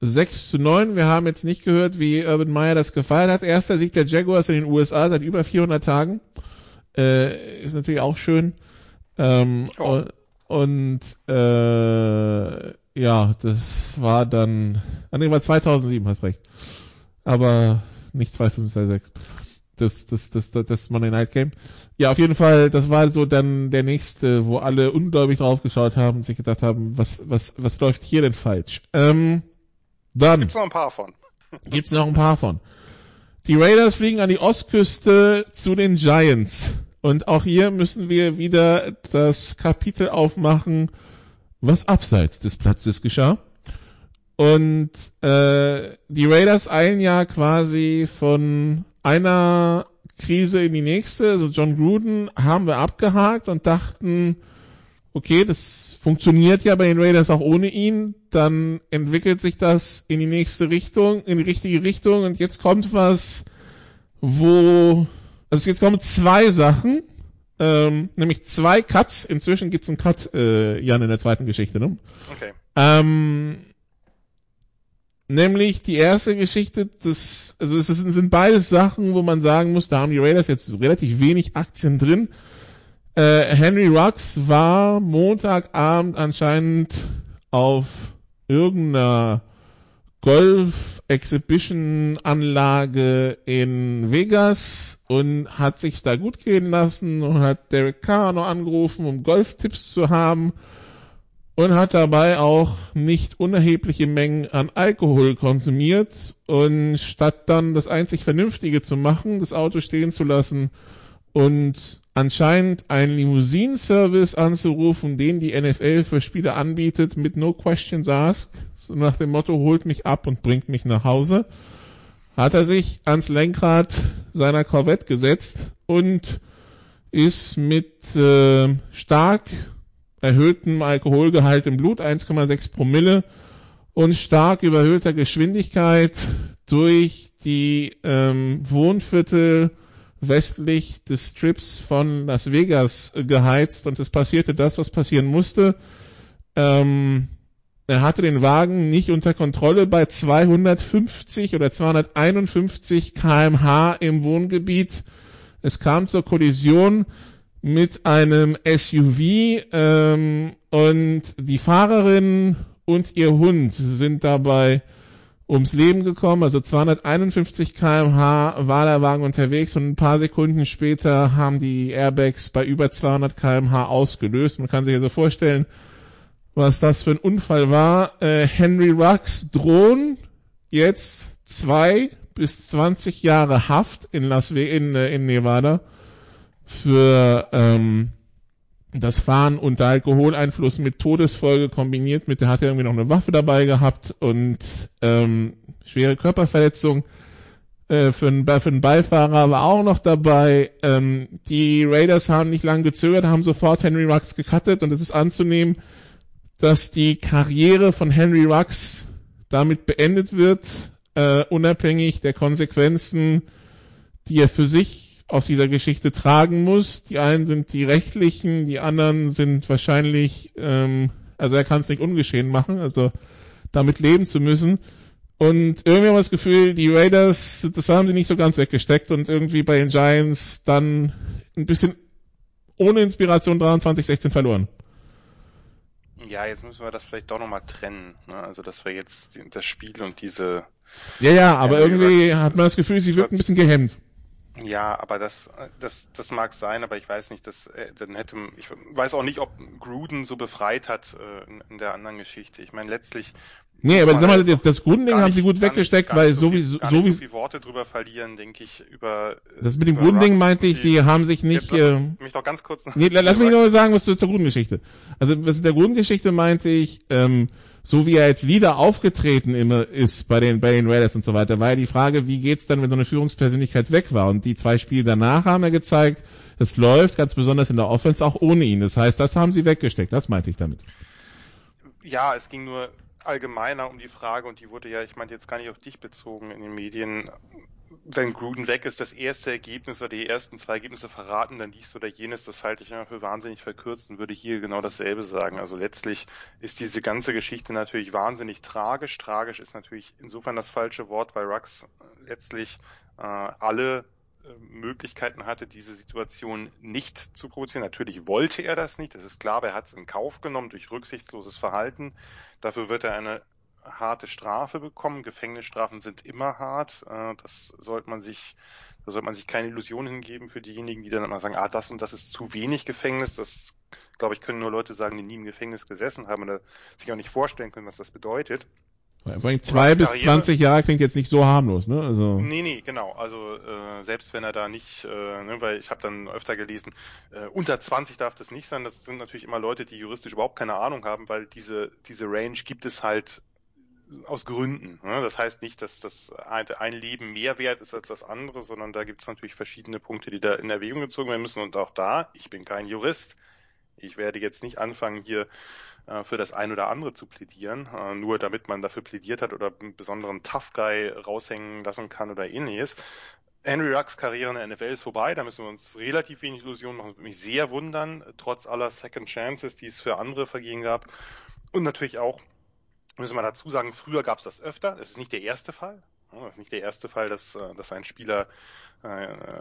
6 zu 9. Wir haben jetzt nicht gehört, wie Urban Meyer das gefeiert hat. Erster Sieg der Jaguars in den USA seit über 400 Tagen. Äh, ist natürlich auch schön. Ähm, oh. Und äh, ja, das war dann, ah nee, war 2007, hast recht. Aber nicht 2526 das, das, das, das, das Monday Night Game. Ja, auf jeden Fall, das war so dann der nächste, wo alle ungläubig drauf geschaut haben und sich gedacht haben, was, was, was läuft hier denn falsch? Ähm, dann. Gibt's noch ein paar von. Gibt's noch ein paar von. Die Raiders fliegen an die Ostküste zu den Giants. Und auch hier müssen wir wieder das Kapitel aufmachen, was abseits des Platzes geschah. Und äh, die Raiders eilen ja quasi von einer Krise in die nächste. Also John Gruden haben wir abgehakt und dachten, okay, das funktioniert ja bei den Raiders auch ohne ihn. Dann entwickelt sich das in die nächste Richtung, in die richtige Richtung und jetzt kommt was, wo, also jetzt kommen zwei Sachen, ähm, nämlich zwei Cuts. Inzwischen gibt's einen Cut, äh, Jan, in der zweiten Geschichte, ne? Okay. Ähm, Nämlich die erste Geschichte, das, also es sind beides Sachen, wo man sagen muss, da haben die Raiders jetzt relativ wenig Aktien drin. Äh, Henry Rux war Montagabend anscheinend auf irgendeiner Golf-Exhibition-Anlage in Vegas und hat sich da gut gehen lassen und hat Derek Carr noch angerufen, um Golftipps zu haben und hat dabei auch nicht unerhebliche Mengen an Alkohol konsumiert. Und statt dann das einzig Vernünftige zu machen, das Auto stehen zu lassen und anscheinend einen Limousinenservice anzurufen, den die NFL für Spieler anbietet mit No Questions Asked, so nach dem Motto holt mich ab und bringt mich nach Hause, hat er sich ans Lenkrad seiner Corvette gesetzt und ist mit äh, stark erhöhtem Alkoholgehalt im Blut, 1,6 Promille und stark überhöhter Geschwindigkeit durch die ähm, Wohnviertel westlich des Strips von Las Vegas geheizt und es passierte das, was passieren musste. Ähm, er hatte den Wagen nicht unter Kontrolle bei 250 oder 251 kmh im Wohngebiet. Es kam zur Kollision mit einem SUV ähm, und die Fahrerin und ihr Hund sind dabei ums Leben gekommen. Also 251 kmh war der Wagen unterwegs und ein paar Sekunden später haben die Airbags bei über 200 kmh ausgelöst. Man kann sich also vorstellen, was das für ein Unfall war. Äh, Henry Rux drohen jetzt zwei bis 20 Jahre Haft in Las Vegas, in, äh, in Nevada für ähm, das Fahren unter Alkoholeinfluss mit Todesfolge kombiniert mit, der hat ja irgendwie noch eine Waffe dabei gehabt und ähm, schwere Körperverletzung äh, für, einen, für einen Beifahrer war auch noch dabei. Ähm, die Raiders haben nicht lange gezögert, haben sofort Henry Rux gecuttet und es ist anzunehmen, dass die Karriere von Henry Rux damit beendet wird, äh, unabhängig der Konsequenzen, die er für sich aus dieser Geschichte tragen muss. Die einen sind die rechtlichen, die anderen sind wahrscheinlich, ähm, also er kann es nicht ungeschehen machen, also damit leben zu müssen. Und irgendwie haben wir das Gefühl, die Raiders, das haben sie nicht so ganz weggesteckt und irgendwie bei den Giants dann ein bisschen ohne Inspiration 23-16 verloren. Ja, jetzt müssen wir das vielleicht doch nochmal trennen. Ne? Also, dass wir jetzt das Spiel und diese. Ja, ja, aber irgendwie hat man das Gefühl, sie wirkt ein bisschen gehemmt. Ja, aber das, das, das mag sein, aber ich weiß nicht, dass äh, dann hätte ich weiß auch nicht, ob Gruden so befreit hat äh, in, in der anderen Geschichte. Ich meine letztlich. Nee, aber sag mal, das, das Grundding haben sie gut weggesteckt, weil so wie so, so wie so Worte drüber verlieren, denke ich über. Das mit dem Grundding meinte ich, sie haben sich nicht. Äh, mich doch ganz kurz. Nee, lass mich noch sagen, was du zur Grundgeschichte. Also was der Grundgeschichte meinte ich. Ähm, so wie er als Leader aufgetreten immer ist bei den, bei den Raiders und so weiter, war ja die Frage, wie geht's dann, wenn so eine Führungspersönlichkeit weg war? Und die zwei Spiele danach haben ja gezeigt, es läuft, ganz besonders in der Offense, auch ohne ihn. Das heißt, das haben sie weggesteckt. Das meinte ich damit. Ja, es ging nur allgemeiner um die Frage und die wurde ja, ich meinte jetzt gar nicht auf dich bezogen in den Medien, wenn Gruden weg ist, das erste Ergebnis oder die ersten zwei Ergebnisse verraten, dann dies oder jenes, das halte ich immer für wahnsinnig verkürzt und würde hier genau dasselbe sagen. Also letztlich ist diese ganze Geschichte natürlich wahnsinnig tragisch. Tragisch ist natürlich insofern das falsche Wort, weil Rux letztlich äh, alle Möglichkeiten hatte, diese Situation nicht zu provozieren. Natürlich wollte er das nicht, das ist klar, aber er hat es in Kauf genommen durch rücksichtsloses Verhalten. Dafür wird er eine harte Strafe bekommen. Gefängnisstrafen sind immer hart. Äh, das sollte man sich, da sollte man sich keine Illusionen hingeben für diejenigen, die dann immer sagen, ah, das und das ist zu wenig Gefängnis. Das, glaube ich, können nur Leute sagen, die nie im Gefängnis gesessen haben oder sich auch nicht vorstellen können, was das bedeutet. Vor allem zwei bis zwanzig Jahre klingt jetzt nicht so harmlos, ne? Also nee, nee, genau. Also äh, selbst wenn er da nicht, äh, ne, weil ich habe dann öfter gelesen, äh, unter 20 darf das nicht sein. Das sind natürlich immer Leute, die juristisch überhaupt keine Ahnung haben, weil diese diese Range gibt es halt aus Gründen. Ne? Das heißt nicht, dass das ein Leben mehr wert ist als das andere, sondern da gibt es natürlich verschiedene Punkte, die da in Erwägung gezogen werden müssen. Und auch da, ich bin kein Jurist, ich werde jetzt nicht anfangen, hier für das ein oder andere zu plädieren, äh, nur damit man dafür plädiert hat oder einen besonderen Tough Guy raushängen lassen kann oder ähnliches. Henry Rux Karriere in der NFL ist vorbei, da müssen wir uns relativ wenig Illusionen machen. Würde mich sehr wundern, trotz aller Second Chances, die es für andere Vergehen gab. Und natürlich auch, müssen wir dazu sagen, früher gab es das öfter. Es ist nicht der erste Fall. Das ist nicht der erste Fall, dass, äh, dass ein Spieler äh,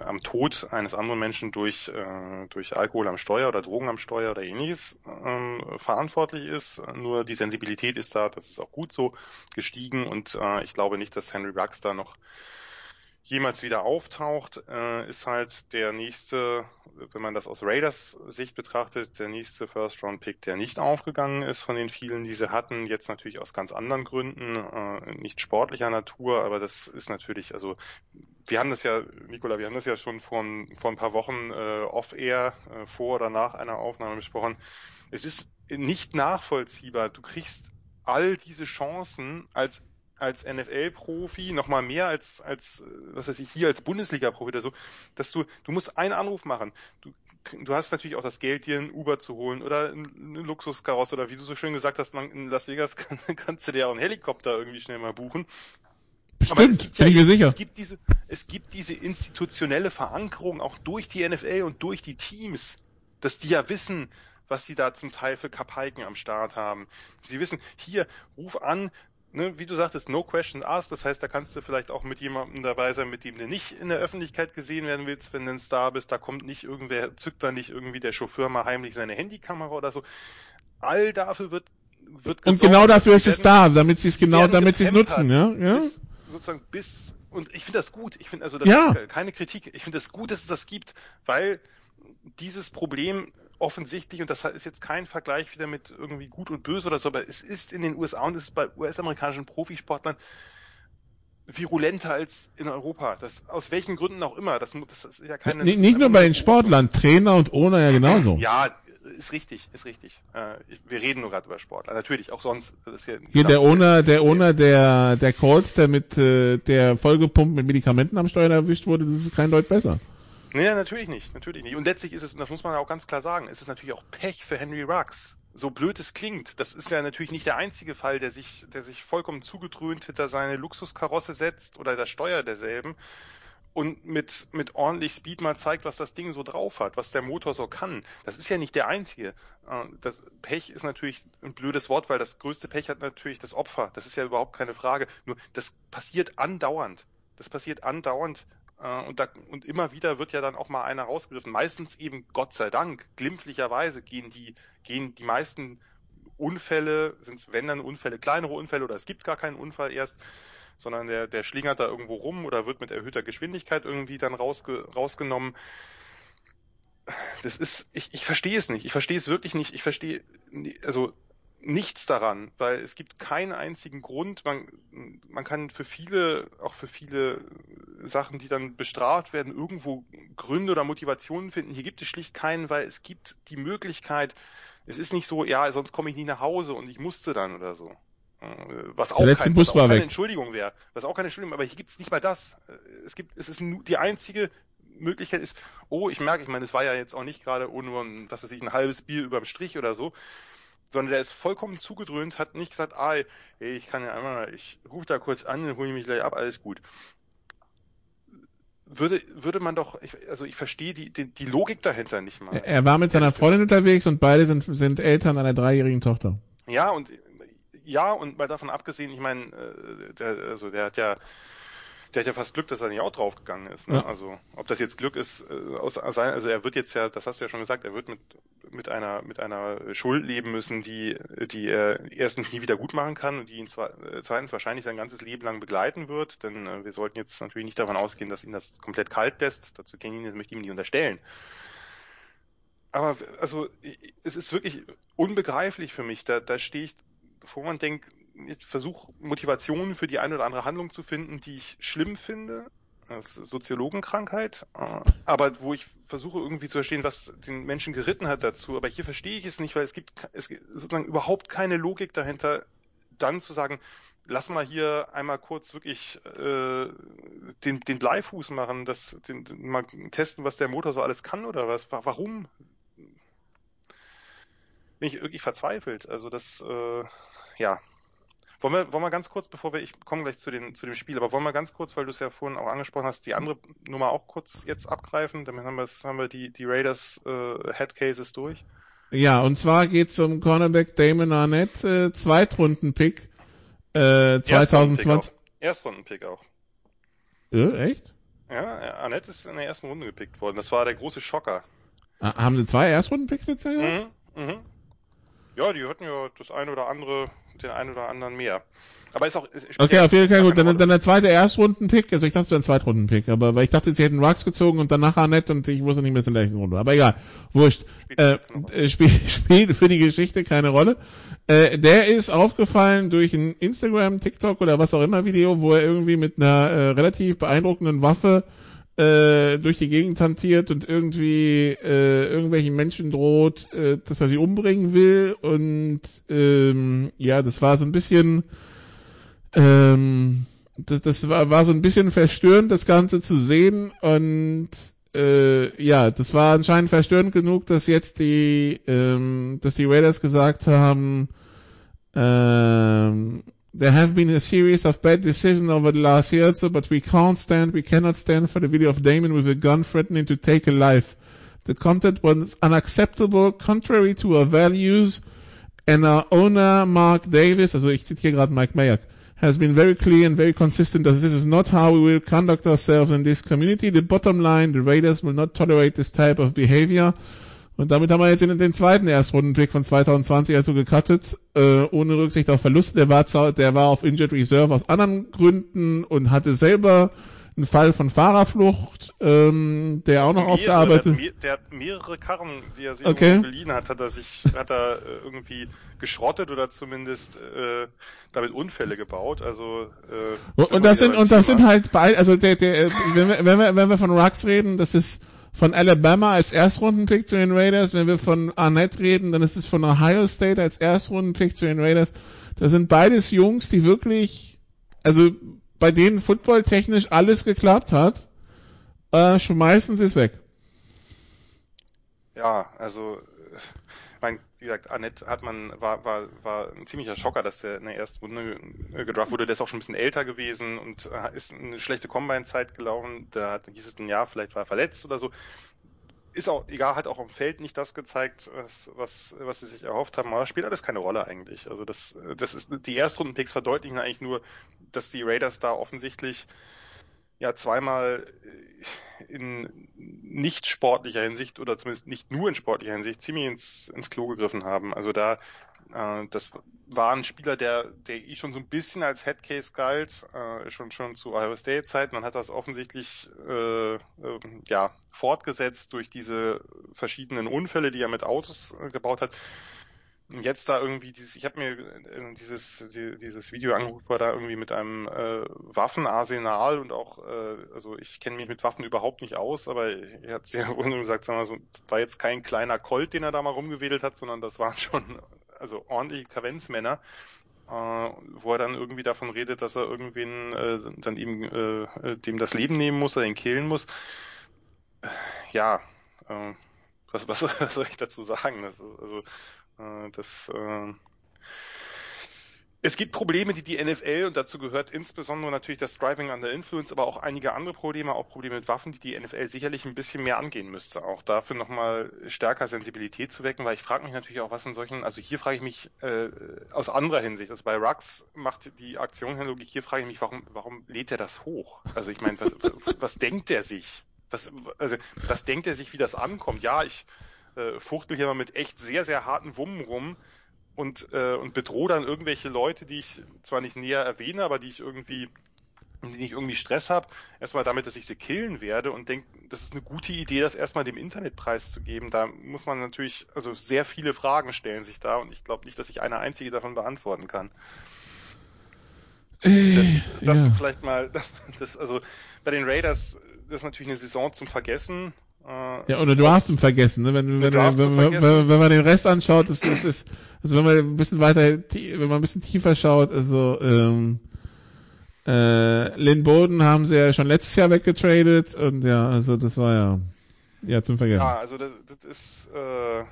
am Tod eines anderen Menschen durch, äh, durch Alkohol am Steuer oder Drogen am Steuer oder ähnliches äh, verantwortlich ist. Nur die Sensibilität ist da, das ist auch gut so, gestiegen und äh, ich glaube nicht, dass Henry Rux da noch jemals wieder auftaucht, äh, ist halt der nächste, wenn man das aus Raiders Sicht betrachtet, der nächste First-Round-Pick, der nicht aufgegangen ist von den vielen, die sie hatten. Jetzt natürlich aus ganz anderen Gründen, äh, nicht sportlicher Natur, aber das ist natürlich, also wir haben das ja, Nicola, wir haben das ja schon vor, vor ein paar Wochen äh, off-air, äh, vor oder nach einer Aufnahme besprochen. Es ist nicht nachvollziehbar. Du kriegst all diese Chancen als als NFL-Profi, nochmal mehr als, als, was weiß ich, hier als Bundesliga-Profi oder so, dass du, du musst einen Anruf machen. Du, du hast natürlich auch das Geld, dir ein Uber zu holen oder ein Luxuskarosse oder wie du so schön gesagt hast, man, in Las Vegas kann, kannst du dir auch einen Helikopter irgendwie schnell mal buchen. Bestimmt, bin ich mir sicher. Es gibt diese, es gibt diese institutionelle Verankerung auch durch die NFL und durch die Teams, dass die ja wissen, was sie da zum Teil für Kapaiken am Start haben. Sie wissen, hier, ruf an, ne, wie du sagtest, no question asked. Das heißt, da kannst du vielleicht auch mit jemandem dabei sein, mit dem du nicht in der Öffentlichkeit gesehen werden willst, wenn du ein Star bist. Da kommt nicht irgendwer, zückt da nicht irgendwie der Chauffeur mal heimlich seine Handykamera oder so. All dafür wird, wird gesorgt. Und genau dafür ist es da, damit sie es genau, damit sie es nutzen, ja, ja. Bis, sozusagen bis, und ich finde das gut. Ich finde also, das ja. keine Kritik. Ich finde es das gut, dass es das gibt, weil dieses Problem offensichtlich, und das ist jetzt kein Vergleich wieder mit irgendwie gut und böse oder so, aber es ist in den USA und es ist bei US-amerikanischen Profisportlern virulenter als in Europa. Das, aus welchen Gründen auch immer. Das, das ist ja keine. Nicht, nicht nur bei den Sportlern, Trainer und Owner ja genauso. Ja, ist richtig, ist richtig. Äh, wir reden nur gerade über Sport. Natürlich, auch sonst. Das ist ja Hier der Owner, der Owner der, der Colts, der mit äh, der vollgepumpt mit Medikamenten am Steuer erwischt wurde, das ist kein Deut besser. Nee, natürlich nicht, natürlich nicht. Und letztlich ist es, und das muss man ja auch ganz klar sagen, ist es natürlich auch Pech für Henry Ruggs. So blöd es klingt, das ist ja natürlich nicht der einzige Fall, der sich, der sich vollkommen zugedröhnt hinter seine Luxuskarosse setzt oder das Steuer derselben und mit, mit ordentlich Speed mal zeigt, was das Ding so drauf hat, was der Motor so kann. Das ist ja nicht der einzige. Äh, das Pech ist natürlich ein blödes Wort, weil das größte Pech hat natürlich das Opfer. Das ist ja überhaupt keine Frage. Nur das passiert andauernd. Das passiert andauernd. Äh, und, da, und immer wieder wird ja dann auch mal einer rausgegriffen. Meistens eben, Gott sei Dank, glimpflicherweise gehen die, gehen die meisten Unfälle, sind es wenn dann Unfälle, kleinere Unfälle oder es gibt gar keinen Unfall erst, sondern der, der schlingert da irgendwo rum oder wird mit erhöhter Geschwindigkeit irgendwie dann rausge, rausgenommen. Das ist, ich, ich verstehe es nicht. Ich verstehe es wirklich nicht. Ich verstehe, also nichts daran, weil es gibt keinen einzigen Grund. Man, man kann für viele, auch für viele Sachen, die dann bestraft werden, irgendwo Gründe oder Motivationen finden. Hier gibt es schlicht keinen, weil es gibt die Möglichkeit, es ist nicht so, ja, sonst komme ich nie nach Hause und ich musste dann oder so. Was auch, kein, was auch keine weg. Entschuldigung wäre. Was auch keine Entschuldigung, aber hier gibt es nicht mal das. Es gibt, es ist nur die einzige Möglichkeit ist, oh, ich merke, ich meine, es war ja jetzt auch nicht gerade oh, nur, was weiß ich, ein halbes Bier überm Strich oder so, sondern der ist vollkommen zugedröhnt, hat nicht gesagt, ah, ey, ich kann ja einmal, ich rufe da kurz an, dann hole ich mich gleich ab, alles gut. Würde, würde man doch, ich, also ich verstehe die, die, die Logik dahinter nicht mal. Er war mit seiner Freundin unterwegs und beide sind, sind Eltern einer dreijährigen Tochter. Ja, und ja, und mal davon abgesehen, ich meine, äh, der, also der hat ja der hat ja fast Glück, dass er nicht auch draufgegangen ist. Ne? Ja. Also ob das jetzt Glück ist, äh, aus, aus, also er wird jetzt ja, das hast du ja schon gesagt, er wird mit mit einer mit einer Schuld leben müssen, die die er erstens nie wieder gut machen kann und die ihn zwar, äh, zweitens wahrscheinlich sein ganzes Leben lang begleiten wird. Denn äh, wir sollten jetzt natürlich nicht davon ausgehen, dass ihn das komplett kalt lässt. Dazu kenne ich ihn, das möchte ich ihm nicht unterstellen. Aber also es ist wirklich unbegreiflich für mich. Da, da stehe ich vor man denkt, ich versuche Motivationen für die eine oder andere Handlung zu finden, die ich schlimm finde. Das ist Soziologenkrankheit. Äh, aber wo ich versuche irgendwie zu verstehen, was den Menschen geritten hat dazu. Aber hier verstehe ich es nicht, weil es gibt, es gibt sozusagen überhaupt keine Logik dahinter, dann zu sagen, lass mal hier einmal kurz wirklich äh, den, den Bleifuß machen, das, den, mal testen, was der Motor so alles kann oder was. Warum? Bin ich wirklich verzweifelt. Also das, äh, ja, wollen wir, wollen wir ganz kurz, bevor wir, ich komme gleich zu, den, zu dem Spiel, aber wollen wir ganz kurz, weil du es ja vorhin auch angesprochen hast, die andere Nummer auch kurz jetzt abgreifen? Damit haben, haben wir die, die Raiders äh, Headcases durch. Ja, und zwar geht's um Cornerback Damon Arnett, äh, Zweitrunden-Pick äh, 2020. Erstrunden-Pick auch. Ja, echt? Ja, Arnett ist in der ersten Runde gepickt worden. Das war der große Schocker. Ah, haben sie zwei Erstrunden-Picks jetzt? Mhm, mhm. Ja, die hatten ja das eine oder andere den einen oder anderen mehr. Aber ist auch. Ist okay, auf jeden Fall gut. Dann, dann der zweite Erstrunden-Pick. Also ich dachte, es wäre ein Zweitrunden-Pick, aber weil ich dachte, sie hätten Rux gezogen und danach Annette und ich wusste nicht mehr, es in der nächsten Runde. Aber egal, wurscht. Spielt, äh, äh, spielt, spielt für die Geschichte keine Rolle. Äh, der ist aufgefallen durch ein Instagram, TikTok oder was auch immer Video, wo er irgendwie mit einer äh, relativ beeindruckenden Waffe äh, durch die Gegend hantiert und irgendwie äh, irgendwelchen Menschen droht, äh, dass er sie umbringen will. Und ähm, ja, das war so ein bisschen, ähm, das, das war, war so ein bisschen verstörend, das Ganze zu sehen. Und äh, ja, das war anscheinend verstörend genug, dass jetzt die, ähm, dass die Raiders gesagt haben, ähm, there have been a series of bad decisions over the last year, so, but we can't stand, we cannot stand for the video of Damon with a gun threatening to take a life. The content was unacceptable, contrary to our values, and our owner, Mark Davis, also ich zitiere gerade Mike Mayock, has been very clear and very consistent that this is not how we will conduct ourselves in this community. The bottom line, the Raiders will not tolerate this type of behavior. Und damit haben wir jetzt den, den zweiten Erstrundenpick von 2020 also gecuttet, äh, ohne Rücksicht auf Verluste. Der war, zwar, der war auf Injured Reserve aus anderen Gründen und hatte selber einen Fall von Fahrerflucht, ähm, der auch noch mehrere, aufgearbeitet. Der, der, hat mehrere Karren, die er sich okay. geliehen hat, hat er sich, hat er äh, irgendwie geschrottet oder zumindest äh, damit Unfälle gebaut. Also äh, und das sind und das sind halt beide, also der, der, wenn wir, wenn wir wenn wir von Rux reden, das ist von Alabama als Erstrundenpick zu den Raiders. Wenn wir von Arnett reden, dann ist es von Ohio State als Erstrundenpick zu den Raiders. Das sind beides Jungs, die wirklich, also bei denen footballtechnisch alles geklappt hat. Äh, schmeißen sie es weg. Ja, also gesagt, Annette hat man, war, war, war ein ziemlicher Schocker, dass der in der ersten Runde gedraft wurde. Der ist auch schon ein bisschen älter gewesen und ist eine schlechte Combine-Zeit gelaufen. Da hat, hieß es ein Jahr, vielleicht war er verletzt oder so. Ist auch, egal, hat auch am Feld nicht das gezeigt, was, was, was sie sich erhofft haben, aber spielt alles keine Rolle eigentlich. Also das, das ist, die Erstrunden-Picks verdeutlichen eigentlich nur, dass die Raiders da offensichtlich ja zweimal in nicht sportlicher Hinsicht oder zumindest nicht nur in sportlicher Hinsicht ziemlich ins, ins Klo gegriffen haben. Also da, äh, das war ein Spieler, der, der ich schon so ein bisschen als Headcase galt, äh, schon schon zu Ohio State Zeiten. Man hat das offensichtlich äh, äh, ja fortgesetzt durch diese verschiedenen Unfälle, die er mit Autos äh, gebaut hat jetzt da irgendwie dieses, ich habe mir äh, dieses die, dieses Video angeguckt, war da irgendwie mit einem äh, Waffenarsenal und auch, äh, also ich kenne mich mit Waffen überhaupt nicht aus, aber er hat ja wohl gesagt, sagen wir so, war jetzt kein kleiner Colt, den er da mal rumgewedelt hat, sondern das waren schon also ordentliche Kavenzmänner, äh, wo er dann irgendwie davon redet, dass er irgendwen äh, dann ihm äh, dem das Leben nehmen muss, er ihn killen muss. Ja, äh, was, was, soll ich dazu sagen? Das ist, also äh, das, äh, es gibt Probleme, die die NFL, und dazu gehört insbesondere natürlich das Driving under Influence, aber auch einige andere Probleme, auch Probleme mit Waffen, die die NFL sicherlich ein bisschen mehr angehen müsste. Auch dafür nochmal stärker Sensibilität zu wecken, weil ich frage mich natürlich auch, was in solchen, also hier frage ich mich äh, aus anderer Hinsicht, also bei Rux macht die Aktion Logik, hier frage ich mich, warum, warum lädt er das hoch? Also ich meine, was, was denkt er sich? Was, also, was denkt er sich, wie das ankommt? Ja, ich äh, fuchtel hier mal mit echt sehr, sehr harten Wummen rum und, äh, und bedrohe dann irgendwelche Leute, die ich zwar nicht näher erwähne, aber die ich irgendwie die ich irgendwie Stress habe, erstmal damit, dass ich sie killen werde und denke, das ist eine gute Idee, das erstmal dem Internetpreis zu geben. Da muss man natürlich, also sehr viele Fragen stellen sich da und ich glaube nicht, dass ich eine einzige davon beantworten kann. Äh, Das, das ja. vielleicht mal, das, das, also bei den Raiders, das ist natürlich eine Saison zum Vergessen. Äh, Ja, oder du hast ihn vergessen, ne? Wenn, wenn, wenn, wenn, vergessen. wenn, wenn man den Rest anschaut, ist, ist, ist, also wenn man ein bisschen weiter, wenn man ein bisschen tiefer schaut, also ähm, äh, Lynn Bowden haben sie ja schon letztes Jahr weggetradet und ja, also das war ja ja zum Vergessen. Ja, also das, das ist äh,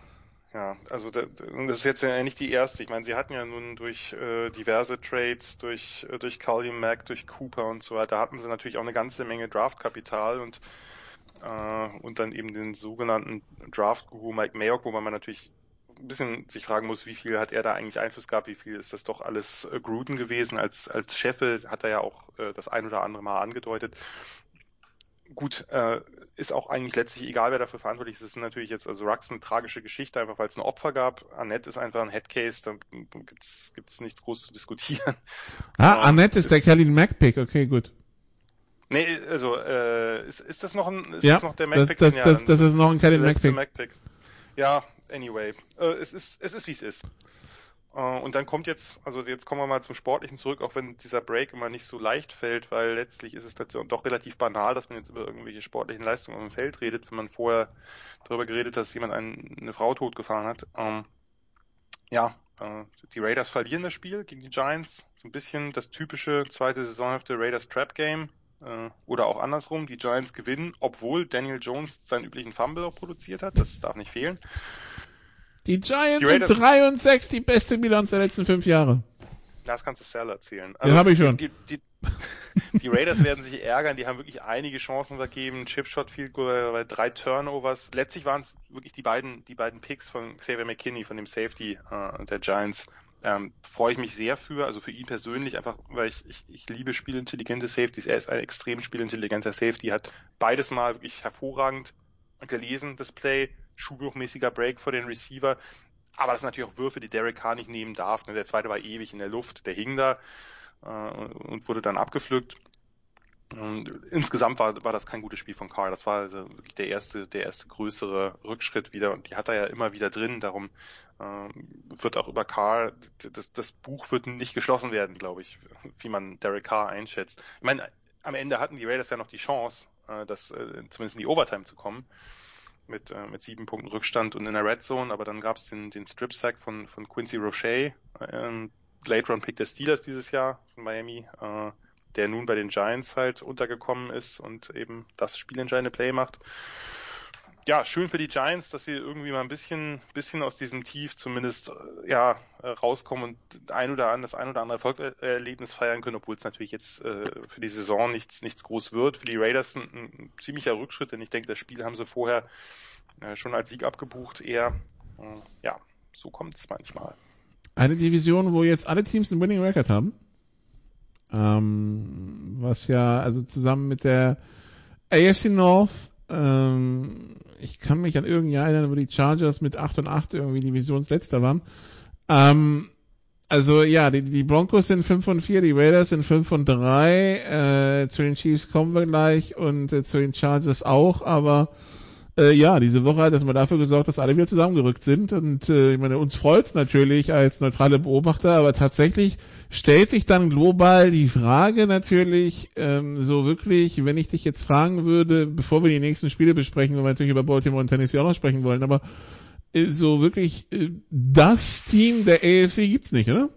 ja, also das, das ist jetzt ja nicht die erste. Ich meine, sie hatten ja nun durch äh, diverse Trades, durch äh, durch Carly Mack, durch Cooper und so weiter, hatten sie natürlich auch eine ganze Menge Draftkapital und äh, und dann eben den sogenannten Draft-Guru Mike Mayock, wo man natürlich ein bisschen sich fragen muss, wie viel hat er da eigentlich Einfluss gehabt, wie viel ist das doch alles äh, Gruden gewesen als als Chefel, hat er ja auch äh, das ein oder andere Mal angedeutet gut, äh, ist auch eigentlich letztlich egal, wer dafür verantwortlich ist. Es ist natürlich jetzt, also Rux eine tragische Geschichte, einfach weil es ein Opfer gab. Annette ist einfach ein Headcase, da gibt's, gibt's nichts groß zu diskutieren. Ah, Annette ist der Kelly Mac Pick, okay, gut. Nee, also, äh, ist, ist das noch ein, ist Ja, das noch der das, Mac-Pick? das, Ja, das, dann das ist noch ein Kelly der Mac letzte Pick. Mac-Pick. Ja, anyway. Äh, es ist, es ist wie es ist. Äh, und dann kommt jetzt, also jetzt kommen wir mal zum Sportlichen zurück, auch wenn dieser Break immer nicht so leicht fällt, weil letztlich ist es doch relativ banal, dass man jetzt über irgendwelche sportlichen Leistungen auf dem Feld redet, wenn man vorher darüber geredet hat, dass jemand einen, eine Frau totgefahren hat. Ähm, ja, äh, die Raiders verlieren das Spiel gegen die Giants. So ein bisschen das typische zweite Saisonhälfte Raiders Trap Game. Äh, oder auch andersrum, die Giants gewinnen, obwohl Daniel Jones seinen üblichen Fumble auch produziert hat. Das darf nicht fehlen. Die Giants Die sind Raiders- 3 und 6, die beste Bilanz der letzten fünf Jahre. Das kannst du Sal erzählen. Ja, hab ich schon. Die, die, die Raiders werden sich ärgern, die haben wirklich einige Chancen vergeben. Chipshot Field Goal bei drei Turnovers. Letztlich waren es wirklich die beiden, die beiden Picks von Xavier McKinney, von dem Safety äh, der Giants. Ähm, freue ich mich sehr für, also für ihn persönlich, einfach weil ich, ich, ich liebe spielintelligente Safeties. Er ist ein extrem spielintelligenter Safety, hat beides mal wirklich hervorragend gelesen, das Play, schulbuchmäßiger Break vor den Receiver. Aber das sind natürlich auch Würfe, die Derek Carr nicht nehmen darf. Ne? Der zweite war ewig in der Luft, der hing da äh, und wurde dann abgepflückt. Und insgesamt war, war das kein gutes Spiel von Carr. Das war also wirklich der erste, der erste größere Rückschritt wieder. Und die hat er ja immer wieder drin. Darum äh, wird auch über Carr, das, das Buch wird nicht geschlossen werden, glaube ich, wie man Derek Carr einschätzt. Ich meine, am Ende hatten die Raiders ja noch die Chance, äh, das äh, zumindest in die Overtime zu kommen mit, äh, mit sieben Punkten Rückstand und in der Red Zone, aber dann gab es den, den Strip-Sack von, von Quincy Roche, äh, Late Round Pick der Steelers dieses Jahr von Miami, äh, der nun bei den Giants halt untergekommen ist und eben das spielentscheidende Play macht. Ja, schön für die Giants, dass sie irgendwie mal ein bisschen, bisschen aus diesem Tief zumindest äh, ja rauskommen und ein oder an, das ein oder andere Erfolgserlebnis feiern können, obwohl es natürlich jetzt äh, für die Saison nichts, nichts groß wird. Für die Raiders ein, ein ziemlicher Rückschritt, denn ich denke, das Spiel haben sie vorher äh, schon als Sieg abgebucht. Eher, äh, ja, so kommt es manchmal. Eine Division, wo jetzt alle Teams einen Winning Record haben. Ähm, was ja, also zusammen mit der AFC North, ähm, ich kann mich an irgendein Jahr erinnern, wo die Chargers mit 8 und 8 irgendwie Divisionsletzter waren. Ähm, also ja, die, die Broncos sind 5 und 4, die Raiders sind 5 und 3, äh, zu den Chiefs kommen wir gleich und äh, zu den Chargers auch, aber äh, ja, diese Woche hat erstmal dafür gesorgt, dass alle wieder zusammengerückt sind. Und äh, ich meine, uns freut's natürlich als neutrale Beobachter, aber tatsächlich stellt sich dann global die Frage natürlich, ähm, so wirklich, wenn ich dich jetzt fragen würde, bevor wir die nächsten Spiele besprechen, weil wir natürlich über Baltimore und Tennessee auch noch sprechen wollen, aber äh, so wirklich äh, das Team der AFC gibt's nicht, oder?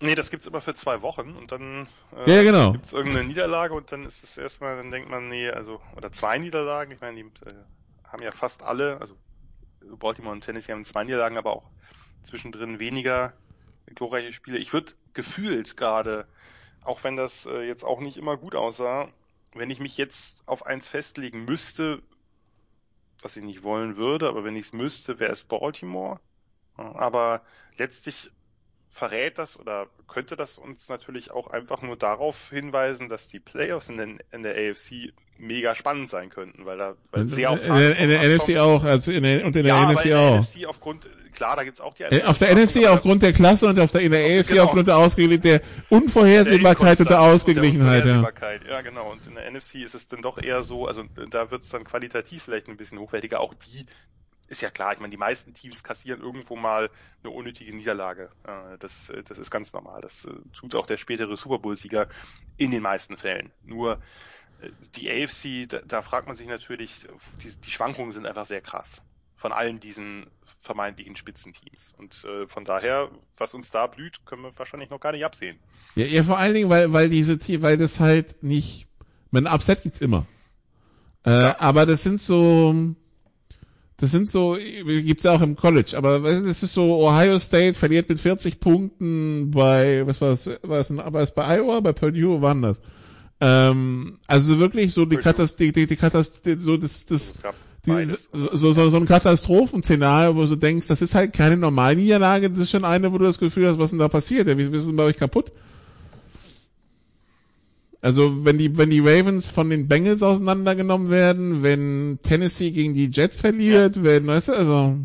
Nee, das gibt's immer für zwei Wochen und dann äh, ja, genau. gibt's irgendeine Niederlage und dann ist es erstmal, dann denkt man, nee, also, oder zwei Niederlagen, ich meine, die äh, haben ja fast alle, also Baltimore und Tennessee haben zwei Niederlagen, aber auch zwischendrin weniger glorreiche Spiele. Ich würde gefühlt gerade, auch wenn das äh, jetzt auch nicht immer gut aussah, wenn ich mich jetzt auf eins festlegen müsste, was ich nicht wollen würde, aber wenn ich es müsste, wäre es Baltimore. Aber letztlich verrät das oder könnte das uns natürlich auch einfach nur darauf hinweisen, dass die Playoffs in, den, in der AFC mega spannend sein könnten, weil da weil sehr auf in, der, in der NFC auch, also in der, und in der ja, NFC in der auch. NFC aufgrund, klar, da gibt's auch die äh, Auf der NFC aufgrund der Klasse und auf der in der AFC genau. aufgrund der Ausgeglichen, der Unvorhersehbarkeit und der Ausgeglichenheit, ja. Ja, genau. Und in der NFC ist es dann doch eher so, also da wird es dann qualitativ vielleicht ein bisschen hochwertiger. Auch die ist ja klar, ich meine, die meisten Teams kassieren irgendwo mal eine unnötige Niederlage. Das, das ist ganz normal. Das tut auch der spätere Super Bowl-Sieger in den meisten Fällen. Nur die AFC, da, da fragt man sich natürlich, die, die, Schwankungen sind einfach sehr krass von allen diesen vermeintlichen Spitzenteams. Und äh, von daher, was uns da blüht, können wir wahrscheinlich noch gar nicht absehen. Ja, ja vor allen Dingen, weil, weil diese weil das halt nicht, ein Upset gibt's immer. Äh, ja. Aber das sind so, das sind so, gibt's ja auch im College, aber das ist so, Ohio State verliert mit 40 Punkten bei, was war es, war es, war es bei Iowa, bei Purdue, wann das? Ähm, also wirklich so die Katastrophe, die, die, Katastrophe, so das, das, die, so, so, so ein Katastrophenszenario, wo du denkst, das ist halt keine normale Niederlage, das ist schon eine, wo du das Gefühl hast, was denn da passiert? Ist denn bei euch kaputt? Also wenn die wenn die Ravens von den Bengals auseinandergenommen werden, wenn Tennessee gegen die Jets verliert, ja. wenn, weißt du, also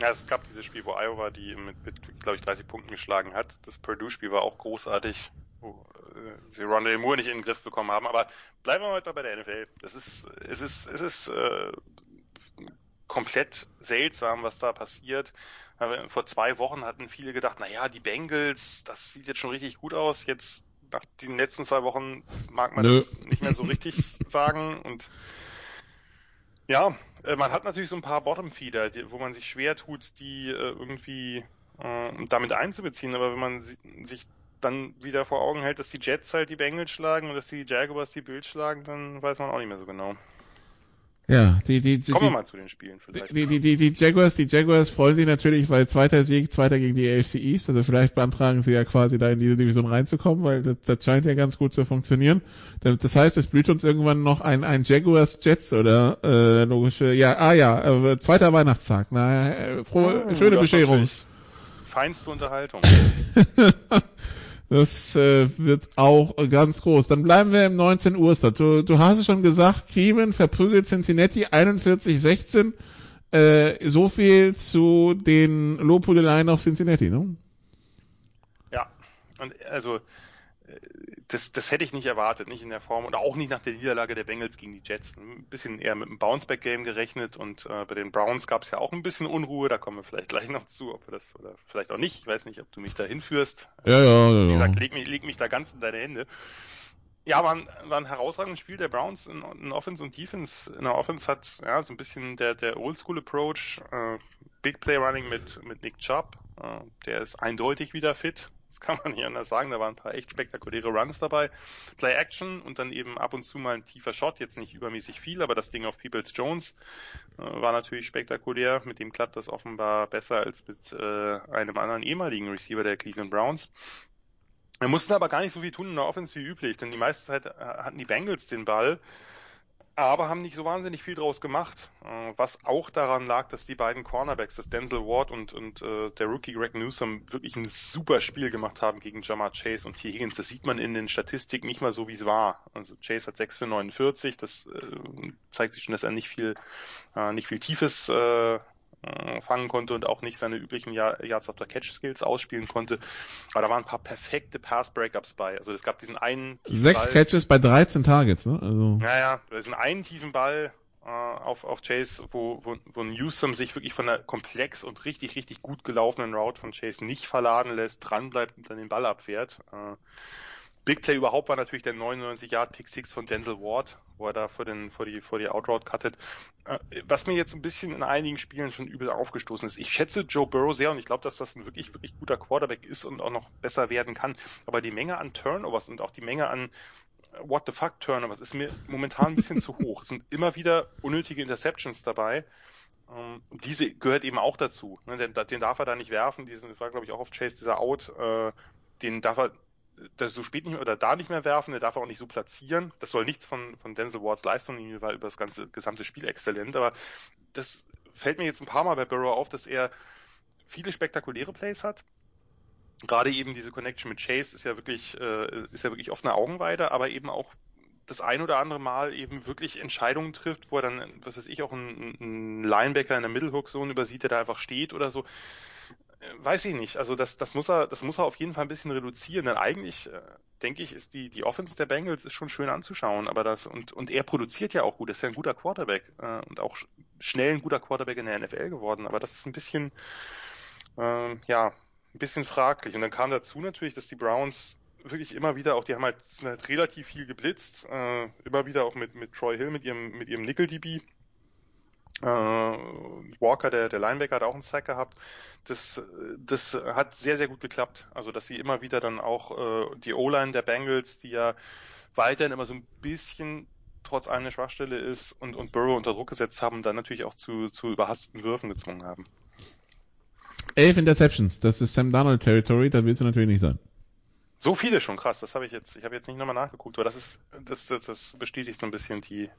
ja, es gab dieses Spiel, wo Iowa die mit, mit glaube ich 30 Punkten geschlagen hat. Das Purdue-Spiel war auch großartig, wo äh, sie Rondale Moore nicht in den Griff bekommen haben. Aber bleiben wir heute bei der NFL. Das ist es ist es ist äh, komplett seltsam, was da passiert. Vor zwei Wochen hatten viele gedacht, na ja, die Bengals, das sieht jetzt schon richtig gut aus. Jetzt nach den letzten zwei Wochen mag man Nö. das nicht mehr so richtig sagen und ja, äh, man hat natürlich so ein paar Bottom-Feeder, wo man sich schwer tut, die äh, irgendwie äh, damit einzubeziehen, aber wenn man sich dann wieder vor Augen hält, dass die Jets halt die Bengals schlagen und dass die Jaguars die Bills schlagen, dann weiß man auch nicht mehr so genau. Ja, die, die, die, Kommen wir mal zu den Spielen vielleicht. Die, die, die, die Jaguars, die Jaguars freuen sich natürlich, weil zweiter Sieg, zweiter gegen die AFC East, also vielleicht beantragen sie ja quasi da in diese Division reinzukommen, weil das, das scheint ja ganz gut zu funktionieren. Das heißt, es blüht uns irgendwann noch ein, ein Jaguars Jets oder äh, logische, ja, ah ja, äh, zweiter Weihnachtstag. Na, äh, frohe, oh, schöne Bescherung. Feinste Unterhaltung. Das äh, wird auch ganz groß. Dann bleiben wir im 19 Uhr. Du, du hast es schon gesagt, Cleveland verprügelt Cincinnati 41-16. Äh, so viel zu den Lobhudeleien auf Cincinnati, ne? Ja, und also das, das hätte ich nicht erwartet, nicht in der Form und auch nicht nach der Niederlage der Bengals gegen die Jets. Ein bisschen eher mit einem Bounceback-Game gerechnet und äh, bei den Browns gab es ja auch ein bisschen Unruhe, da kommen wir vielleicht gleich noch zu, ob wir das oder vielleicht auch nicht. Ich weiß nicht, ob du mich da hinführst. Ja, ja, ja. Wie gesagt, leg mich, leg mich da ganz in deine Hände. Ja, war ein, war ein herausragendes Spiel der Browns in, in Offense und Defense. In der Offense hat ja so ein bisschen der, der Oldschool-Approach, äh, Big Play Running mit, mit Nick Chubb, äh, der ist eindeutig wieder fit. Das kann man nicht anders sagen. Da waren ein paar echt spektakuläre Runs dabei. Play Action und dann eben ab und zu mal ein tiefer Shot. Jetzt nicht übermäßig viel, aber das Ding auf Peoples Jones äh, war natürlich spektakulär. Mit dem klappt das offenbar besser als mit äh, einem anderen ehemaligen Receiver der Cleveland Browns. Wir mussten aber gar nicht so viel tun in der Offense wie üblich, denn die meiste Zeit äh, hatten die Bengals den Ball, aber haben nicht so wahnsinnig viel draus gemacht, äh, was auch daran lag, dass die beiden Cornerbacks, das Denzel Ward und, und äh, der Rookie Greg Newsom, wirklich ein super Spiel gemacht haben gegen Jamar Chase und T. Higgins. Das sieht man in den Statistiken nicht mal so, wie es war. Also Chase hat 6 für 49, das äh, zeigt sich schon, dass er nicht viel, äh, nicht viel Tiefes äh, äh, fangen konnte und auch nicht seine üblichen Yards after Catch Skills ausspielen konnte. Aber da waren ein paar perfekte Pass Breakups bei. Also es gab diesen einen sechs Ball, Catches bei 13 Targets, ne? Also naja, diesen einen tiefen Ball äh, auf auf Chase, wo wo, wo Newsom sich wirklich von der komplex und richtig richtig gut gelaufenen Route von Chase nicht verladen lässt, dran bleibt und dann den Ball abfährt. Äh, Big Play überhaupt war natürlich der 99 Yard Pick Six von Denzel Ward, wo er da vor den vor die vor die Outroute cuttet. Äh, was mir jetzt ein bisschen in einigen Spielen schon übel aufgestoßen ist. Ich schätze Joe Burrow sehr und ich glaube, dass das ein wirklich wirklich guter Quarterback ist und auch noch besser werden kann. Aber die Menge an Turnovers und auch die Menge an äh, What the fuck Turnovers ist mir momentan ein bisschen zu hoch. Es sind immer wieder unnötige Interceptions dabei. Ähm, diese gehört eben auch dazu. Ne? Den, den darf er da nicht werfen. Diesen war glaube ich auch auf Chase dieser Out. Äh, den darf er das so spät nicht mehr oder da nicht mehr werfen, der darf auch nicht so platzieren. Das soll nichts von, von Denzel Wards Leistung nehmen, war über das ganze gesamte Spiel exzellent, aber das fällt mir jetzt ein paar Mal bei Burrow auf, dass er viele spektakuläre Plays hat. Gerade eben diese Connection mit Chase ist ja wirklich, äh, ist ja wirklich oft eine Augenweide, aber eben auch das ein oder andere Mal eben wirklich Entscheidungen trifft, wo er dann, was weiß ich, auch einen, Linebacker in der Mittelhook-Zone übersieht, der da einfach steht oder so weiß ich nicht. Also das, das muss er, das muss er auf jeden Fall ein bisschen reduzieren. Denn eigentlich äh, denke ich, ist die die Offense der Bengals ist schon schön anzuschauen. Aber das und und er produziert ja auch gut. ist ja ein guter Quarterback äh, und auch schnell ein guter Quarterback in der NFL geworden. Aber das ist ein bisschen, äh, ja, ein bisschen fraglich. Und dann kam dazu natürlich, dass die Browns wirklich immer wieder auch, die haben halt, halt relativ viel geblitzt, äh, immer wieder auch mit mit Troy Hill mit ihrem mit ihrem Nickel DB äh, Walker, der, der Linebacker, hat auch einen Sack gehabt. Das, das hat sehr, sehr gut geklappt. Also, dass sie immer wieder dann auch äh, die O-Line der Bengals, die ja weiterhin immer so ein bisschen trotz einer Schwachstelle ist und, und Burrow unter Druck gesetzt haben, dann natürlich auch zu, zu überhasteten Würfen gezwungen haben. Elf Interceptions, das ist Sam Donald Territory, da willst du natürlich nicht sein. So viele schon, krass. Das habe ich jetzt, ich habe jetzt nicht nochmal nachgeguckt, aber das ist, das, das, das bestätigt so ein bisschen die.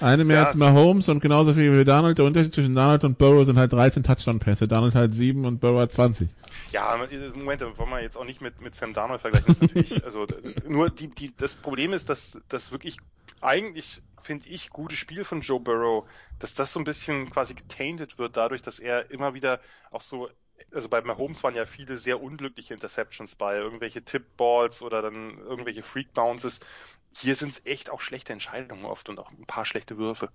Eine mehr ja, als Mahomes und genauso viel wie Donald. Der Unterschied zwischen Donald und Burrow sind halt 13 Touchdown-Pässe. Donald hat 7 und Burrow hat 20. Ja, Moment, wollen wir jetzt auch nicht mit, mit Sam Donald vergleichen. Das natürlich, also, nur die, die, das Problem ist, dass, das wirklich eigentlich, finde ich, gute Spiel von Joe Burrow, dass das so ein bisschen quasi getainted wird dadurch, dass er immer wieder auch so also bei Mahomes waren ja viele sehr unglückliche Interceptions bei, irgendwelche Tip-Balls oder dann irgendwelche Freak-Bounces. Hier sind es echt auch schlechte Entscheidungen oft und auch ein paar schlechte Würfe.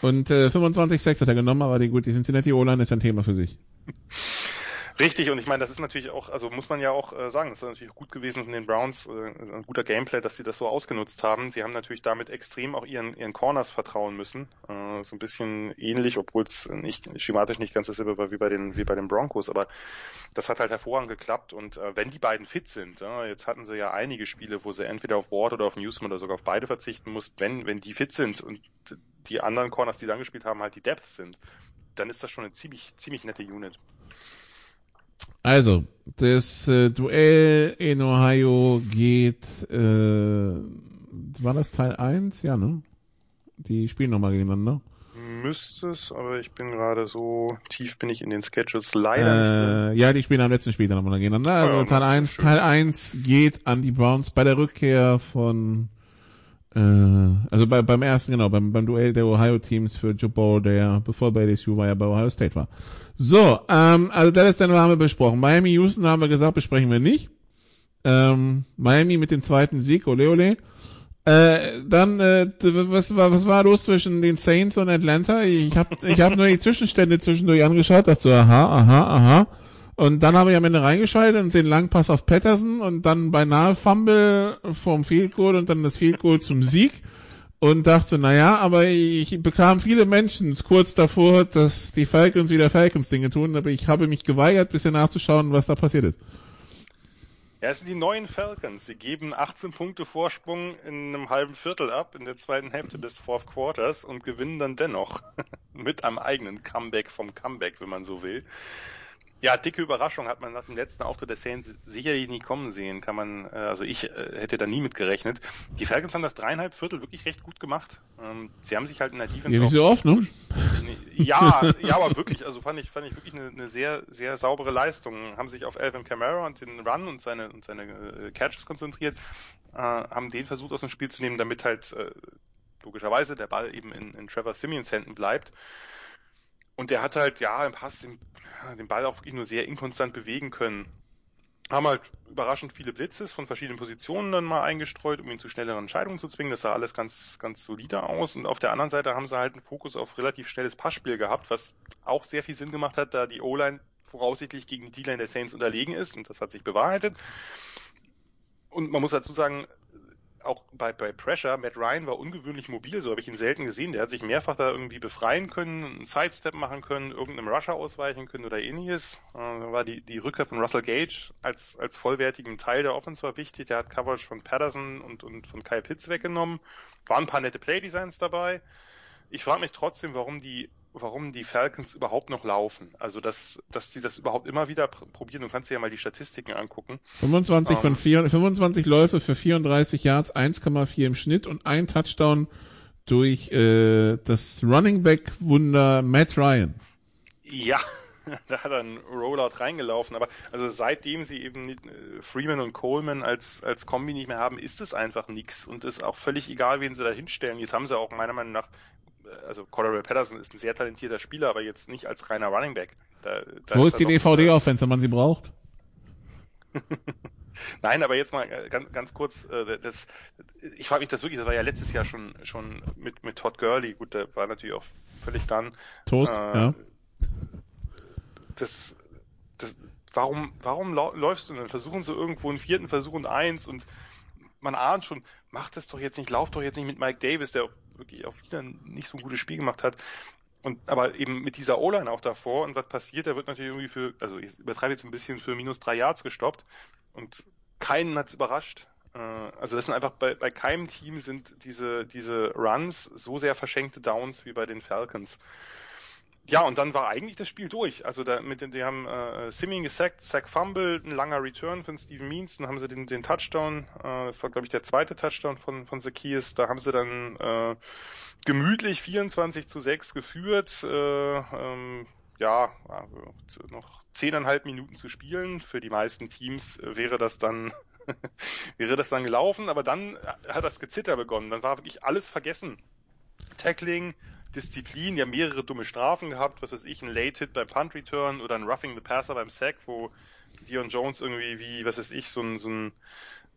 Und äh, 25-6 hat er genommen, aber die, gut, die Cincinnati O-Line ist ein Thema für sich. Richtig, und ich meine, das ist natürlich auch, also muss man ja auch äh, sagen, das ist natürlich gut gewesen von den Browns, äh, ein guter Gameplay, dass sie das so ausgenutzt haben. Sie haben natürlich damit extrem auch ihren, ihren Corners vertrauen müssen. Äh, so ein bisschen ähnlich, obwohl es nicht schematisch nicht ganz dasselbe war wie bei den, wie bei den Broncos, aber das hat halt hervorragend geklappt. Und äh, wenn die beiden fit sind, äh, jetzt hatten sie ja einige Spiele, wo sie entweder auf Ward oder auf Newsman oder sogar auf beide verzichten mussten, wenn, wenn die fit sind und die anderen Corners, die dann gespielt haben, halt die Depth sind, dann ist das schon eine ziemlich, ziemlich nette Unit. Also, das äh, Duell in Ohio geht, äh, war das Teil 1? Ja, ne? Die spielen nochmal gegeneinander. Müsste es, aber ich bin gerade so tief bin ich in den Schedules leider äh, nicht drin. Ja, die spielen am letzten Spiel dann nochmal gegeneinander. Also ja, Teil 1, Teil 1 geht an die Browns bei der Rückkehr von äh, also bei, beim ersten, genau, beim, beim Duell der Ohio-Teams für Burrow, der bevor bei LSU war, ja bei Ohio State war. So, ähm, also Dallas Denver haben wir besprochen. Miami Houston haben wir gesagt, besprechen wir nicht. Ähm, Miami mit dem zweiten Sieg, ole ole. Äh, dann, äh, was war, was war los zwischen den Saints und Atlanta? Ich habe ich hab nur die Zwischenstände zwischendurch angeschaut, dachte so, aha, aha, aha. Und dann habe ich am Ende reingeschaltet und sehen Langpass auf Patterson und dann beinahe Fumble vom Field Goal und dann das Field Goal zum Sieg und dachte, naja, aber ich bekam viele Menschen kurz davor, dass die Falcons wieder Falcons Dinge tun, aber ich habe mich geweigert, bisher nachzuschauen, was da passiert ist. Ja, es sind die neuen Falcons. Sie geben 18 Punkte Vorsprung in einem halben Viertel ab in der zweiten Hälfte des Fourth Quarters und gewinnen dann dennoch mit einem eigenen Comeback vom Comeback, wenn man so will. Ja, dicke Überraschung hat man nach dem letzten Auftritt der Saints sicherlich nie kommen sehen, kann man, äh, also ich äh, hätte da nie mit gerechnet. Die Falcons haben das dreieinhalb Viertel wirklich recht gut gemacht. Ähm, sie haben sich halt in der Defense. Ja, nicht so oft, ne? Ja, ja, aber wirklich, also fand ich, fand ich wirklich eine, eine sehr, sehr saubere Leistung. Haben sich auf Alvin Kamara und den Run und seine, und seine äh, Catches konzentriert, haben den versucht aus dem Spiel zu nehmen, damit halt logischerweise der Ball eben in, in Trevor Simeons Händen bleibt. Und der hat halt, ja, im Pass den, den Ball auch wirklich nur sehr inkonstant bewegen können. Haben halt überraschend viele Blitzes von verschiedenen Positionen dann mal eingestreut, um ihn zu schnelleren Entscheidungen zu zwingen. Das sah alles ganz, ganz solide aus. Und auf der anderen Seite haben sie halt einen Fokus auf relativ schnelles Passspiel gehabt, was auch sehr viel Sinn gemacht hat, da die O-Line voraussichtlich gegen die D-Line der Saints unterlegen ist. Und das hat sich bewahrheitet. Und man muss dazu sagen, auch bei, bei Pressure, Matt Ryan war ungewöhnlich mobil, so habe ich ihn selten gesehen. Der hat sich mehrfach da irgendwie befreien können, einen Sidestep machen können, irgendeinem Rusher ausweichen können oder ähnliches. Äh, war die, die Rückkehr von Russell Gage als, als vollwertigem Teil der Offense war wichtig. Der hat Coverage von Patterson und, und von Kyle Pitts weggenommen. Waren ein paar nette Playdesigns dabei. Ich frage mich trotzdem, warum die warum die Falcons überhaupt noch laufen. Also, dass, dass sie das überhaupt immer wieder probieren. Du kannst dir ja mal die Statistiken angucken. 25 um, von 4, 25 Läufe für 34 Yards, 1,4 im Schnitt und ein Touchdown durch äh, das Running Back Wunder Matt Ryan. Ja, da hat er einen Rollout reingelaufen. Aber also seitdem sie eben äh, Freeman und Coleman als, als Kombi nicht mehr haben, ist es einfach nichts. Und es ist auch völlig egal, wen sie da hinstellen. Jetzt haben sie auch meiner Meinung nach also Cordero Patterson ist ein sehr talentierter Spieler, aber jetzt nicht als reiner Running Back. Da, da Wo ist, die DVD-Offense, wenn man sie braucht? Nein, aber jetzt mal äh, ganz, ganz kurz, äh, das, ich frage mich das wirklich, das war ja letztes Jahr schon, schon mit, mit Todd Gurley, gut, der war natürlich auch völlig dann. Toast, äh, ja. Das, das, warum, warum läufst du denn? Versuchen sie irgendwo einen vierten Versuch und eins und man ahnt schon, mach das doch jetzt nicht, lauf doch jetzt nicht mit Mike Davis, der wirklich auch wieder nicht so ein gutes Spiel gemacht hat. Und aber eben mit dieser O-Line auch davor und was passiert, der wird natürlich irgendwie für, also ich übertreibe jetzt ein bisschen für minus drei Yards gestoppt und keinen hat's überrascht. Äh, also das sind einfach bei, bei keinem Team sind diese, diese Runs so sehr verschenkte Downs wie bei den Falcons. Ja, und dann war eigentlich das Spiel durch. Also da mit den, die haben äh, Simming gesackt, Sack Fumble, ein langer Return von Steven Means, dann haben sie den, den Touchdown, äh, das war glaube ich der zweite Touchdown von von Zacchaeus, da haben sie dann äh, gemütlich 24 zu 6 geführt. Äh, ähm, ja, also noch zehneinhalb Minuten zu spielen. Für die meisten Teams wäre das dann wäre das dann gelaufen, aber dann hat das Gezitter begonnen. Dann war wirklich alles vergessen. Tackling, Disziplin, ja mehrere dumme Strafen gehabt, was weiß ich, ein Late Hit beim Punt Return oder ein Roughing the Passer beim Sack, wo Dion Jones irgendwie wie, was weiß ich, so ein, so ein,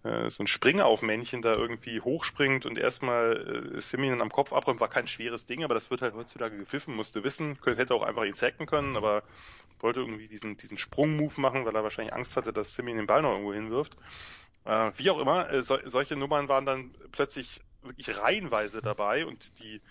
äh, so ein Springaufmännchen da irgendwie hochspringt und erstmal äh, Simeon am Kopf abräumt, war kein schweres Ding, aber das wird halt heutzutage gepfiffen, musste wissen, könnte, hätte auch einfach ihn sacken können, aber wollte irgendwie diesen, diesen Sprung-Move machen, weil er wahrscheinlich Angst hatte, dass Simeon den Ball noch irgendwo hinwirft. Äh, wie auch immer, äh, so, solche Nummern waren dann plötzlich wirklich reihenweise dabei und die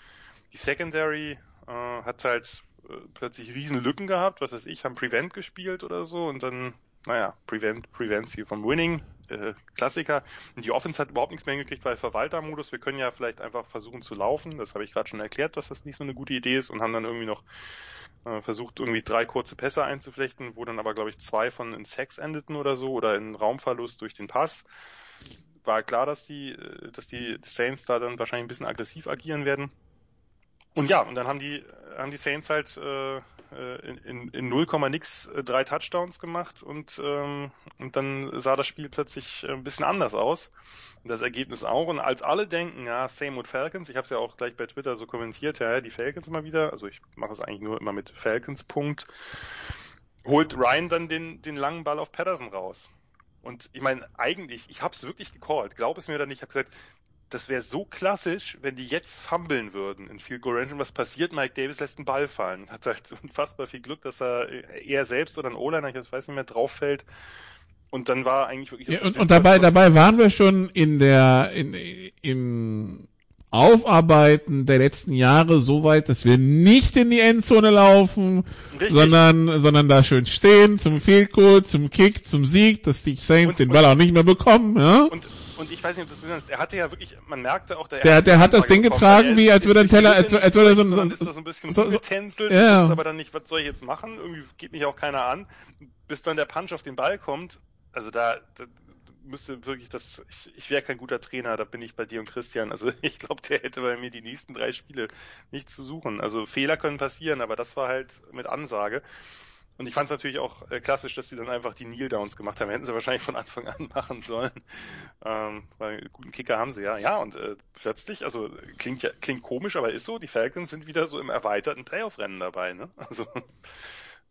die Secondary äh, hat halt äh, plötzlich riesen Lücken gehabt, was weiß ich, haben Prevent gespielt oder so und dann, naja, Prevent, Prevents you from winning, äh, Klassiker. Und die Offense hat überhaupt nichts mehr hingekriegt, weil Verwaltermodus, wir können ja vielleicht einfach versuchen zu laufen, das habe ich gerade schon erklärt, dass das nicht so eine gute Idee ist und haben dann irgendwie noch äh, versucht, irgendwie drei kurze Pässe einzuflechten, wo dann aber, glaube ich, zwei von in Sex endeten oder so oder in Raumverlust durch den Pass. War klar, dass die, äh, dass die Saints da dann wahrscheinlich ein bisschen aggressiv agieren werden. Und ja, und dann haben die, haben die Saints halt äh, äh in, in, in 0, nix äh, drei Touchdowns gemacht und, ähm, und dann sah das Spiel plötzlich ein bisschen anders aus. Und das Ergebnis auch. Und als alle denken, ja, same with Falcons, ich habe es ja auch gleich bei Twitter so kommentiert, ja, die Falcons immer wieder, also ich mache es eigentlich nur immer mit Falcons Punkt, holt Ryan dann den, den langen Ball auf Patterson raus. Und ich meine, eigentlich, ich habe es wirklich gecallt, glaub es mir oder nicht, ich habe gesagt, das wäre so klassisch, wenn die jetzt fummeln würden in Field Goal Range. Und was passiert? Mike Davis lässt einen Ball fallen. Hat halt unfassbar viel Glück, dass er er selbst oder ein O-Liner, ich weiß nicht mehr, drauf fällt. Und dann war eigentlich wirklich. Ja, und, und dabei, dabei waren wir schon in der, in, im Aufarbeiten der letzten Jahre so weit, dass wir nicht in die Endzone laufen, sondern, sondern da schön stehen zum Field Goal, zum Kick, zum Sieg, dass die Saints und, den Ball auch nicht mehr bekommen, ja. Und, und ich weiß nicht, ob das ist, er hatte ja wirklich, man merkte auch, der, der, der hat das Ding getragen, wie als würde ein Teller, als, als würde so, so, so, so ein bisschen so, getänzelt, ja. aber dann nicht, was soll ich jetzt machen? Irgendwie geht mich auch keiner an, bis dann der Punch auf den Ball kommt. Also da, da müsste wirklich das, ich, ich wäre kein guter Trainer, da bin ich bei dir und Christian. Also ich glaube, der hätte bei mir die nächsten drei Spiele nichts zu suchen. Also Fehler können passieren, aber das war halt mit Ansage. Und ich fand es natürlich auch äh, klassisch, dass sie dann einfach die Kneel Downs gemacht haben. Hätten sie wahrscheinlich von Anfang an machen sollen. Ähm, weil guten Kicker haben sie ja. Ja, und äh, plötzlich, also klingt ja, klingt komisch, aber ist so, die Falcons sind wieder so im erweiterten Playoff-Rennen dabei, ne? Also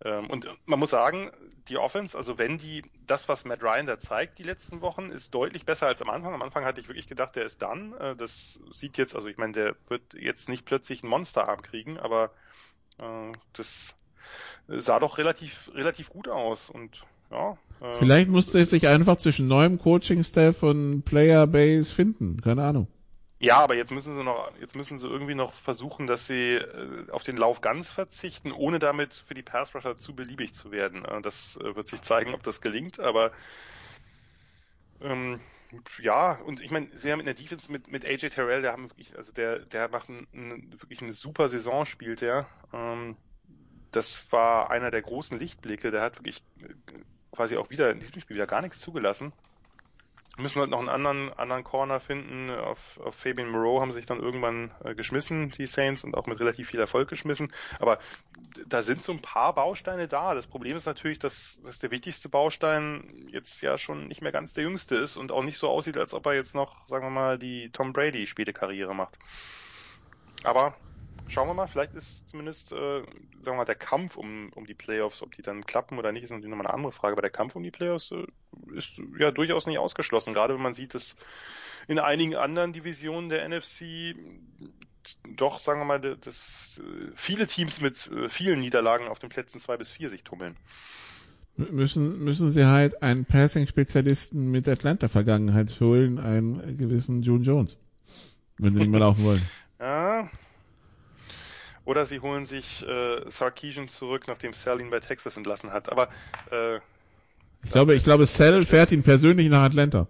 ähm, und man muss sagen, die Offense, also wenn die, das, was Matt Ryan da zeigt die letzten Wochen, ist deutlich besser als am Anfang. Am Anfang hatte ich wirklich gedacht, der ist dann. Äh, das sieht jetzt, also ich meine, der wird jetzt nicht plötzlich einen Monsterarm kriegen, aber äh, das sah doch relativ, relativ gut aus und ja. Äh, Vielleicht musste es sich einfach zwischen neuem Coaching-Staff und Player-Base finden, keine Ahnung. Ja, aber jetzt müssen sie noch, jetzt müssen sie irgendwie noch versuchen, dass sie äh, auf den Lauf ganz verzichten, ohne damit für die Pass Rusher zu beliebig zu werden. Äh, das wird sich zeigen, ob das gelingt, aber ähm, ja, und ich meine, sie haben in der Defense mit, mit AJ Terrell, der haben wirklich, also der, der macht ein, ein, wirklich eine super Saison, spielt er. Ähm, das war einer der großen Lichtblicke, der hat wirklich äh, quasi auch wieder in diesem Spiel wieder gar nichts zugelassen müssen halt noch einen anderen, anderen Corner finden. Auf, auf Fabian Moreau haben sich dann irgendwann äh, geschmissen, die Saints, und auch mit relativ viel Erfolg geschmissen. Aber da sind so ein paar Bausteine da. Das Problem ist natürlich, dass, dass der wichtigste Baustein jetzt ja schon nicht mehr ganz der jüngste ist und auch nicht so aussieht, als ob er jetzt noch, sagen wir mal, die Tom Brady späte Karriere macht. Aber schauen wir mal, vielleicht ist zumindest, äh, sagen wir mal, der Kampf um, um die Playoffs, ob die dann klappen oder nicht, ist natürlich nochmal eine andere Frage, aber der Kampf um die Playoffs äh, ist ja durchaus nicht ausgeschlossen, gerade wenn man sieht, dass in einigen anderen Divisionen der NFC doch, sagen wir mal, dass äh, viele Teams mit äh, vielen Niederlagen auf den Plätzen zwei bis vier sich tummeln. Müssen, müssen sie halt einen Passing-Spezialisten mit Atlanta-Vergangenheit holen, einen gewissen June Jones, wenn sie nicht mehr laufen wollen. Ja, oder sie holen sich äh, Sarkeesian zurück, nachdem Sal ihn bei Texas entlassen hat. Aber äh, ich glaube, ich glaube, Sal fährt ihn persönlich nach Atlanta.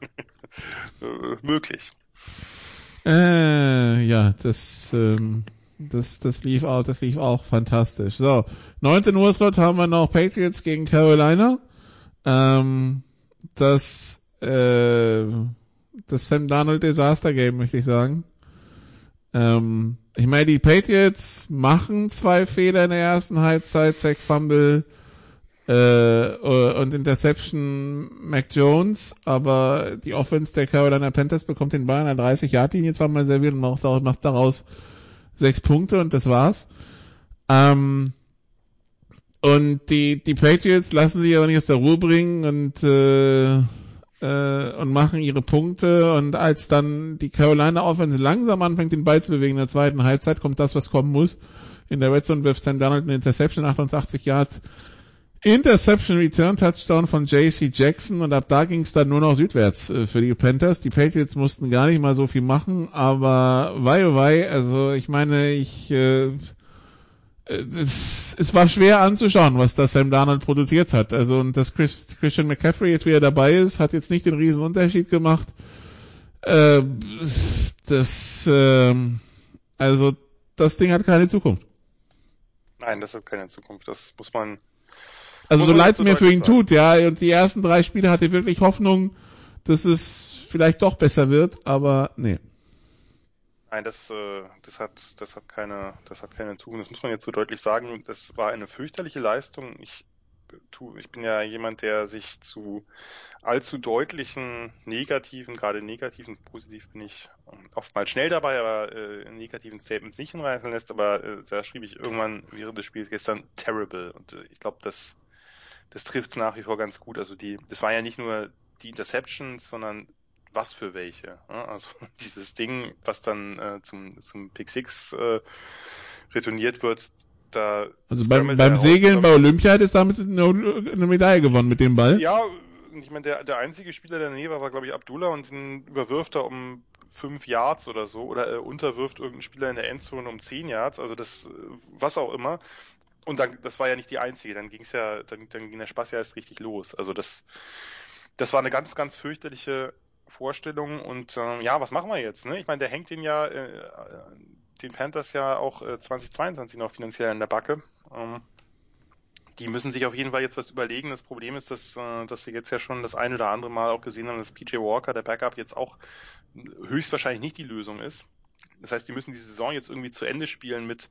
möglich. Äh, ja, das, ähm, das, das lief auch, das lief auch fantastisch. So, 19 Uhr Slot haben wir noch Patriots gegen Carolina. Ähm, das, äh, das Sam Darnold Desaster Game, möchte ich sagen. Ähm, ich meine, die Patriots machen zwei Fehler in der ersten Halbzeit, Zach Fumble äh, und Interception Mac Jones, aber die Offense der Carolina Panthers bekommt den Ball an der 30 Yard Linie zweimal serviert und macht, macht daraus sechs Punkte und das war's. Ähm, und die, die Patriots lassen sich aber nicht aus der Ruhe bringen und äh, äh, und machen ihre Punkte und als dann die Carolina Offense langsam anfängt, den Ball zu bewegen in der zweiten Halbzeit, kommt das, was kommen muss. In der Red Zone wirft Sam Donald eine Interception, 88 Yards. Interception Return Touchdown von JC Jackson und ab da ging es dann nur noch südwärts äh, für die Panthers. Die Patriots mussten gar nicht mal so viel machen, aber wei oh wei, also ich meine, ich äh, es, es war schwer anzuschauen, was das Sam Darnold produziert hat. Also und dass Chris, Christian McCaffrey jetzt wieder dabei ist, hat jetzt nicht den riesen Unterschied gemacht. Äh, das äh, also das Ding hat keine Zukunft. Nein, das hat keine Zukunft. Das muss man. Also muss so leid es mir für ihn sagen. tut, ja. Und die ersten drei Spiele hatte wirklich Hoffnung, dass es vielleicht doch besser wird, aber nee. Nein, das, äh, das hat, das hat keine, das hat keine Zukunft. Das muss man jetzt so deutlich sagen. Das war eine fürchterliche Leistung. Ich tu, ich bin ja jemand, der sich zu allzu deutlichen negativen, gerade negativen, positiv bin ich oftmals schnell dabei, aber äh, negativen Statements nicht hinreißen lässt. Aber äh, da schrieb ich irgendwann während des Spiels gestern terrible. Und äh, ich glaube, das, das trifft nach wie vor ganz gut. Also die, das war ja nicht nur die Interceptions, sondern was für welche. Also dieses Ding, was dann äh, zum, zum Pick 6 äh, retourniert wird, da also beim, beim Segeln bei Olympia hat es damit eine, eine, Medaille gewonnen mit dem Ball. Ja, ich meine, der, der einzige Spieler, der daneben war, war glaube ich Abdullah und den überwirft er um fünf Yards oder so oder er unterwirft irgendeinen Spieler in der Endzone um zehn Yards, also das, was auch immer. Und dann, das war ja nicht die einzige, dann ging es ja, dann, dann ging der Spaß ja erst richtig los. Also das, das war eine ganz, ganz fürchterliche Vorstellung und äh, ja, was machen wir jetzt? Ne? Ich meine, der hängt den ja, äh, den Panthers ja auch äh, 2022 noch finanziell in der Backe. Ähm, die müssen sich auf jeden Fall jetzt was überlegen. Das Problem ist, dass, äh, dass sie jetzt ja schon das ein oder andere Mal auch gesehen haben, dass PJ Walker, der Backup, jetzt auch höchstwahrscheinlich nicht die Lösung ist. Das heißt, die müssen die Saison jetzt irgendwie zu Ende spielen mit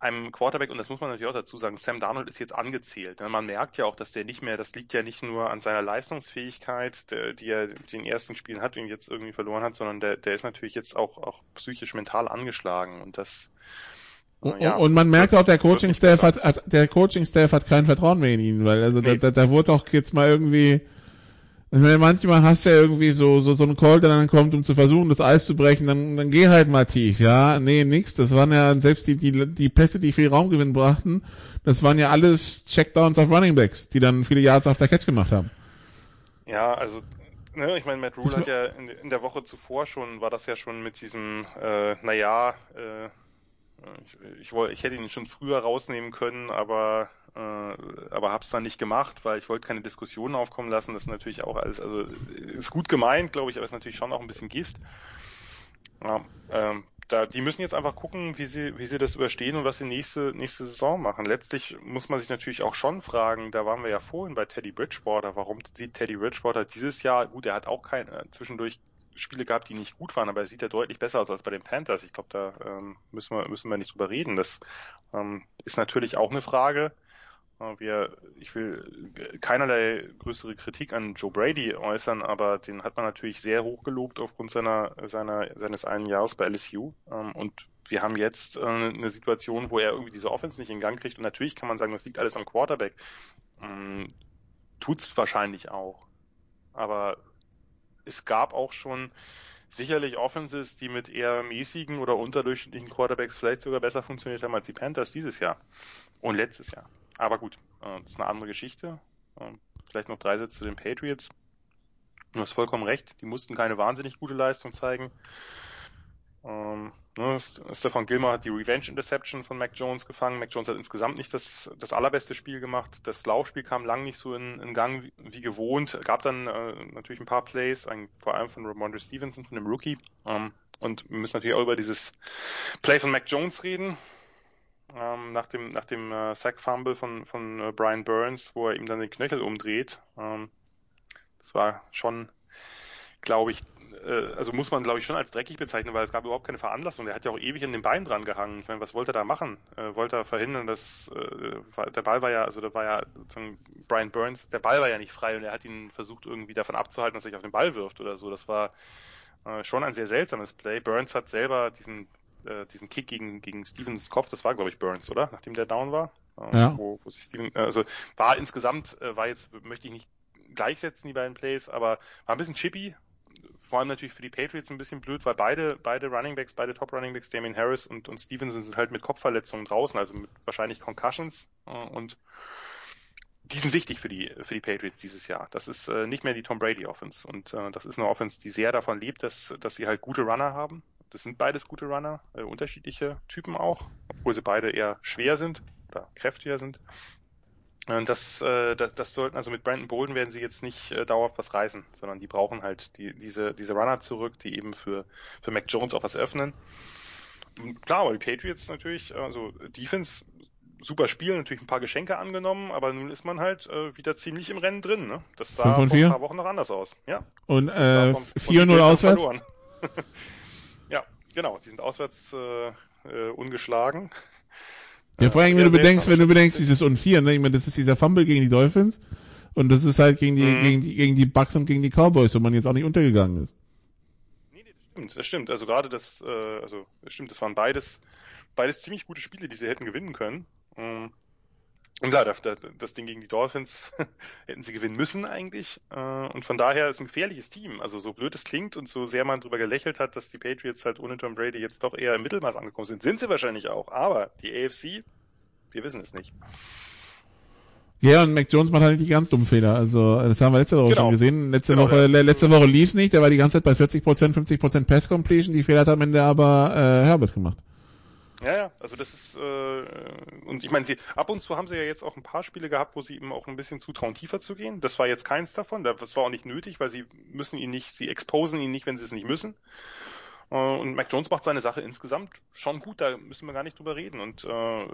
einem Quarterback, und das muss man natürlich auch dazu sagen, Sam Darnold ist jetzt angezählt. Man merkt ja auch, dass der nicht mehr, das liegt ja nicht nur an seiner Leistungsfähigkeit, die er den ersten Spielen hat und jetzt irgendwie verloren hat, sondern der, der ist natürlich jetzt auch, auch psychisch mental angeschlagen und das, ja, und man merkt auch, der Coaching-Staff hat, hat, der Coaching-Staff hat kein Vertrauen mehr in ihn, weil also nee. da, da, da wurde auch jetzt mal irgendwie, ich meine, manchmal hast du ja irgendwie so, so, so einen Call, der dann kommt, um zu versuchen, das Eis zu brechen, dann, dann geh halt mal tief, ja, nee, nix, das waren ja selbst die, die, die Pässe, die viel Raumgewinn brachten, das waren ja alles Checkdowns auf Running Backs, die dann viele Yards auf der Catch gemacht haben. Ja, also Ne, ich meine, Matt Rule hat ja in, in, der Woche zuvor schon, war das ja schon mit diesem, äh, naja, äh, ich, ich, wollte, ich hätte ihn schon früher rausnehmen können, aber äh, aber habe es dann nicht gemacht, weil ich wollte keine Diskussionen aufkommen lassen. Das ist natürlich auch alles, also ist gut gemeint, glaube ich, aber ist natürlich schon auch ein bisschen Gift. Ja, ähm, da, die müssen jetzt einfach gucken, wie sie, wie sie das überstehen und was sie nächste, nächste Saison machen. Letztlich muss man sich natürlich auch schon fragen, da waren wir ja vorhin bei Teddy Bridgewater, warum sieht Teddy Bridgewater dieses Jahr, gut, er hat auch kein, äh, zwischendurch Spiele gehabt, die nicht gut waren, aber er sieht ja deutlich besser aus als bei den Panthers. Ich glaube, da ähm, müssen wir müssen wir nicht drüber reden. Das ähm, ist natürlich auch eine Frage. Äh, wir, ich will keinerlei größere Kritik an Joe Brady äußern, aber den hat man natürlich sehr hoch gelobt aufgrund seiner, seiner, seines einen Jahres bei LSU. Ähm, und wir haben jetzt äh, eine Situation, wo er irgendwie diese Offense nicht in Gang kriegt. Und natürlich kann man sagen, das liegt alles am Quarterback. Ähm, tut's wahrscheinlich auch. Aber es gab auch schon sicherlich Offenses, die mit eher mäßigen oder unterdurchschnittlichen Quarterbacks vielleicht sogar besser funktioniert haben als die Panthers dieses Jahr und letztes Jahr. Aber gut, äh, das ist eine andere Geschichte. Äh, vielleicht noch drei Sätze zu den Patriots. Du hast vollkommen recht, die mussten keine wahnsinnig gute Leistung zeigen. Ähm, ne, Stefan Gilmer hat die Revenge Interception von Mac Jones gefangen. Mac Jones hat insgesamt nicht das, das allerbeste Spiel gemacht. Das Laufspiel kam lang nicht so in, in Gang wie, wie gewohnt. Gab dann äh, natürlich ein paar Plays, ein, vor allem von Ramondre Stevenson, von dem Rookie. Ähm, und wir müssen natürlich auch über dieses Play von Mac Jones reden. Ähm, nach dem, nach dem äh, Sack-Fumble von, von äh, Brian Burns, wo er ihm dann den Knöchel umdreht. Ähm, das war schon, glaube ich, äh, also muss man glaube ich schon als dreckig bezeichnen, weil es gab überhaupt keine Veranlassung. Der hat ja auch ewig in den Bein dran gehangen. Ich meine, was wollte er da machen? Äh, wollte er verhindern, dass äh, der Ball war ja, also da war ja sozusagen Brian Burns, der Ball war ja nicht frei und er hat ihn versucht irgendwie davon abzuhalten, dass er sich auf den Ball wirft oder so. Das war äh, schon ein sehr seltsames Play. Burns hat selber diesen äh, diesen Kick gegen gegen Stevens Kopf, das war glaube ich Burns, oder? Nachdem der down war. Äh, ja. Wo, wo sich Steven, also war insgesamt äh, war jetzt möchte ich nicht gleichsetzen die beiden Plays, aber war ein bisschen chippy, vor allem natürlich für die Patriots ein bisschen blöd, weil beide, beide Running Backs, beide Top Running Backs, Damien Harris und, und Stevenson sind halt mit Kopfverletzungen draußen, also mit wahrscheinlich Concussions äh, und die sind wichtig für die, für die Patriots dieses Jahr. Das ist äh, nicht mehr die Tom Brady Offense und äh, das ist eine Offense, die sehr davon lebt, dass, dass sie halt gute Runner haben. Das sind beides gute Runner, äh, unterschiedliche Typen auch, obwohl sie beide eher schwer sind oder kräftiger sind. Äh, das, äh, das, das sollten, also mit Brandon Bolden werden sie jetzt nicht äh, dauerhaft was reißen, sondern die brauchen halt die, diese, diese Runner zurück, die eben für, für Mac Jones auch was öffnen. Klar, aber die Patriots natürlich, also Defense, super Spiel, natürlich ein paar Geschenke angenommen, aber nun ist man halt äh, wieder ziemlich im Rennen drin. Ne? Das sah vor ein paar Wochen noch anders aus. Ja. Und äh, 4-0 auswärts? genau, die sind auswärts äh, äh, ungeschlagen. Ja, vor allem, wenn du bedenkst, wenn du bedenkst, dieses und vier, ne? Ich meine, das ist dieser Fumble gegen die Dolphins und das ist halt gegen die, mhm. gegen die, gegen die Bucks und gegen die Cowboys, wo man jetzt auch nicht untergegangen ist. Nee, nee, das stimmt, das stimmt. Also gerade das, äh, also das stimmt, das waren beides, beides ziemlich gute Spiele, die sie hätten gewinnen können. Ähm, Und klar, das, Ding gegen die Dolphins hätten sie gewinnen müssen eigentlich. Äh, und von daher ist ein gefährliches Team. Also so blöd es klingt und so sehr man drüber gelächelt hat, dass die Patriots halt ohne Tom Brady jetzt doch eher im Mittelmaß angekommen sind, sind sie wahrscheinlich auch. Aber die AFC, wir wissen es nicht. Ja, und Mac Jones macht halt nicht die ganz dummen Fehler. Also das haben wir letzte Woche Genau. schon gesehen. Letzte Genau, Woche, der- letzte Woche lief's nicht. Der war die ganze Zeit bei 40%, 50% Pass Completion. Die Fehler hat am Ende aber äh, Herbert gemacht. Ja, ja, also das ist äh, und ich meine, sie ab und zu haben sie ja jetzt auch ein paar Spiele gehabt, wo sie ihm auch ein bisschen zutrauen, tiefer zu gehen. Das war jetzt keins davon. Das war auch nicht nötig, weil sie müssen ihn nicht, sie exposen ihn nicht, wenn sie es nicht müssen. Äh, Und Mac Jones macht seine Sache insgesamt schon gut, da müssen wir gar nicht drüber reden. Und äh,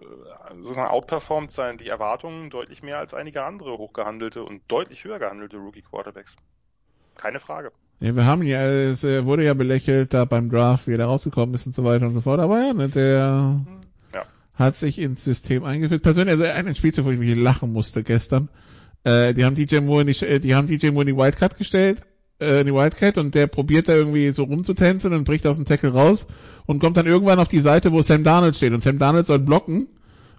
sozusagen outperformt sein die Erwartungen deutlich mehr als einige andere hochgehandelte und deutlich höher gehandelte Rookie Quarterbacks. Keine Frage. Ja, wir haben ja, es äh, wurde ja belächelt da beim Draft, wie er da rausgekommen ist und so weiter und so fort. Aber ja, ne, der Ja. hat sich ins System eingeführt. Persönlich, also ein Spielzug, wo ich wirklich lachen musste gestern. Äh, die haben DJ Moore in die, äh, die haben DJ Moore in die Wildcard gestellt, äh, in die Wildcat und der probiert da irgendwie so rumzutänzeln und bricht aus dem Tackle raus und kommt dann irgendwann auf die Seite, wo Sam Darnold steht und Sam Darnold soll blocken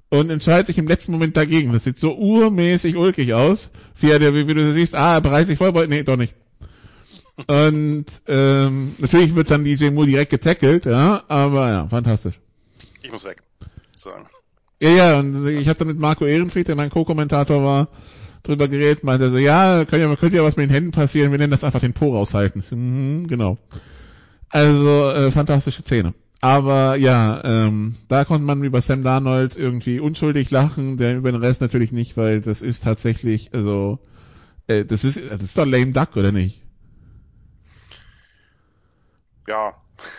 und entscheidet sich im letzten Moment dagegen. Das sieht so urmäßig ulkig aus, wie, er, wie, wie du siehst, ah, er bereitet sich vor, aber- nee, doch nicht. Und ähm, natürlich wird dann DJ Moore direkt getackelt, ja, aber ja, fantastisch. Ich muss weg. Sagen. Ja, ja, und ich dann mit Marco Ehrenfried, der mein Co-Kommentator war, drüber geredet, meinte so, ja, könnte ja, könnte ja was mit den Händen passieren, wir nennen das einfach den Po raushalten. Mhm, genau. Also, äh, fantastische Szene. Aber ja, ähm, da konnte man über Sam Darnold irgendwie unschuldig lachen, der über den Rest natürlich nicht, weil das ist tatsächlich, also, äh, das ist, das ist doch lame duck, oder nicht? Ja.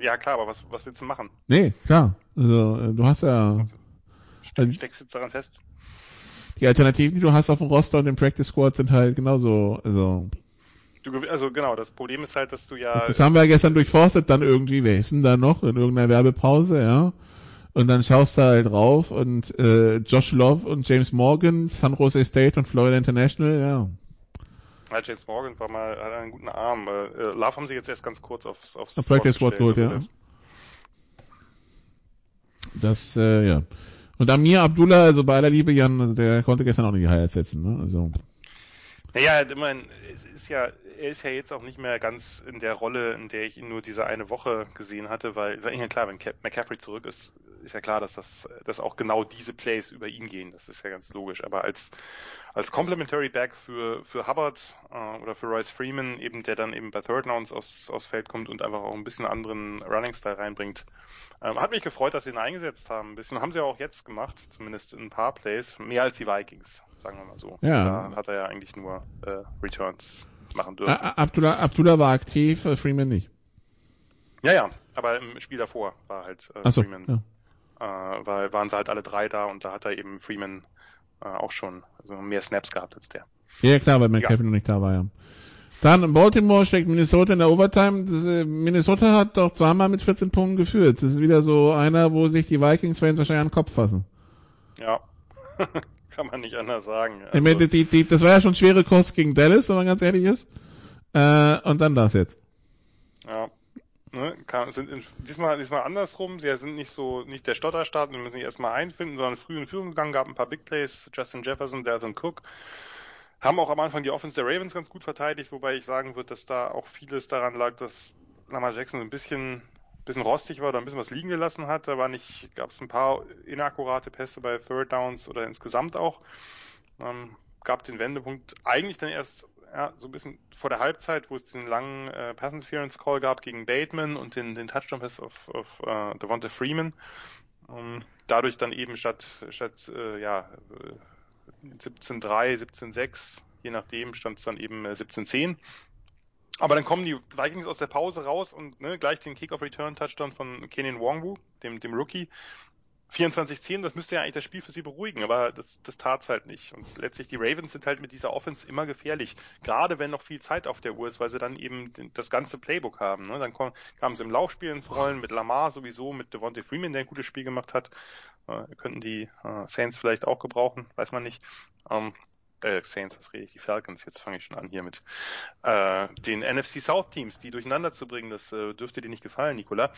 Ja, klar, aber was, was willst du machen? Nee, klar. Also, äh, du hast ja, Ste steckst jetzt daran fest? die Alternativen, die du hast auf dem Roster und im Practice Squad sind halt genauso, also, Du, also genau, das Problem ist halt, dass du ja Das haben wir ja gestern durchforstet, dann irgendwie, wer ist denn da noch in irgendeiner Werbepause, ja? Und dann schaust du halt drauf und äh, Josh Love und James Morgan, San Jose State und Florida International, ja. Ja, James Morgan war mal, hat einen guten Arm. Äh, Love haben sie jetzt erst ganz kurz aufs, aufs Auf Practice Squad geholt, ja. Das, äh, ja. Und Amir Abdullah, also bei aller Liebe, Jan, also der konnte gestern auch nicht die Highlights setzen, ne? Also, Naja, ich meine, es ist ja, er ist ja jetzt auch nicht mehr ganz in der Rolle, in der ich ihn nur diese eine Woche gesehen hatte, weil, ist ja klar, wenn Cap McCaffrey zurück ist, ist ja klar, dass das, dass auch genau diese Plays über ihn gehen. Das ist ja ganz logisch. Aber als, als Complementary Back für, für Hubbard äh, oder für Royce Freeman, eben, der dann eben bei Third Downs aus, aufs Feld kommt und einfach auch ein bisschen anderen Running Style reinbringt, ähm, hat mich gefreut, dass sie ihn eingesetzt haben. Ein bisschen haben sie auch jetzt gemacht, zumindest in ein paar Plays. Mehr als die Vikings, sagen wir mal so. Ja. Da hat er ja eigentlich nur äh, Returns machen dürfen. Abdullah, Abdullah war aktiv, äh, Freeman nicht. Ja, ja, aber im Spiel davor war halt äh, Achso, Freeman, ja. Äh, weil waren sie halt alle drei da und da hat er eben Freeman äh, auch schon also mehr Snaps gehabt als der. Ja, klar, weil McCaffrey noch nicht da war, ja. Dann Baltimore schlägt Minnesota in der Overtime. Das, äh, Minnesota hat doch zweimal mit 14 Punkten geführt. Das ist wieder so einer, wo sich die Vikings-Fans wahrscheinlich an den Kopf fassen. Ja, kann man nicht anders sagen. ich meine, die, die, das war ja schon schwere Kost gegen Dallas, wenn man ganz ehrlich ist. Äh, und dann das jetzt. Ja. Ne, kann, sind in, diesmal, diesmal andersrum. Sie sind nicht so, nicht der Stotterstart, sie müssen sich erstmal einfinden, sondern früh in Führung gegangen, gab ein paar Big Plays, Justin Jefferson, Dalvin Cook. Haben auch am Anfang die Offense der Ravens ganz gut verteidigt, wobei ich sagen würde, dass da auch vieles daran lag, dass Lamar Jackson ein bisschen, bisschen rostig war oder ein bisschen was liegen gelassen hat. Da war nicht, gab es ein paar inakkurate Pässe bei Third Downs oder insgesamt auch. Ähm, gab den Wendepunkt eigentlich dann erst ja, so ein bisschen vor der Halbzeit, wo es den langen äh, Pass Interference Call gab gegen Bateman und den, den Touchdown Pass auf, auf äh, Devonta Freeman. Ähm, dadurch dann eben statt, statt äh, ja, äh, 17-3, 17-6, je nachdem, stand es dann eben äh, 17-10. Aber dann kommen die Vikings aus der Pause raus und ne, gleich den Kick-Off-Return-Touchdown von Kenan Wongwu, dem, dem Rookie. 24-10, das müsste ja eigentlich das Spiel für sie beruhigen, aber das, das tat's halt nicht. Und letztlich die Ravens sind halt mit dieser Offense immer gefährlich. Gerade wenn noch viel Zeit auf der Uhr ist, weil sie dann eben das ganze Playbook haben. Ne? Dann kam, kamen sie im Laufspiel ins Rollen mit Lamar sowieso, mit Devontae Freeman, der ein gutes Spiel gemacht hat. Äh, könnten die äh, Saints vielleicht auch gebrauchen, weiß man nicht. Ähm, äh, Saints, was rede ich, die Falcons, jetzt fange ich schon an hier mit äh, den NFC South Teams, die durcheinander zu bringen, das äh, dürfte dir nicht gefallen, Nicola.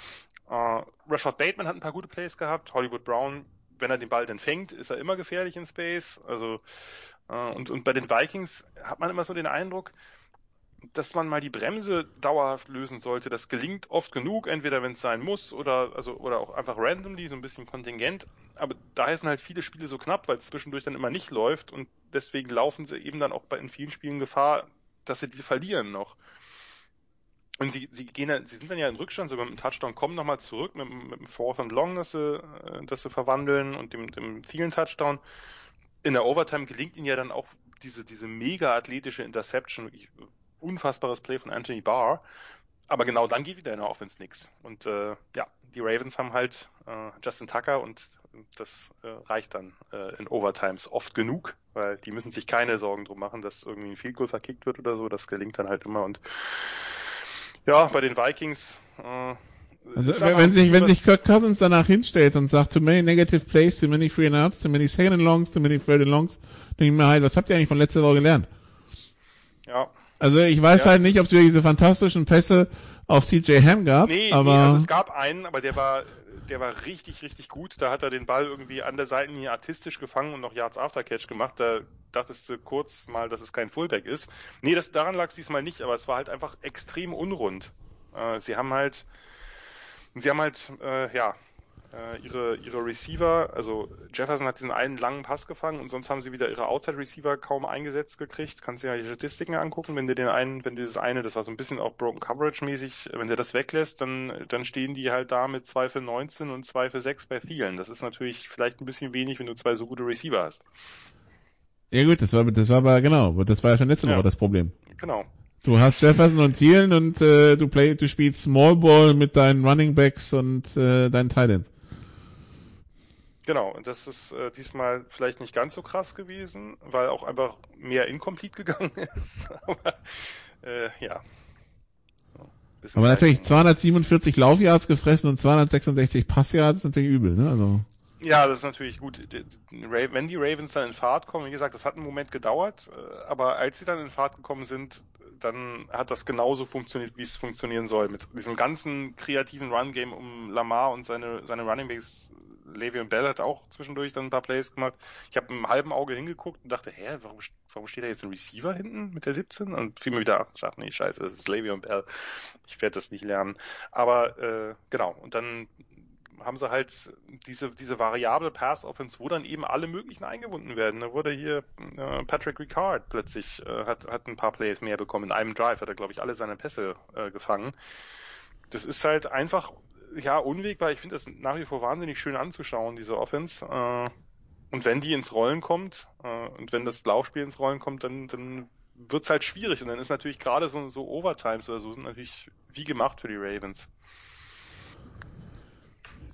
Äh, Rashad Bateman hat ein paar gute Plays gehabt, Hollywood Brown wenn er den Ball dann fängt, ist er immer gefährlich in Space. Also äh, und, und bei den Vikings hat man immer so den Eindruck, dass man mal die Bremse dauerhaft lösen sollte. Das gelingt oft genug, entweder wenn es sein muss oder also oder auch einfach randomly, so ein bisschen kontingent. Aber da heißen halt viele Spiele so knapp, weil es zwischendurch dann immer nicht läuft und deswegen laufen sie eben dann auch bei in vielen Spielen Gefahr, dass sie die verlieren noch. Und sie, sie gehen sie sind dann ja in Rückstand, so mit dem Touchdown kommen nochmal zurück, mit, mit dem Fourth and Long, das sie, äh, das sie verwandeln und dem, dem vielen Touchdown. In der Overtime gelingt ihnen ja dann auch diese, diese mega athletische Interception, wirklich unfassbares Play von Anthony Barr. Aber genau dann geht wieder in der Offense nix. Und äh, ja, die Ravens haben halt äh, Justin Tucker und das äh, reicht dann äh, in Overtimes oft genug, weil die müssen sich keine Sorgen drum machen, dass irgendwie ein Field Goal verkickt wird oder so. Das gelingt dann halt immer und ja, bei den Vikings. Äh, also wenn, wenn sich wenn sich Kirk Cousins danach hinstellt und sagt, too many negative plays, too many free and outs, too many second and longs, too many third and longs, denke ich mir halt, was habt ihr eigentlich von letzter Woche gelernt? Ja. Also ich weiß ja. halt nicht, ob es wieder diese fantastischen Pässe auf CJ Ham gab, nee, aber nee, also es gab einen, aber der war der war richtig, richtig gut. Da hat er den Ball irgendwie an der Seitenlinie artistisch gefangen und noch Yards After Catch gemacht. Da dachtest du kurz mal, dass es kein Fullback ist. Nee, das, daran lag es diesmal nicht, aber es war halt einfach extrem unrund. Äh, sie haben halt, sie haben halt, äh, ja, ihre, ihre Receiver, also Jefferson hat diesen einen langen Pass gefangen und sonst haben sie wieder ihre Outside Receiver kaum eingesetzt gekriegt. Kannst du dir ja die Statistiken angucken, wenn du den einen, wenn du das eine, das war so ein bisschen auch Broken Coverage mäßig, wenn der das weglässt, dann, dann stehen die halt da mit 2 für 19 und 2 für 6 bei vielen. Das ist natürlich vielleicht ein bisschen wenig, wenn du zwei so gute Receiver hast. Ja gut, das war, das war aber genau, das war ja schon letzte Woche Ja. das Problem. Genau. Du hast Jefferson und Thielen und äh, du play, du spielst Small Ball mit deinen Running Backs und äh, deinen Titans. Genau, und das ist äh, diesmal vielleicht nicht ganz so krass gewesen, weil auch einfach mehr incomplete gegangen ist. Aber äh, ja. So, Aber natürlich Leistung. 247 Laufyards gefressen und 266 Passyards ist natürlich übel, ne? Also Ja, das ist natürlich gut. Wenn die Ravens dann in Fahrt kommen, wie gesagt, das hat einen Moment gedauert, äh, aber als sie dann in Fahrt gekommen sind, dann hat das genauso funktioniert, wie es funktionieren soll. Mit diesem ganzen kreativen Run-Game um Lamar und seine, seine Running Backs. Le'Veon Bell hat auch zwischendurch dann ein paar Plays gemacht. Ich habe mit einem halben Auge hingeguckt und dachte, hä, warum, warum steht da jetzt ein Receiver hinten mit der 17? Und fiel mir wieder, ach nee, scheiße, das ist Le'Veon Bell. Ich werde das nicht lernen. Aber äh, genau, und dann haben sie halt diese, diese variable Pass-Offense, wo dann eben alle möglichen eingebunden werden. Da wurde hier äh, Patrick Ricard plötzlich, äh, hat, hat ein paar Plays mehr bekommen. In einem Drive hat er, glaube ich, alle seine Pässe äh, gefangen. Das ist halt einfach, ja, unwegbar. Ich finde das nach wie vor wahnsinnig schön anzuschauen, diese Offense. Äh, und wenn die ins Rollen kommt, äh, und wenn das Laufspiel ins Rollen kommt, dann, dann wird's halt schwierig. Und dann ist natürlich gerade so, so Overtimes oder so sind natürlich wie gemacht für die Ravens.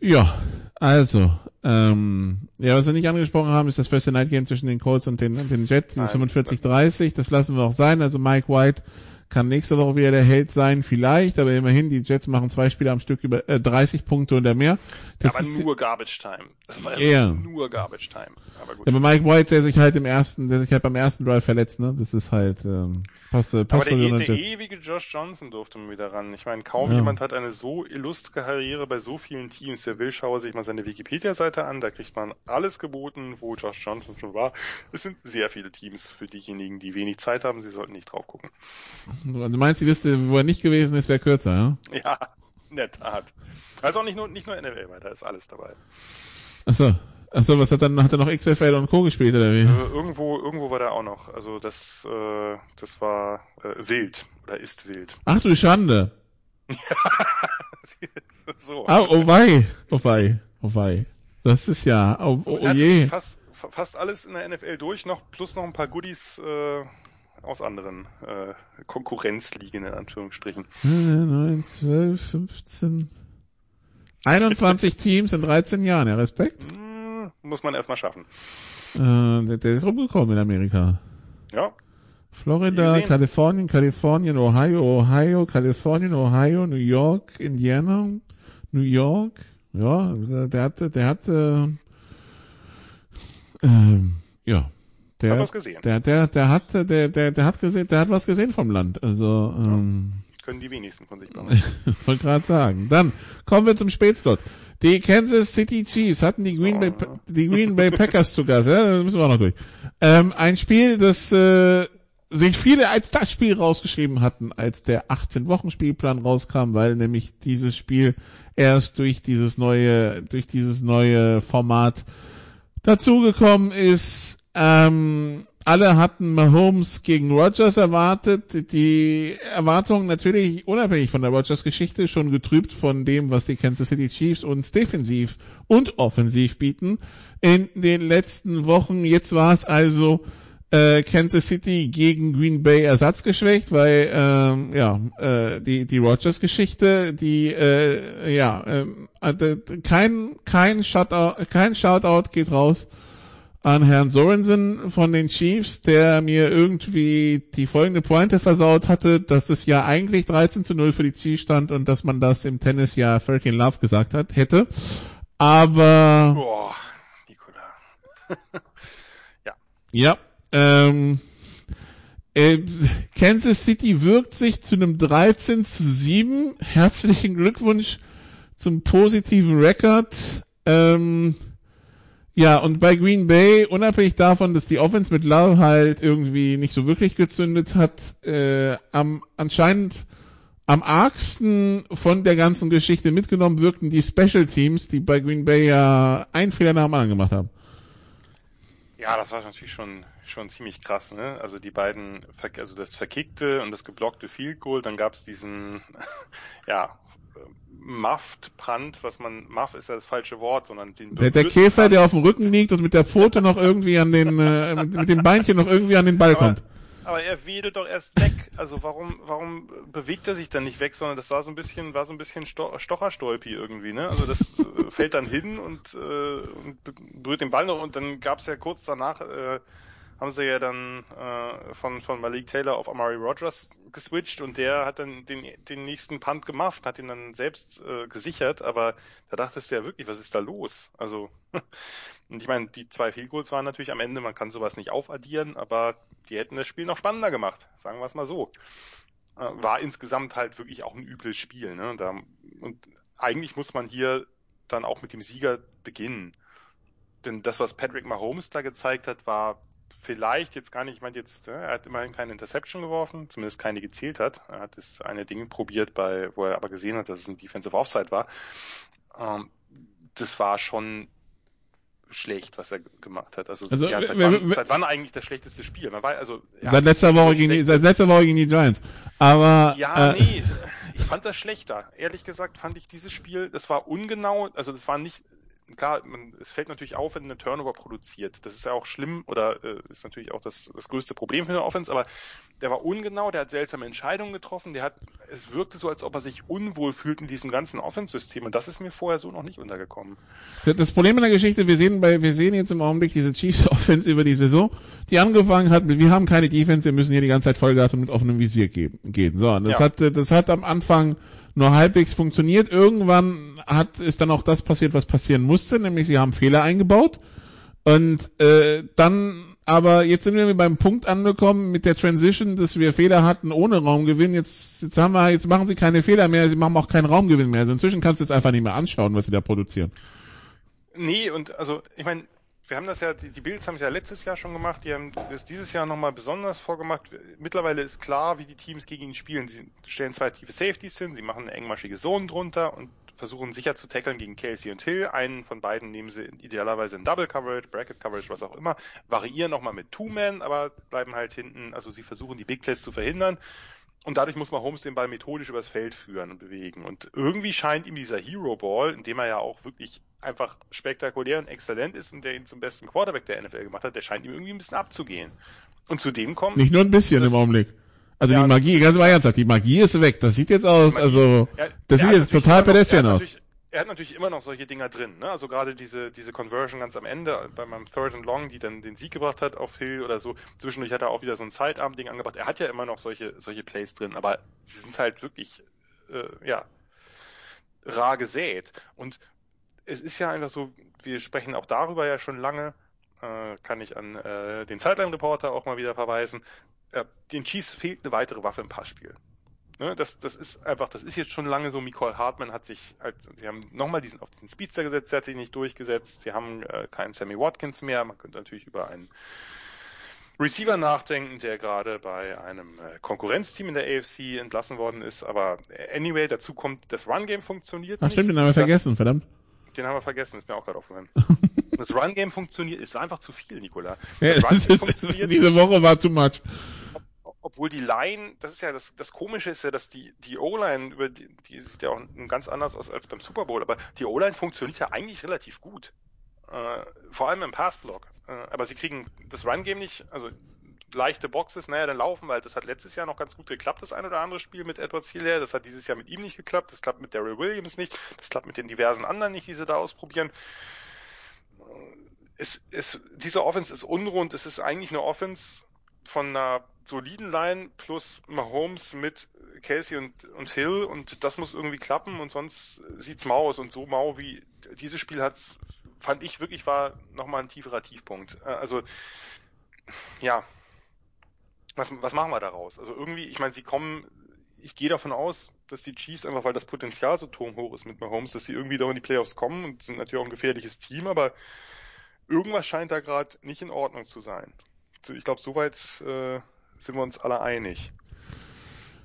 Ja, also, ähm, ja, was wir nicht angesprochen haben, ist das First Night Game zwischen den Colts und den, und den Jets, Nein. 45-30, das lassen wir auch sein. Also Mike White kann nächste Woche wieder der Held sein, vielleicht, aber immerhin, die Jets machen zwei Spiele am Stück über äh, 30 Punkte oder mehr. Das aber ist, nur Garbage Time. Das war Ja. ja nur Garbage Time. Aber gut. ja, aber Mike White, der sich halt im ersten, der sich halt beim ersten Drive verletzt, ne? Das ist halt, ähm, passt, äh, Aber passt der, der ewige Josh Johnson durfte mal wieder ran. Ich meine, kaum Ja. jemand hat eine so illustre Karriere bei so vielen Teams. Der will, schaue sich mal seine Wikipedia-Seite an. Da kriegt man alles geboten, wo Josh Johnson schon war. Es sind sehr viele Teams für diejenigen, die wenig Zeit haben. Sie sollten nicht drauf gucken. Du meinst, die Liste, wo er nicht gewesen ist, wäre kürzer, ja? Ja, in der Tat. Also auch nicht nur, nicht nur NFL, weil da ist alles dabei. Achso. Achso, was hat dann, hat er noch XFL und Co. gespielt, oder wie? Äh, irgendwo, irgendwo war der auch noch. Also das, äh, das war äh, wild oder ist wild. Ach du Schande. so. Ah, oh wei, oh wei, oh wei. Das ist ja, oh, oh, oh je. Fast, fast alles in der NFL durch, noch plus noch ein paar Goodies äh, aus anderen äh, Konkurrenzligen in Anführungsstrichen. 9, 12, 15, 21 Teams in 13 Jahren, ja, Respekt. Hm, muss man erstmal schaffen. Äh, der, ist rumgekommen in Amerika. Ja, Florida. Kalifornien, Kalifornien, Ohio, Ohio, Kalifornien, Ohio, New York, Indiana, New York. Ja, der, hatte, der hatte, ähm, ja, der, Hat was gesehen. der, der, der hat, der, der, der hat gesehen, der hat was gesehen vom Land. Also, ähm, können die wenigsten von sich behaupten. wollte gerade sagen. Dann kommen wir zum Spätslot. Die Kansas City Chiefs hatten die Green Bay, die Green Bay Packers zu Gast. Ja, das müssen wir auch noch durch. Ähm, ein Spiel, das äh, sich viele als das Spiel rausgeschrieben hatten, als der 18-Wochen-Spielplan rauskam, weil nämlich dieses Spiel erst durch dieses neue, durch dieses neue Format dazugekommen ist. Ähm, alle hatten Mahomes gegen Rogers erwartet. Die Erwartungen natürlich unabhängig von der Rogers-Geschichte schon getrübt von dem, was die Kansas City Chiefs uns defensiv und offensiv bieten in den letzten Wochen. Jetzt war es also äh, Kansas City gegen Green Bay ersatzgeschwächt, weil ähm, ja äh, die die Rogers Geschichte, die äh, ja äh, kein kein Shutout kein Shoutout geht raus an Herrn Sorensen von den Chiefs, der mir irgendwie die folgende Pointe versaut hatte, dass es ja eigentlich 13 zu 0 für die Chiefs stand und dass man das im Tennis ja Hurricane Love gesagt hat, hätte. Aber... Boah, Nikola. ja. Ja, ähm, äh, Kansas City wirkt sich zu einem 13 zu 7. Herzlichen Glückwunsch zum positiven Rekord. Ähm, ja, und bei Green Bay, unabhängig davon, dass die Offense mit Love halt irgendwie nicht so wirklich gezündet hat, äh, am anscheinend am argsten von der ganzen Geschichte mitgenommen wirkten die Special Teams, die bei Green Bay ja einen Fehler nach dem anderen gemacht haben. Ja, das war natürlich schon schon ziemlich krass, ne? Also die beiden, also das verkickte und das geblockte Field Goal, dann gab's diesen, ja, Muffed-Punt, was man, Muff ist ja das falsche Wort, sondern den Der, der Käfer, der auf dem Rücken liegt und mit der Pfote noch irgendwie an den, äh, mit, mit, dem Beinchen noch irgendwie an den Ball kommt. Aber er wedelt doch erst weg. Also warum, warum bewegt er sich dann nicht weg, sondern das war so ein bisschen, war so ein bisschen Sto Stocherstolpi irgendwie, ne? Also das äh, fällt dann hin und, äh, und berührt den Ball noch und dann gab's ja kurz danach, äh, haben sie ja dann äh, von, von Malik Taylor auf Amari Rogers geswitcht und der hat dann den, den nächsten Punt gemacht, hat ihn dann selbst äh, gesichert, aber da dachtest du ja wirklich, was ist da los? Also, und ich meine, die zwei Field waren natürlich am Ende, man kann sowas nicht aufaddieren, aber die hätten das Spiel noch spannender gemacht, sagen wir es mal so. Äh, war insgesamt halt wirklich auch ein übles Spiel, ne? Da, und eigentlich muss man hier dann auch mit dem Sieger beginnen. Denn das, was Patrick Mahomes da gezeigt hat, war vielleicht jetzt gar nicht, ich meine jetzt, er hat immerhin keine Interception geworfen, zumindest keine gezählt hat. Er hat das eine Ding probiert, bei, wo er aber gesehen hat, dass es ein Defensive Offside war. Ähm, das war schon schlecht, was er gemacht hat. Also, also ja, seit, wann, seit, wann, eigentlich das schlechteste Spiel? Man weiß, also, ja, seit letzter Woche gegen die, seit letzter Woche gegen die Giants. Aber ja, äh, nee, ich fand das schlechter. Ehrlich gesagt fand ich dieses Spiel, das war ungenau, also das war nicht klar, man, es fällt natürlich auf, wenn eine Turnover produziert. Das ist ja auch schlimm oder äh, ist natürlich auch das, das größte Problem für eine Offense, aber der war ungenau, der hat seltsame Entscheidungen getroffen, der hat, es wirkte so, als ob er sich unwohl fühlt in diesem ganzen Offense-System und das ist mir vorher so noch nicht untergekommen. Das Problem in der Geschichte, wir sehen bei, wir sehen jetzt im Augenblick diese Chiefs Offense über die Saison, die angefangen hat wir haben keine Defense, wir müssen hier die ganze Zeit Vollgas und mit offenem Visier geben, gehen. So, und das ja. hat, das hat am Anfang nur halbwegs funktioniert. Irgendwann hat ist dann auch das passiert, was passieren musste, nämlich sie haben Fehler eingebaut und äh, dann aber jetzt sind wir beim Punkt angekommen mit der Transition, dass wir Fehler hatten ohne Raumgewinn. Jetzt, jetzt haben wir, jetzt machen sie keine Fehler mehr, sie machen auch keinen Raumgewinn mehr. Also inzwischen kannst du jetzt einfach nicht mehr anschauen, was sie da produzieren. Nee, und also, ich meine, wir haben das ja, die, die Bills haben es ja letztes Jahr schon gemacht, die haben das dieses Jahr nochmal besonders vorgemacht. Mittlerweile ist klar, wie die Teams gegen ihn spielen. Sie stellen zwei tiefe Safeties hin, sie machen eine engmaschige Zone drunter und versuchen sicher zu tackeln gegen Kelsey und Hill. Einen von beiden nehmen sie idealerweise in Double Coverage, Bracket Coverage, was auch immer, variieren nochmal mit Two-Man, aber bleiben halt hinten, also sie versuchen die Big Plays zu verhindern. Und dadurch muss man Holmes den Ball methodisch übers Feld führen und bewegen. Und irgendwie scheint ihm dieser Hero Ball, in dem er ja auch wirklich einfach spektakulär und exzellent ist und der ihn zum besten Quarterback der NFL gemacht hat, der scheint ihm irgendwie ein bisschen abzugehen. Und zudem kommt. Nicht nur ein bisschen im Augenblick. Also ja, die Magie, ganz mal ernsthaft, die Magie ist weg. Das sieht jetzt aus, also ja, das sieht jetzt total pedestrian aus. Er hat natürlich immer noch solche Dinger drin, ne? Also gerade diese, diese Conversion ganz am Ende bei meinem Third and Long, die dann den Sieg gebracht hat auf Hill oder so. Zwischendurch hat er auch wieder so ein Sidearm-Ding angebracht. Er hat ja immer noch solche, solche Plays drin, aber sie sind halt wirklich, äh, ja, rar gesät. Und es ist ja einfach so, wir sprechen auch darüber ja schon lange, äh, kann ich an äh, den Sideline-Reporter auch mal wieder verweisen, äh, den Chiefs fehlt eine weitere Waffe im Passspiel. Ne, das, das ist einfach, das ist jetzt schon lange so. Nicole Hartman hat sich, als, sie haben nochmal diesen auf diesen Speedster gesetzt, der hat sich nicht durchgesetzt. Sie haben äh, keinen Sammy Watkins mehr. Man könnte natürlich über einen Receiver nachdenken, der gerade bei einem äh, Konkurrenzteam in der AFC entlassen worden ist. Aber anyway, dazu kommt, das Run-Game funktioniert Ach nicht. stimmt, den haben wir Das- vergessen, verdammt. Den haben wir vergessen, ist mir auch gerade aufgefallen. das Run-Game funktioniert, ist einfach zu viel, Nikola. Ja, Das ist, funktioniert diese Woche war too much. Obwohl die Line, das ist ja das, das Komische ist ja, dass die, die O-Line, über die, die sieht ja auch ganz anders aus als beim Super Bowl, aber die O-Line funktioniert ja eigentlich relativ gut. Äh, vor allem im Passblock. Äh, aber sie kriegen das Run-Game nicht, also leichte Boxes, naja, dann laufen, weil das hat letztes Jahr noch ganz gut geklappt, das ein oder andere Spiel mit Edward Hilaire, das hat dieses Jahr mit ihm nicht geklappt, das klappt mit Daryl Williams nicht, das klappt mit den diversen anderen nicht, die sie da ausprobieren. Es, es, diese Offense ist unrund, es ist eigentlich eine Offense von einer soliden Line plus Mahomes mit Kelsey und, und Hill und das muss irgendwie klappen und sonst sieht's mau aus und so mau wie dieses Spiel hat's, fand ich wirklich war nochmal ein tieferer Tiefpunkt. Äh, Also, ja, was, was machen wir daraus? Also irgendwie, ich meine, sie kommen, ich gehe davon aus, dass die Chiefs einfach, weil das Potenzial so turmhoch ist mit Mahomes, dass sie irgendwie doch in die Playoffs kommen und sind natürlich auch ein gefährliches Team, aber irgendwas scheint da gerade nicht in Ordnung zu sein. Ich glaube, soweit äh, sind wir uns alle einig.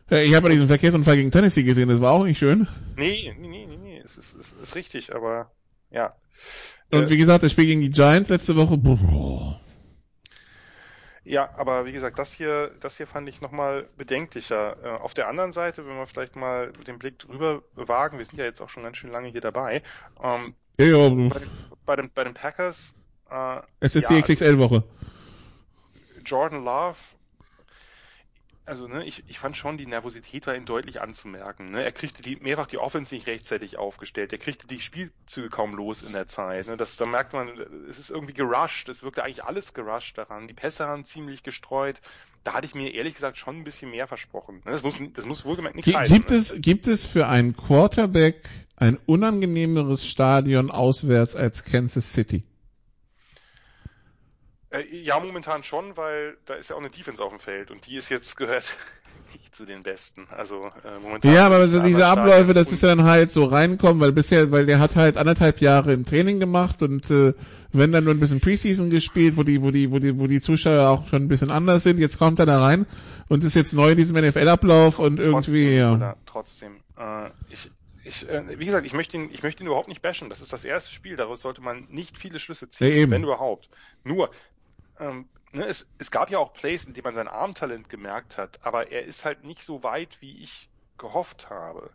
Äh, Ich habe ja diesen Verkehrsunfall gegen Tennessee gesehen, das war auch nicht schön. Nee, nee, nee, nee, nee, es ist, es ist richtig, aber ja. Und Äh, wie gesagt, das Spiel gegen die Giants letzte Woche, boah. Ja, aber wie gesagt, das hier, das hier fand ich nochmal bedenklicher. Äh, auf der anderen Seite, wenn wir vielleicht mal den Blick drüber wagen, wir sind ja jetzt auch schon ganz schön lange hier dabei, ähm, Ja, ja, bei, den, bei, den, bei den Packers, äh, es ist ja, die XXL-Woche. Jordan Love, also ne, ich, ich fand schon, die Nervosität war ihm deutlich anzumerken. Ne? Er kriegte die, mehrfach die Offense nicht rechtzeitig aufgestellt. Er kriegte die Spielzüge kaum los in der Zeit. Ne? Das, da merkt man, es ist irgendwie gerusht. Es wirkte eigentlich alles gerusht daran. Die Pässe haben ziemlich gestreut. Da hatte ich mir ehrlich gesagt schon ein bisschen mehr versprochen. Ne? Das muss, das muss wohlgemerkt nicht heißen. Gibt ne? es, gibt es für einen Quarterback ein unangenehmeres Stadion auswärts als Kansas City? Äh, ja, momentan schon, weil da ist ja auch eine Defense auf dem Feld und die ist jetzt gehört nicht zu den besten. Also äh, momentan. Ja, aber also diese Abläufe, das ist ja dann halt so reinkommen, weil bisher, weil der hat halt anderthalb Jahre im Training gemacht und äh, wenn dann nur ein bisschen Preseason gespielt, wo die, wo die, wo die, wo die Zuschauer auch schon ein bisschen anders sind, jetzt kommt er da rein und ist jetzt neu in diesem NFL-Ablauf und irgendwie, trotzdem, ja. Oder, trotzdem. Äh, ich, ich, äh, wie gesagt, ich möchte ihn, ich möchte ihn überhaupt nicht bashen. Das ist das erste Spiel. Daraus sollte man nicht viele Schlüsse ziehen, Ja, eben. wenn überhaupt. Nur, ähm, ne, es, es gab ja auch Plays, in denen man sein Armtalent gemerkt hat, aber er ist halt nicht so weit, wie ich gehofft habe.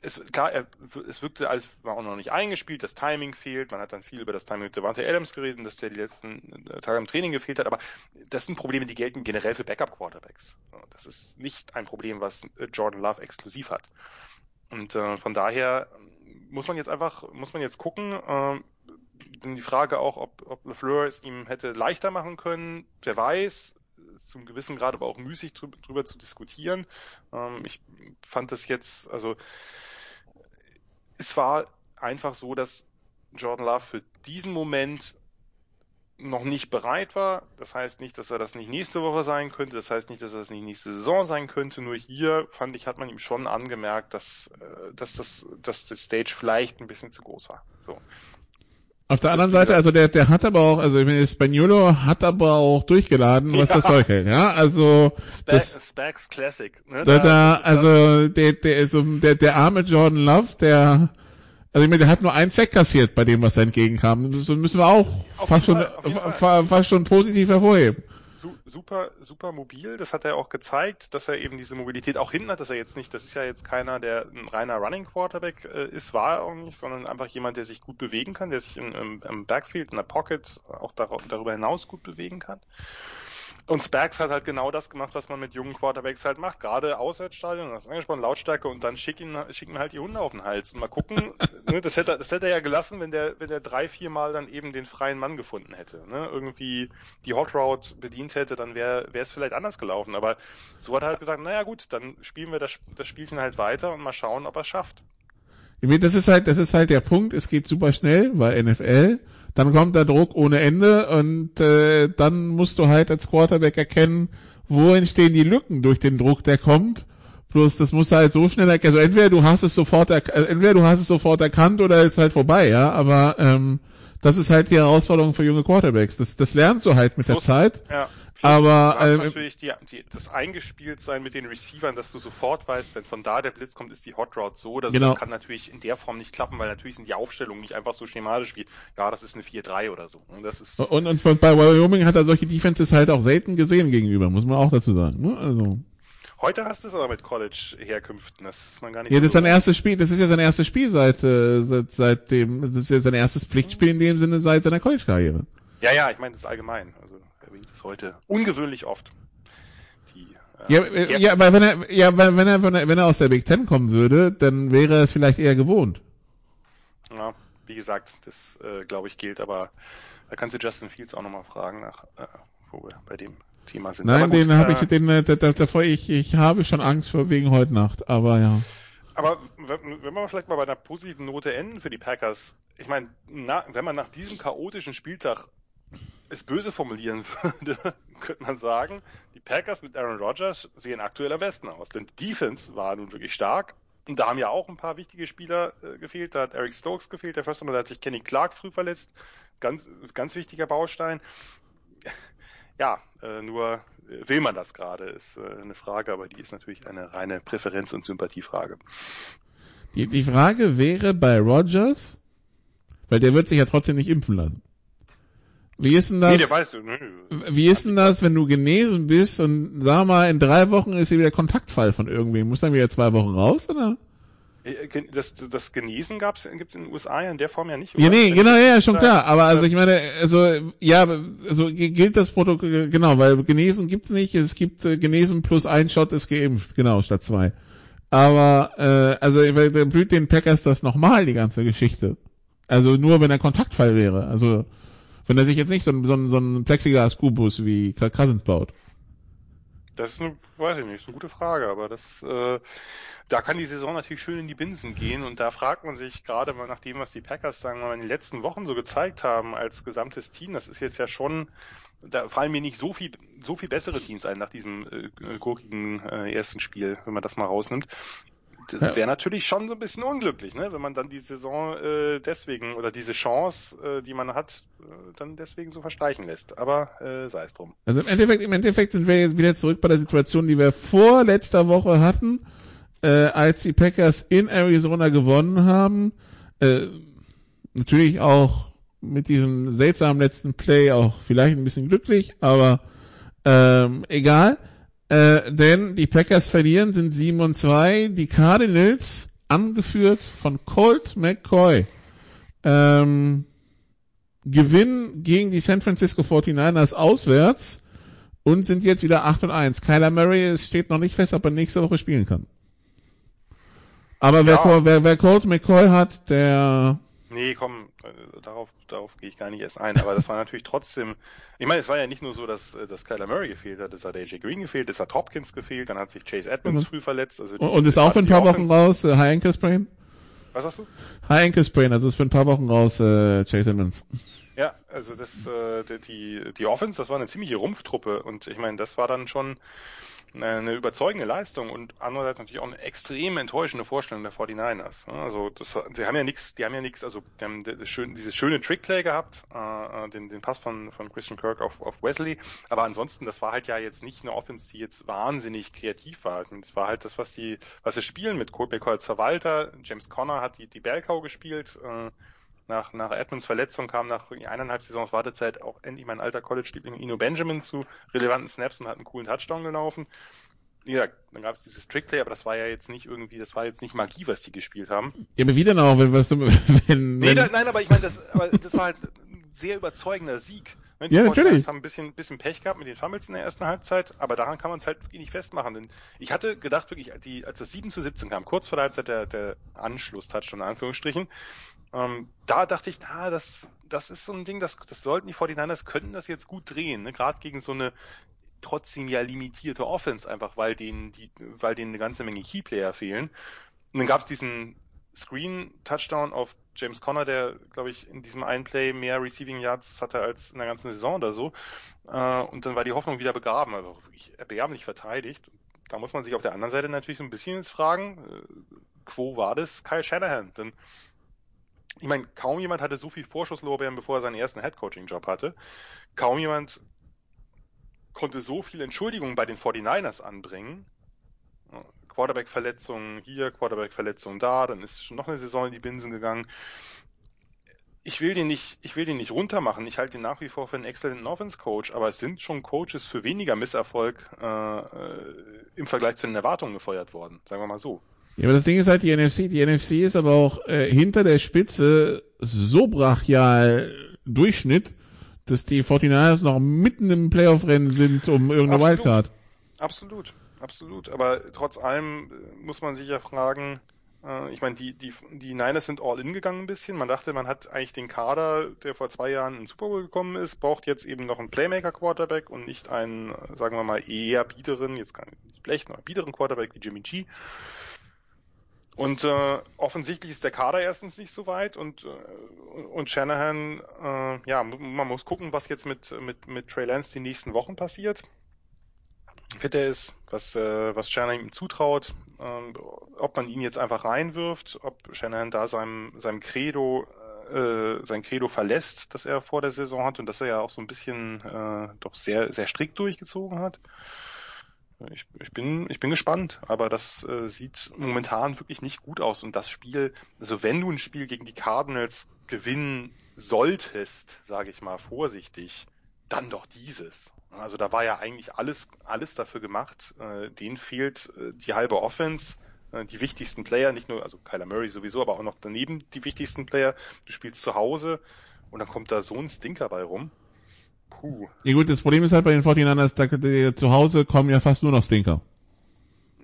Es, klar, er, es wirkte, als war auch noch nicht eingespielt, das Timing fehlt, man hat dann viel über das Timing mit Devante Adams geredet, dass der die letzten äh, Tage im Training gefehlt hat, aber das sind Probleme, die gelten generell für Backup-Quarterbacks. Das ist nicht ein Problem, was äh, Jordan Love exklusiv hat. Und äh, von daher muss man jetzt einfach, muss man jetzt gucken, äh, denn die Frage auch, ob, ob LeFleur es ihm hätte leichter machen können, wer weiß, zum gewissen Grad aber auch müßig drü- drüber zu diskutieren. Ähm, ich fand das jetzt, also es war einfach so, dass Jordan Love für diesen Moment noch nicht bereit war. Das heißt nicht, dass er das nicht nächste Woche sein könnte. Das heißt nicht, dass er das nicht nächste Saison sein könnte. Nur hier fand ich, hat man ihm schon angemerkt, dass, äh, dass das, dass das Stage vielleicht ein bisschen zu groß war. So. Auf der anderen Seite, also der, der hat aber auch, also ich meine, Spaniolo hat aber auch durchgeladen, was Ja. das Zeug hält, ja, also, das, Spax, Spax Classic. Ne? da, da, das- also, der, der ist so, der, der arme Jordan Love, der, also ich meine, der hat nur einen Sack kassiert bei dem, was da entgegenkam. Das müssen wir auch Auf fast schon, Fall, fast schon positiv hervorheben. Su super, super mobil. Das hat er auch gezeigt, dass er eben diese Mobilität auch hinten hat, dass er jetzt nicht, das ist ja jetzt keiner, der ein reiner Running Quarterback äh, ist, war er auch nicht, sondern einfach jemand, der sich gut bewegen kann, der sich im, im, Backfield, in der Pocket auch dar darüber hinaus gut bewegen kann. Und Spags hat halt genau das gemacht, was man mit jungen Quarterbacks halt macht. Gerade Auswärtsstadion, das ist angesprochen, Lautstärke und dann schick ihn, schick ihm halt die Hunde auf den Hals. Und mal gucken, ne, das hätte, er- das hätte er ja gelassen, wenn der, wenn der drei, vier Mal dann eben den freien Mann gefunden hätte. Ne? Irgendwie die Hot Route bedient hätte, dann wäre es vielleicht anders gelaufen. Aber so hat er halt gesagt, naja gut, dann spielen wir das, das Spielchen halt weiter und mal schauen, ob er es schafft. Ich meine, Das ist halt, das ist halt der Punkt, es geht super schnell, weil NFL, dann kommt der Druck ohne Ende und äh, dann musst du halt als Quarterback erkennen, wo entstehen die Lücken durch den Druck, der kommt, Bloß das muss halt so schnell erkennen. Also entweder du hast es sofort äh, entweder du hast es sofort erkannt oder ist halt vorbei, ja. Aber ähm, das ist halt die Herausforderung für junge Quarterbacks. Das, das lernst du halt mit der Zeit. Ja. Aber, ähm, natürlich die, die, das Eingespieltsein mit den Receivern, dass du sofort weißt, wenn von da der Blitz kommt, ist die Hot Route so oder so. Genau. Das kann natürlich in der Form nicht klappen, weil natürlich sind die Aufstellungen nicht einfach so schematisch wie, ja, das ist eine 4-3 oder so. Und das ist, Und, und von, bei Wyoming hat er solche Defenses halt auch selten gesehen gegenüber, muss man auch dazu sagen. Ne? Also. heute hast du es aber mit College-Herkünften, das ist man gar nicht Ja, so das ist sein erstes Spiel, das ist ja sein erstes Spiel seit, äh, seit, seit dem, das ist ja sein erstes Pflichtspiel in dem Sinne seit seiner College-Karriere. Ja, ja, ich meine das allgemein. Also erwähnt es heute ungewöhnlich oft. Die, äh, Ja, äh, ja, aber wenn er, ja, wenn er, wenn er, wenn er aus der Big Ten kommen würde, dann wäre er es vielleicht eher gewohnt. Ja, wie gesagt, das äh, glaube ich gilt, aber da kannst du Justin Fields auch nochmal fragen, nach, äh, wo wir bei dem Thema sind. Nein, gut, den habe äh, ich, den, äh, da, da, davor, ich, ich habe schon Angst vor wegen heute Nacht, aber ja. Aber wenn, wir vielleicht mal bei einer positiven Note enden für die Packers, ich meine, wenn man nach diesem chaotischen Spieltag es böse formulieren würde, könnte man sagen, die Packers mit Aaron Rodgers sehen aktuell am besten aus. Denn die Defense war nun wirklich stark. Und da haben ja auch ein paar wichtige Spieler äh, gefehlt. Da hat Eric Stokes gefehlt, der First Runner, da hat sich Kenny Clark früh verletzt. Ganz, ganz wichtiger Baustein. Ja, äh, nur äh, will man das gerade, ist äh, eine Frage, aber die ist natürlich eine reine Präferenz- und Sympathiefrage. Die, die Frage wäre bei Rogers, weil der wird sich ja trotzdem nicht impfen lassen. Wie ist denn Nee, der das, weiß, nö, wie ist denn das, wenn du genesen bist und sag mal, in drei Wochen ist hier wieder Kontaktfall von irgendwem? Muss dann wieder zwei Wochen raus, oder? Äh, Das, das Genesen gab's, gibt's in den USA ja in der Form ja nicht. Ja, oder? nee, Wenn- genau, ja, schon Ja, klar. Aber also äh, ich meine, also ja, also gilt das Protokoll, genau, weil genesen gibt's nicht. Es gibt äh, genesen plus ein Shot ist geimpft, genau, statt zwei. Aber äh, also dann blüht den Packers das nochmal, die ganze Geschichte. Also nur wenn er Kontaktfall wäre. Also wenn er sich jetzt nicht so, ein- so, ein- so ein Plexiglas-Kubus wie Kirk Cousins baut. Das ist eine, weiß ich nicht, ist eine gute Frage, aber das, äh, da kann die Saison natürlich schön in die Binsen gehen und da fragt man sich gerade mal nach dem, was die Packers sagen, in den letzten Wochen so gezeigt haben als gesamtes Team, das ist jetzt ja schon, da fallen mir nicht so viel, so viel bessere Teams ein nach diesem äh, gurkigen äh, ersten Spiel, wenn man das mal rausnimmt. Das Ja. wäre natürlich schon so ein bisschen unglücklich, ne? wenn man dann die Saison äh, deswegen oder diese Chance, äh, die man hat, äh, dann deswegen so verstreichen lässt. Aber äh, sei es drum. Also im Endeffekt, im Endeffekt sind wir jetzt wieder zurück bei der Situation, die wir vor letzter Woche hatten, äh, als die Packers in Arizona gewonnen haben. Äh, natürlich auch mit diesem seltsamen letzten Play auch vielleicht ein bisschen glücklich, aber ähm, egal. Äh, denn die Packers verlieren, sind 7 und 2. Die Cardinals, angeführt von Colt McCoy, ähm, gewinnen gegen die San Francisco 49ers auswärts und sind jetzt wieder 8 und 1. Kyler Murray, es steht noch nicht fest, ob er nächste Woche spielen kann. Aber wer, Ja. Col- wer, wer Colt McCoy hat, der Nee, komm, darauf, darauf gehe ich gar nicht erst ein. Aber das war natürlich trotzdem, ich meine, es war ja nicht nur so, dass, äh, dass Kyler Murray gefehlt hat, es hat AJ Green gefehlt, es hat Hopkins gefehlt, dann hat sich Chase Edmonds Und- früh verletzt. Also die- und ist auch für ein paar Wochen raus, äh, High Ankle Sprain? Was sagst du? High Ankle Sprain, also ist für ein paar Wochen raus, äh, Chase Edmonds. Ja, also das, äh, die- die, die Offense, das war eine ziemliche Rumpftruppe und ich meine, das war dann schon eine, überzeugende Leistung und andererseits natürlich auch eine extrem enttäuschende Vorstellung der 49ers. ne? Also das, sie haben ja nichts, die haben ja nichts, also die haben das schön, dieses schöne Trickplay gehabt, äh, den, den Pass von, von Christian Kirk auf, auf Wesley, aber ansonsten, das war halt ja jetzt nicht eine Offense, die jetzt wahnsinnig kreativ war. Meine, Das war halt das, was die, was sie spielen mit Colt McCoy als Verwalter, James Conner hat die, die Bellcow gespielt, äh, nach, nach Edmonds Verletzung kam nach eineinhalb Saisons Wartezeit auch endlich mein alter College-Liebling Ino Benjamin zu relevanten Snaps und hat einen coolen Touchdown gelaufen. Wie gesagt, dann gab es dieses Trickplay, aber das war ja jetzt nicht irgendwie, das war jetzt nicht Magie, was die gespielt haben. Ja, aber wie denn auch, wenn, was, wenn, Nee, wenn da, nein, aber ich meine, das, aber das war halt ein sehr überzeugender Sieg. Die Ja, 49ers natürlich. haben ein bisschen, bisschen Pech gehabt mit den Fumbles in der ersten Halbzeit, aber daran kann man es halt wirklich nicht festmachen. Denn ich hatte gedacht, wirklich, die, als das 7 zu 17 kam, kurz vor der Halbzeit der, der Anschluss-Touchdown in Anführungsstrichen, ähm, da dachte ich, na, das, das ist so ein Ding, das, das sollten die 49ers, könnten das jetzt gut drehen, ne? gerade gegen so eine trotzdem ja limitierte Offense, einfach weil denen, die, weil denen eine ganze Menge Keyplayer fehlen. Und dann gab es diesen Screen-Touchdown auf James Conner, der, glaube ich, in diesem einen Play mehr Receiving Yards hatte als in der ganzen Saison oder so. Äh, und dann war die Hoffnung wieder begraben, also wirklich erbärmlich verteidigt. da muss man sich auf der anderen Seite natürlich so ein bisschen jetzt fragen, äh, quo war das Kyle Shanahan? Denn ich meine, kaum jemand hatte so viel Vorschusslorbeeren, bevor er seinen ersten Headcoaching-Job hatte. Kaum jemand konnte so viel Entschuldigungen bei den 49ers anbringen. Quarterback-Verletzungen hier, Quarterback-Verletzungen da, dann ist schon noch eine Saison in die Binsen gegangen. Ich will den nicht, ich will den nicht runtermachen. Ich halte ihn nach wie vor für einen exzellenten Offense-Coach, aber es sind schon Coaches für weniger Misserfolg äh, äh im Vergleich zu den Erwartungen gefeuert worden. Sagen wir mal so. Ja, aber das Ding ist halt die NFC. Die NFC ist aber auch äh, hinter der Spitze so brachial Durchschnitt, dass die 49ers noch mitten im Playoff-Rennen sind um irgendeine Absolut. Wildcard. Absolut, absolut. Aber trotz allem äh, muss man sich ja fragen, äh, ich meine, die, die, die Niners sind all in gegangen ein bisschen. Man dachte, man hat eigentlich den Kader, der vor zwei Jahren in Super Bowl gekommen ist, braucht jetzt eben noch einen Playmaker-Quarterback und nicht einen, sagen wir mal, eher biederen, jetzt kann ich nicht schlecht, noch biederen Quarterback wie Jimmy G. Und äh, offensichtlich ist der Kader erstens nicht so weit und äh, und Shanahan, äh, ja, man muss gucken, was jetzt mit mit mit Trey Lance die nächsten Wochen passiert. Fit er ist, was äh, was Shanahan ihm zutraut, äh, ob man ihn jetzt einfach reinwirft, ob Shanahan da seinem seinem Credo äh, sein Credo verlässt, das er vor der Saison hat und das er ja auch so ein bisschen äh, doch sehr sehr strikt durchgezogen hat ich, ich, bin, ich bin gespannt, aber das äh, sieht momentan wirklich nicht gut aus. Und das Spiel, also wenn du ein Spiel gegen die Cardinals gewinnen solltest, sage ich mal vorsichtig, dann doch dieses. Also da war ja eigentlich alles, alles dafür gemacht. Äh, denen fehlt äh, die halbe Offense, äh, die wichtigsten Player, nicht nur, also Kyler Murray sowieso, aber auch noch daneben die wichtigsten Player. Du spielst zu Hause und dann kommt da so ein Stinker bei rum. Puh. Ja gut, das Problem ist halt bei den 49ers, da, die, zu Hause kommen ja fast nur noch Stinker.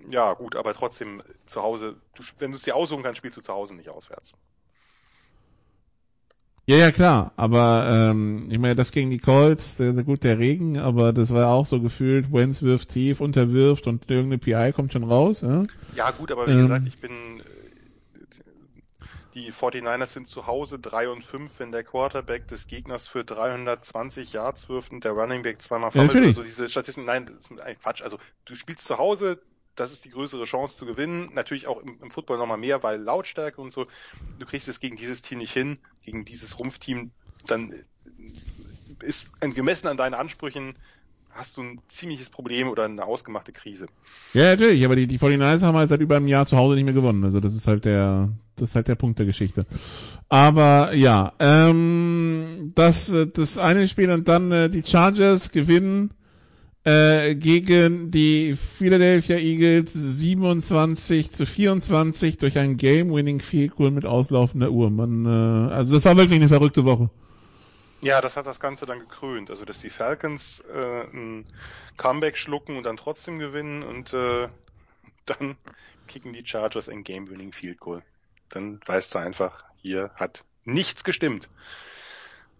Ja, gut, aber trotzdem zu Hause, du, wenn du es dir aussuchen kannst, spielst du zu Hause nicht auswärts. Ja, ja, klar, aber ähm, ich meine, das gegen die Colts, der, der, gut, der Regen, aber das war auch so gefühlt, Wenz wirft tief, unterwirft und irgendeine PI kommt schon raus. Ja, ja gut, aber wie ähm, gesagt, ich bin die 49ers sind zu Hause 3 und 5, wenn der Quarterback des Gegners für 320 Yards wirft und der Running Back zweimal fummelt. Ja, also diese Statistiken, nein, das ist eigentlich Quatsch. Also du spielst zu Hause, das ist die größere Chance zu gewinnen. Natürlich auch im, im Football nochmal mehr, weil Lautstärke und so. Du kriegst es gegen dieses Team nicht hin, gegen dieses Rumpfteam. Dann ist gemessen an deinen Ansprüchen hast du ein ziemliches Problem oder eine ausgemachte Krise. Ja, natürlich, aber die, die 49ers haben halt seit über einem Jahr zu Hause nicht mehr gewonnen. Also das ist halt der, das ist halt der Punkt der Geschichte. Aber ja, ähm, das, das eine Spiel und dann äh, die Chargers gewinnen äh, gegen die Philadelphia Eagles 27 zu 24 durch ein Game-Winning Field Goal mit auslaufender Uhr. Man, äh, also das war wirklich eine verrückte Woche. Ja, das hat das Ganze dann gekrönt. Also, dass die Falcons äh, ein Comeback schlucken und dann trotzdem gewinnen und äh, dann kicken die Chargers ein Game-Winning Field Goal. Dann weißt du einfach, hier hat nichts gestimmt.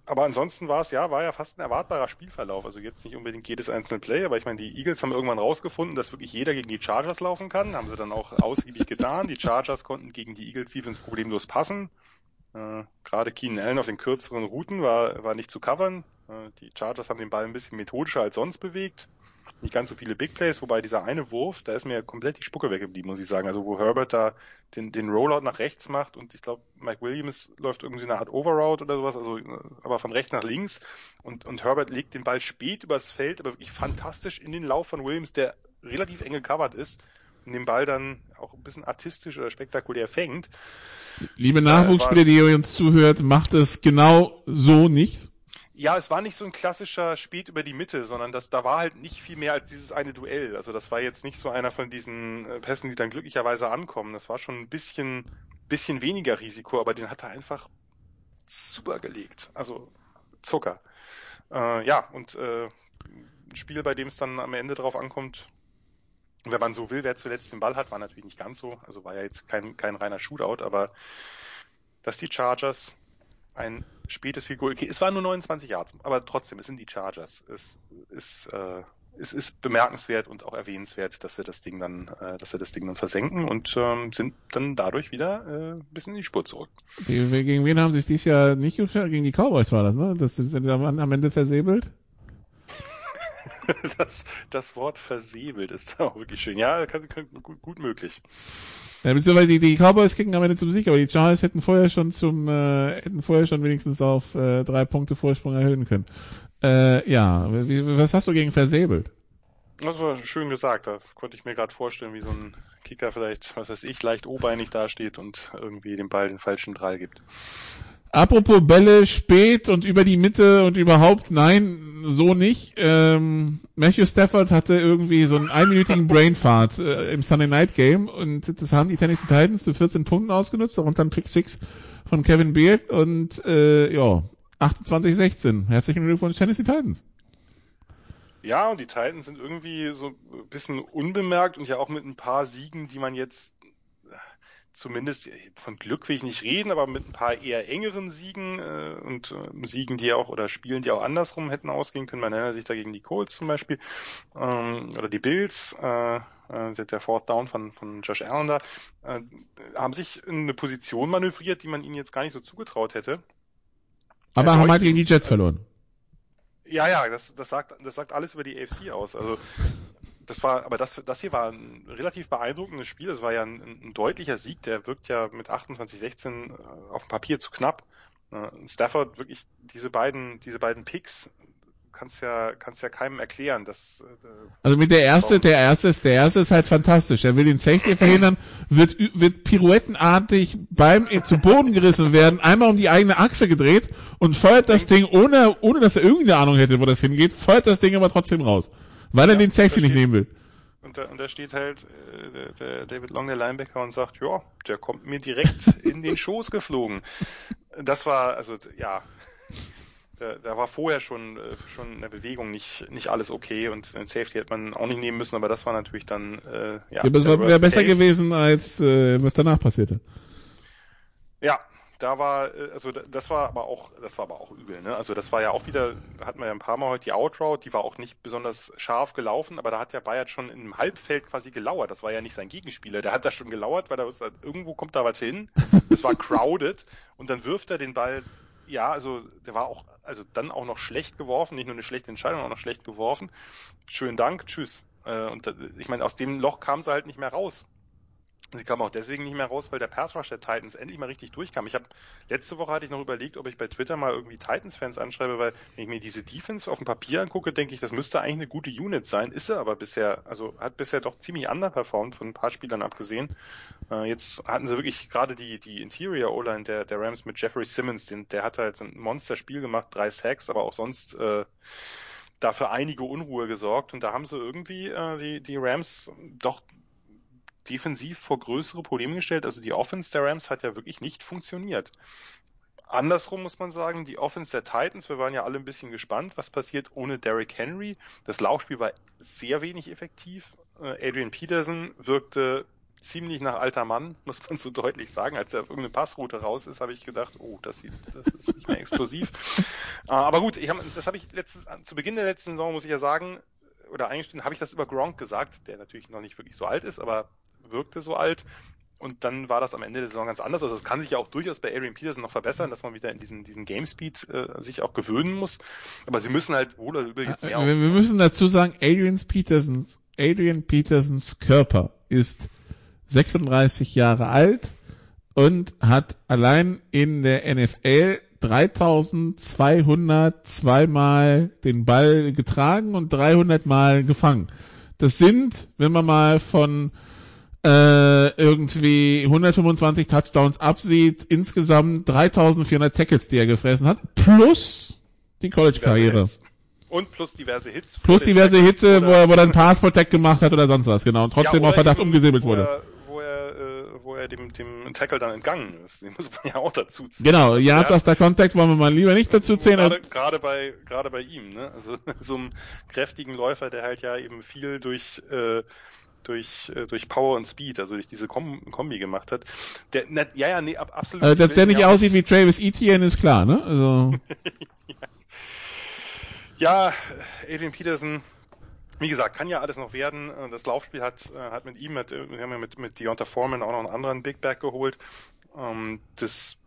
Aber ansonsten war es ja, war ja fast ein erwartbarer Spielverlauf. Also jetzt nicht unbedingt jedes einzelne Play, aber ich meine, die Eagles haben irgendwann rausgefunden, dass wirklich jeder gegen die Chargers laufen kann. Haben sie dann auch ausgiebig getan. Die Chargers konnten gegen die Eagles Defense problemlos passen. Äh, Gerade Keenan Allen auf den kürzeren Routen war, war nicht zu covern. Äh, die Chargers haben den Ball ein bisschen methodischer als sonst bewegt. Nicht ganz so viele Big Plays, wobei dieser eine Wurf, da ist mir komplett die Spucke weggeblieben, muss ich sagen. Also wo Herbert da den, den Rollout nach rechts macht und ich glaube, Mike Williams läuft irgendwie eine Art Overroute oder sowas, also aber von rechts nach links und, und Herbert legt den Ball spät übers Feld, aber wirklich fantastisch in den Lauf von Williams, der relativ eng gecovert ist den Ball dann auch ein bisschen artistisch oder spektakulär fängt. Liebe Nachwuchsspieler, die ihr uns zuhört, macht es genau so nicht. Ja, es war nicht so ein klassischer Spät über die Mitte, sondern das, da war halt nicht viel mehr als dieses eine Duell. Also das war jetzt nicht so einer von diesen äh, Pässen, die dann glücklicherweise ankommen. Das war schon ein bisschen, bisschen weniger Risiko, aber den hat er einfach super gelegt. Also Zucker. Äh, ja, und äh, ein Spiel, bei dem es dann am Ende drauf ankommt, wenn man so will, wer zuletzt den Ball hat, war natürlich nicht ganz so. Also war ja jetzt kein, kein reiner Shootout, aber dass die Chargers ein spätes Goal, okay, es waren nur 29 Yards, aber trotzdem, es sind die Chargers. Es ist, äh, es ist bemerkenswert und auch erwähnenswert, dass sie das Ding dann, äh, dass sie das Ding dann versenken und ähm, sind dann dadurch wieder äh, ein bisschen in die Spur zurück. Gegen wen haben sie sich dieses Jahr nicht gegen die Cowboys war das, ne? Das sind am Ende versäbelt? das, das Wort versäbelt ist auch wirklich schön. Ja, kann, kann, gut, gut möglich. Ja, beziehungsweise die, die Cowboys kicken am Ende zum Sieg, aber die Chargers hätten vorher schon zum, äh, hätten vorher schon wenigstens auf äh, drei Punkte Vorsprung erhöhen können. Äh, ja, wie, was hast du gegen versäbelt? Das war schön gesagt. Da konnte ich mir gerade vorstellen, wie so ein Kicker vielleicht, was weiß ich, leicht obeinig dasteht und irgendwie dem Ball den falschen Drall gibt. Apropos Bälle spät und über die Mitte und überhaupt, nein, so nicht. Ähm, Matthew Stafford hatte irgendwie so einen einminütigen Brainfart äh, im Sunday Night Game und das haben die Tennessee Titans zu 14 Punkten ausgenutzt, darunter ein Pick 6 von Kevin Beard und äh, ja, 28-16. Herzlichen Glückwunsch Tennessee Titans. Ja, und die Titans sind irgendwie so ein bisschen unbemerkt und ja auch mit ein paar Siegen, die man jetzt zumindest von Glück will ich nicht reden, aber mit ein paar eher engeren Siegen äh, und äh, Siegen, die auch oder Spielen, die auch andersrum hätten ausgehen können. Man erinnert sich da gegen die Colts zum Beispiel ähm, oder die Bills, äh, äh, der Fourth Down von, von Josh Allen da, äh, haben sich in eine Position manövriert, die man ihnen jetzt gar nicht so zugetraut hätte. Aber haben halt gegen die Jets verloren. Ja, ja, das, das sagt, das sagt alles über die AFC aus. Also das war, aber das, das hier war ein relativ beeindruckendes Spiel. Das war ja ein, ein deutlicher Sieg. Der wirkt ja mit 28-16 äh, auf dem Papier zu knapp. Äh, Stafford wirklich diese beiden, diese beiden Picks kannst ja, kannst ja keinem erklären, dass. Äh, also mit der erste, der erste ist, der erste ist halt fantastisch. Er will den Safety verhindern, wird, wird pirouettenartig beim zu Boden gerissen werden, einmal um die eigene Achse gedreht und feuert das Ding ohne, ohne dass er irgendeine Ahnung hätte, wo das hingeht, feuert das Ding aber trotzdem raus. Weil er den Safety nicht nehmen will. Und da, und da steht halt äh, der, der David Long, der Linebacker, und sagt, ja, der kommt mir direkt in den Schoß geflogen. Das war, also ja, da, da war vorher schon äh, schon in der Bewegung nicht nicht alles okay und den Safety hätte man auch nicht nehmen müssen, aber das war natürlich dann äh, ja. ja aber es wäre besser gewesen als äh, was danach passierte. Ja, da war, äh, also das war aber auch, das war aber auch übel, ne? Also das war ja auch wieder, hatten wir ja ein paar Mal heute die Outroute, die war auch nicht besonders scharf gelaufen, aber da hat ja Bayard schon im Halbfeld quasi gelauert. Das war ja nicht sein Gegenspieler, der hat da schon gelauert, weil da ist, irgendwo kommt da was hin. Es war crowded und dann wirft er den Ball, ja, also der war auch, also dann auch noch schlecht geworfen, nicht nur eine schlechte Entscheidung, auch noch schlecht geworfen. Schönen Dank, tschüss. Äh, und ich meine, aus dem Loch kam sie halt nicht mehr raus. Sie kam auch deswegen nicht mehr raus, weil der Pass Rush der Titans endlich mal richtig durchkam. Ich habe letzte Woche hatte ich noch überlegt, ob ich bei Twitter mal irgendwie Titans-Fans anschreibe, weil wenn ich mir diese Defense auf dem Papier angucke, denke ich, das müsste eigentlich eine gute Unit sein. Ist er aber bisher, also hat bisher doch ziemlich underperformed von ein paar Spielern abgesehen. Äh, jetzt hatten sie wirklich gerade die die Interior O-Line der der Rams mit Jeffrey Simmons, den, der hat halt ein Monster-Spiel gemacht, drei Sacks, aber auch sonst äh, dafür einige Unruhe gesorgt und da haben sie irgendwie äh, die die Rams doch defensiv vor größere Probleme gestellt. Also die Offense der Rams hat ja wirklich nicht funktioniert. Andersrum muss man sagen, die Offense der Titans, wir waren ja alle ein bisschen gespannt, was passiert ohne Derrick Henry. Das Laufspiel war sehr wenig effektiv. Äh, Adrian Peterson wirkte ziemlich nach alter Mann, muss man so deutlich sagen. Als er auf irgendeine Passroute raus ist, habe ich gedacht, oh, das, sieht, das ist nicht mehr explosiv. Äh, aber gut, ich hab, das habe ich letztes, zu Beginn der letzten Saison, muss ich ja sagen, oder eingestehen, habe ich das über Gronk gesagt, der natürlich noch nicht wirklich so alt ist, aber wirkte so alt. Und dann war das am Ende der Saison ganz anders. Also es kann sich ja auch durchaus bei Adrian Peterson noch verbessern, dass man wieder in diesen, diesen Game Speed äh, sich auch gewöhnen muss. Aber sie müssen halt wohl oder übel jetzt mehr Wir, wir müssen dazu sagen, Adrian Petersons, Adrian Petersons Körper ist 36 Jahre alt und hat allein in der NFL 3202 Mal den Ball getragen und 300 Mal gefangen. Das sind, wenn man mal von äh, irgendwie 125 Touchdowns absieht, insgesamt 3400 Tackles, die er gefressen hat, plus die College-Karriere. Und plus diverse Hits. Plus diverse Hits, wo er, wo er dann Pass Protect gemacht hat oder sonst was, genau. Und trotzdem ja, auf Verdacht umgesäbelt wurde. Wo er, äh, wo er dem, dem Tackle dann entgangen ist. Den muss man ja auch dazu zählen. Genau, Yards ja. after Contact wollen wir mal lieber nicht dazu zählen. Gerade, gerade bei, gerade bei ihm, ne? Also so einem kräftigen Läufer, der halt ja eben viel durch, äh, durch, äh, durch Power und Speed, also durch diese Kom Kombi gemacht hat. Der, na, ja, ja, nee, ab, absolut. Also, dass der nicht aussieht wie Travis Etienne ist klar, ne? Also. ja. ja, Adrian Peterson, wie gesagt, kann ja alles noch werden. Das Laufspiel hat, äh, hat mit ihm, mit, wir haben ja mit, mit Deonta Foreman auch noch einen anderen Big Back geholt. Ähm, das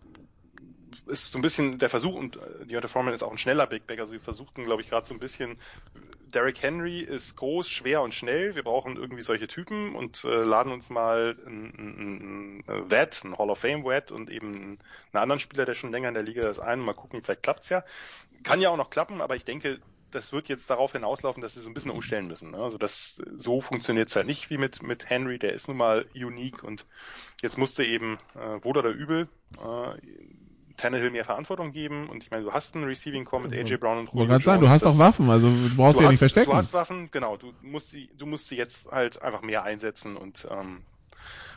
ist so ein bisschen der Versuch, und äh, Deonta Foreman ist auch ein schneller Big Back, also sie versuchten, glaube ich, gerade so ein bisschen Derrick Henry ist groß, schwer und schnell. Wir brauchen irgendwie solche Typen und äh, laden uns mal einen, einen Vet, einen Hall of Fame Vet und eben einen anderen Spieler, der schon länger in der Liga ist, ein. Mal gucken, vielleicht klappt's ja. Kann ja auch noch klappen, aber ich denke, das wird jetzt darauf hinauslaufen, dass sie so ein bisschen umstellen müssen. Ne? Also das so funktioniert es halt nicht wie mit mit Henry, der ist nun mal unique und jetzt musste eben äh, wohl oder übel äh, Tannehill mehr Verantwortung geben und ich meine, du hast einen Receiving Core mit AJ Brown und Ich wollte gerade sagen, du hast auch Waffen, also du brauchst du ja hast, nicht verstecken. Du hast Waffen, genau, du musst sie, du musst sie jetzt halt einfach mehr einsetzen und ähm,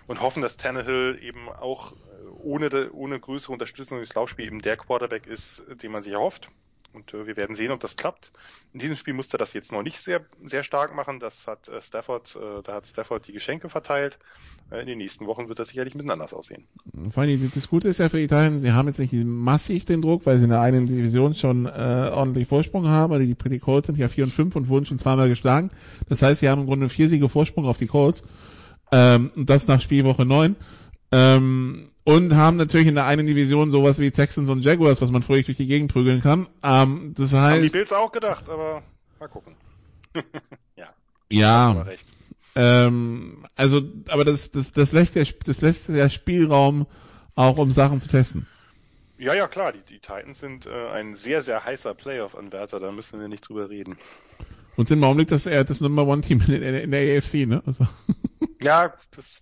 und hoffen, dass Tannehill eben auch äh, ohne, ohne größere Unterstützung des Laufspiels eben der Quarterback ist, den man sich erhofft. Und äh, wir werden sehen, ob das klappt. In diesem Spiel musste er das jetzt noch nicht sehr, sehr stark machen. Das hat äh, Stafford, äh, da hat Stafford die Geschenke verteilt. Äh, in den nächsten Wochen wird das sicherlich ein bisschen anders aussehen. Vor allem, das Gute ist ja für Italien, sie haben jetzt nicht massiv den Druck, weil sie in der einen Division schon äh, ordentlich Vorsprung haben. Also die Pretty Colts sind ja 4 und 5 und wurden schon zweimal geschlagen. Das heißt, sie haben im Grunde vier Siege Vorsprung auf die Colts. Ähm, und das nach Spielwoche 9. Ähm, und haben natürlich in der einen Division sowas wie Texans und Jaguars, was man fröhlich durch die Gegend prügeln kann. Ähm, das heißt, Haben die Bills auch gedacht, aber mal gucken. ja. ja, ähm, also, aber das, das, das lässt ja, das lässt ja Spielraum auch um Sachen zu testen. Ja, ja, klar, die, die Titans sind äh, ein sehr, sehr heißer Playoff-Anwärter, da müssen wir nicht drüber reden. Und sind im Augenblick das, äh, das Number One Team in, in, in der AFC, ne? Also, Ja, das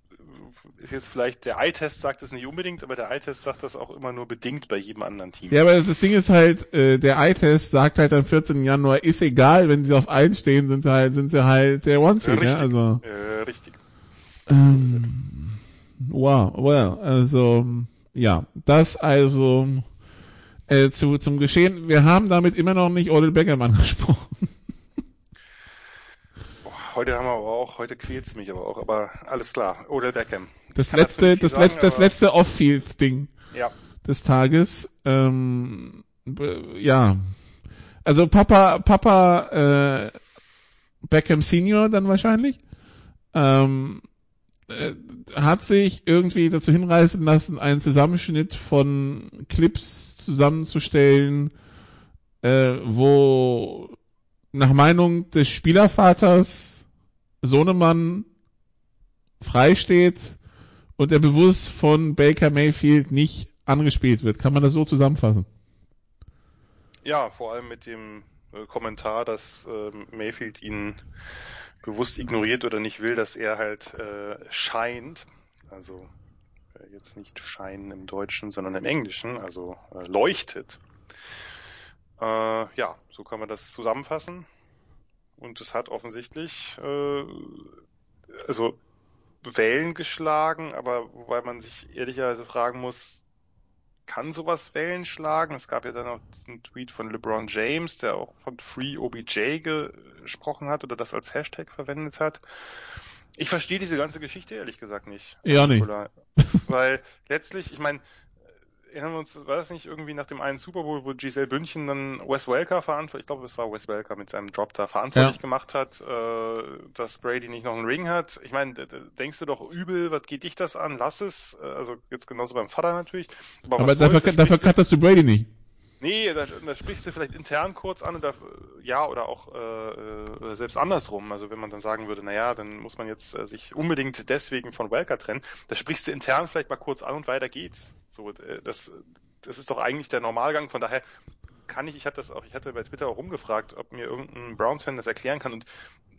ist jetzt vielleicht, der Eye-Test sagt es nicht unbedingt, aber der Eye-Test sagt das auch immer nur bedingt bei jedem anderen Team. ja, aber das Ding ist halt, äh, der Eye-Test sagt halt am 14. Januar, ist egal, wenn sie auf allen stehen, sind sie halt, sind sie halt der One Seed, ne? richtig. Also, Äh, richtig. ähm, wow, well, also, ja, das also, äh, zu, zum Geschehen. Wir haben damit immer noch nicht Odell Beckham angesprochen. Heute haben wir aber auch, heute quält's mich aber auch, aber alles klar. Odell Beckham. Das Kann letzte, das sagen, letzte, das letzte Off-Field-Ding Ja. des Tages. Ähm, ja. Also Papa, Papa äh, Beckham Senior dann wahrscheinlich. Ähm, äh, hat sich irgendwie dazu hinreißen lassen, einen Zusammenschnitt von Clips zusammenzustellen, äh, wo nach Meinung des Spielervaters Sohnemann frei steht und der bewusst von Baker Mayfield nicht angespielt wird. Kann man das so zusammenfassen? Ja, vor allem mit dem äh, Kommentar, dass ähm, Mayfield ihn bewusst ignoriert oder nicht will, dass er halt äh, scheint, also äh, jetzt nicht scheinen im Deutschen, sondern im Englischen, also äh, leuchtet. Äh, ja, so kann man das zusammenfassen. Und es hat offensichtlich äh, also Wellen geschlagen, aber wobei man sich ehrlicherweise fragen muss, kann sowas Wellen schlagen? Es gab ja dann auch diesen Tweet von LeBron James, der auch von Free OBJ gesprochen hat oder das als Hashtag verwendet hat. Ich verstehe diese ganze Geschichte ehrlich gesagt nicht. Ja, nicht. Weil letztlich, ich meine, erinnern wir uns, war das nicht irgendwie nach dem einen Super Bowl, wo Giselle Bündchen dann Wes Welker verantwortlich, ich glaube, es war Wes Welker mit seinem Drop da verantwortlich Ja. gemacht hat, äh, dass Brady nicht noch einen Ring hat. Ich meine, denkst du doch übel, was geht dich das an? Lass es. Äh, Also jetzt genauso beim Vater natürlich. Aber was dafür, soll's? Dafür cuttest du Brady nicht. Nee, da, da sprichst du vielleicht intern kurz an oder ja oder auch äh, äh, selbst andersrum. Also wenn man dann sagen würde, naja, dann muss man jetzt äh, sich unbedingt deswegen von Welker trennen, da sprichst du intern vielleicht mal kurz an und weiter geht's. So, äh, das, das ist doch eigentlich der Normalgang. Von daher kann ich, ich hatte das auch, ich hatte bei Twitter auch rumgefragt, ob mir irgendein Browns-Fan das erklären kann. Und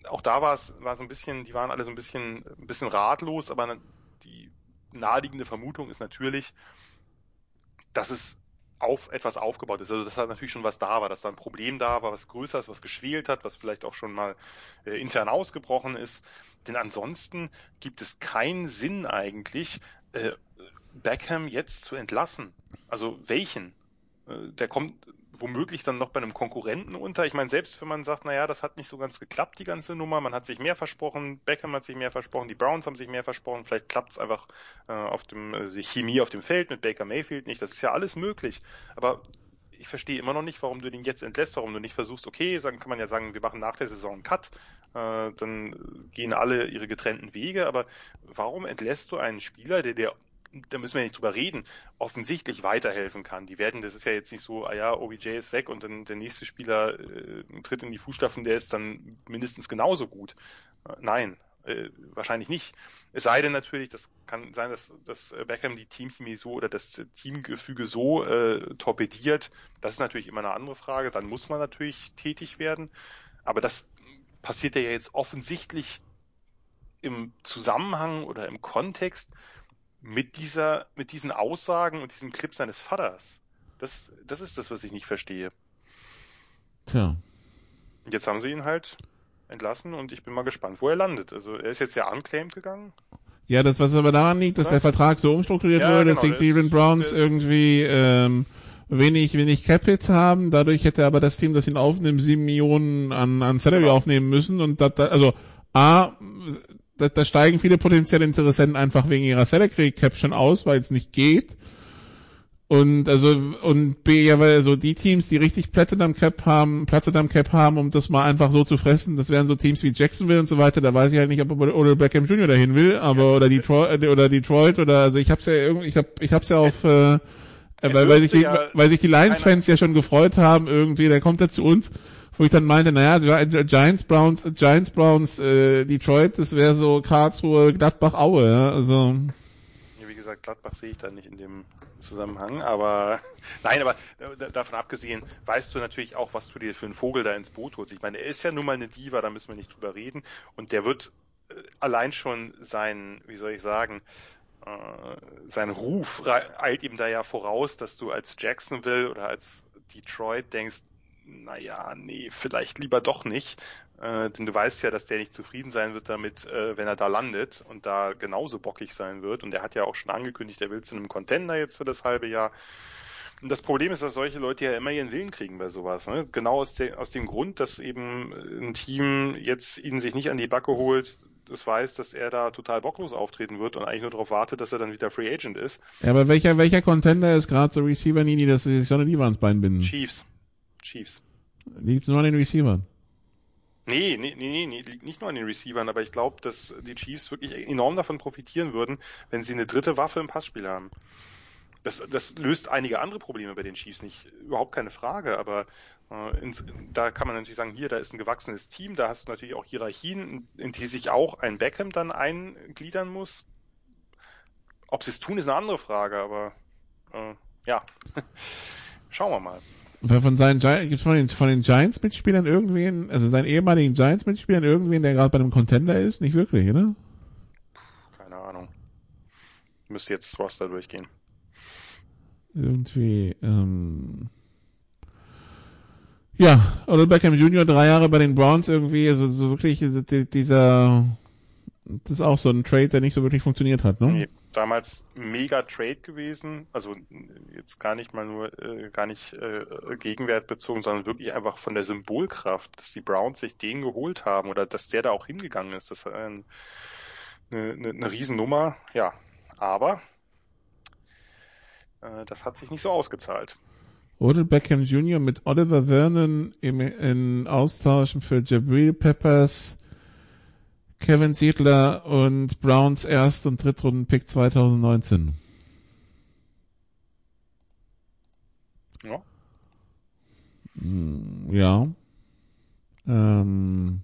auch da war es, war so ein bisschen, die waren alle so ein bisschen, ein bisschen ratlos, aber die naheliegende Vermutung ist natürlich, dass es auf etwas aufgebaut ist. Also dass da natürlich schon was da war, dass da ein Problem da war, was größer ist, was geschwelt hat, was vielleicht auch schon mal äh, intern ausgebrochen ist. Denn ansonsten gibt es keinen Sinn eigentlich, äh, Beckham jetzt zu entlassen. Also welchen? Äh, der kommt womöglich dann noch bei einem Konkurrenten unter. Ich meine, selbst wenn man sagt, naja, das hat nicht so ganz geklappt, die ganze Nummer, man hat sich mehr versprochen, Beckham hat sich mehr versprochen, die Browns haben sich mehr versprochen, vielleicht klappt es einfach äh, auf dem, also Chemie auf dem Feld mit Baker Mayfield nicht, das ist ja alles möglich. Aber ich verstehe immer noch nicht, warum du den jetzt entlässt, warum du nicht versuchst, okay, dann kann man ja sagen, wir machen nach der Saison einen Cut, äh, dann gehen alle ihre getrennten Wege, aber warum entlässt du einen Spieler, der dir da müssen wir nicht drüber reden, offensichtlich weiterhelfen kann. Die werden, das ist ja jetzt nicht so, ah ja, OBJ ist weg und dann der nächste Spieler äh, tritt in die Fußstapfen, der ist dann mindestens genauso gut. Nein, äh, wahrscheinlich nicht. Es sei denn natürlich, das kann sein, dass, dass Beckham die Teamchemie so oder das Teamgefüge so äh, torpediert. Das ist natürlich immer eine andere Frage. Dann muss man natürlich tätig werden. Aber das passiert ja jetzt offensichtlich im Zusammenhang oder im Kontext mit dieser, mit diesen Aussagen und diesem Clip seines Vaters. Das, das ist das, was ich nicht verstehe. Tja. Und jetzt haben sie ihn halt entlassen und ich bin mal gespannt, wo er landet. Also er ist jetzt ja unclaimed gegangen. Ja, das, was aber daran liegt, dass ja. der Vertrag so umstrukturiert ja, wurde, genau, dass die Cleveland Browns irgendwie ähm, wenig, wenig Capit haben. Dadurch hätte aber das Team, das ihn aufnimmt, sieben Millionen an, an Salary genau. aufnehmen müssen. Und das, also A, da, da steigen viele potenzielle Interessenten einfach wegen ihrer Salary Cap schon aus, weil es nicht geht. Und also und B, ja, weil so die Teams, die richtig Platinum Cap haben, Platinum Cap haben, um das mal einfach so zu fressen, das wären so Teams wie Jacksonville und so weiter. Da weiß ich halt nicht, ob Odell Beckham Jr. dahin will, aber ja. oder Detroit oder Detroit oder also ich hab's ja irgendwie, ich hab ich hab's ja auf äh, weil, weil sich die, ja weil sich die Lions-Fans ja schon gefreut haben irgendwie, der kommt er zu uns, wo ich dann meinte, naja, Giants, Browns, Giants, Browns, äh, Detroit, das wäre so Karlsruhe, Gladbach, Aue, ja, also gesagt, Gladbach sehe ich da nicht in dem Zusammenhang, aber nein, aber davon abgesehen, weißt du natürlich auch, was du dir für einen Vogel da ins Boot holst. Ich meine, er ist ja nun mal eine Diva, da müssen wir nicht drüber reden und der wird äh, allein schon sein, wie soll ich sagen, äh, sein Ruf eilt ihm da ja voraus, dass du als Jacksonville oder als Detroit denkst, naja, nee, vielleicht lieber doch nicht. Äh, denn du weißt ja, dass der nicht zufrieden sein wird damit, äh, wenn er da landet und da genauso bockig sein wird. Und er hat ja auch schon angekündigt, er will zu einem Contender jetzt für das halbe Jahr. Und das Problem ist, dass solche Leute ja immer ihren Willen kriegen bei sowas. Ne? Genau aus, de aus dem Grund, dass eben ein Team jetzt ihn sich nicht an die Backe holt, das weiß, dass er da total bocklos auftreten wird und eigentlich nur darauf wartet, dass er dann wieder Free Agent ist. Ja, aber welcher, welcher Contender ist gerade so Receiver Nini, dass sie sich so eine Liebe ans Bein binden? Chiefs. Chiefs. Liegt nur an den Receivern. Nee, nee, nee, nee, liegt nicht nur an den Receivern, aber ich glaube, dass die Chiefs wirklich enorm davon profitieren würden, wenn sie eine dritte Waffe im Passspiel haben. Das, das löst einige andere Probleme bei den Chiefs nicht, überhaupt keine Frage, aber äh, ins, da kann man natürlich sagen, hier, da ist ein gewachsenes Team, da hast du natürlich auch Hierarchien, in die sich auch ein Beckham dann eingliedern muss. Ob sie es tun, ist eine andere Frage, aber äh, ja, schauen wir mal. Von seinen gibt von den, von den Giants-Mitspielern irgendwen, also seinen ehemaligen Giants-Mitspielern irgendwen, der gerade bei einem Contender ist? Nicht wirklich, oder? Keine Ahnung. Müsste jetzt das Roster durchgehen. Irgendwie, ähm, ja, Odell Beckham Jr. drei Jahre bei den Browns irgendwie, also so wirklich dieser das ist auch so ein Trade, der nicht so wirklich funktioniert hat, ne? Nee, damals mega Trade gewesen, also jetzt gar nicht mal nur, äh, gar nicht äh, Gegenwert bezogen, sondern wirklich einfach von der Symbolkraft, dass die Browns sich den geholt haben oder dass der da auch hingegangen ist. Das ist ein, eine, eine, eine Riesennummer, ja. Aber äh, das hat sich nicht so ausgezahlt. Odell Beckham Jr. mit Oliver Vernon im, in Austauschen für Jabril Peppers Kevin Siedler und Browns Erst- und Drittrunden-Pick 2019. Ja. Hm, ja. Ähm,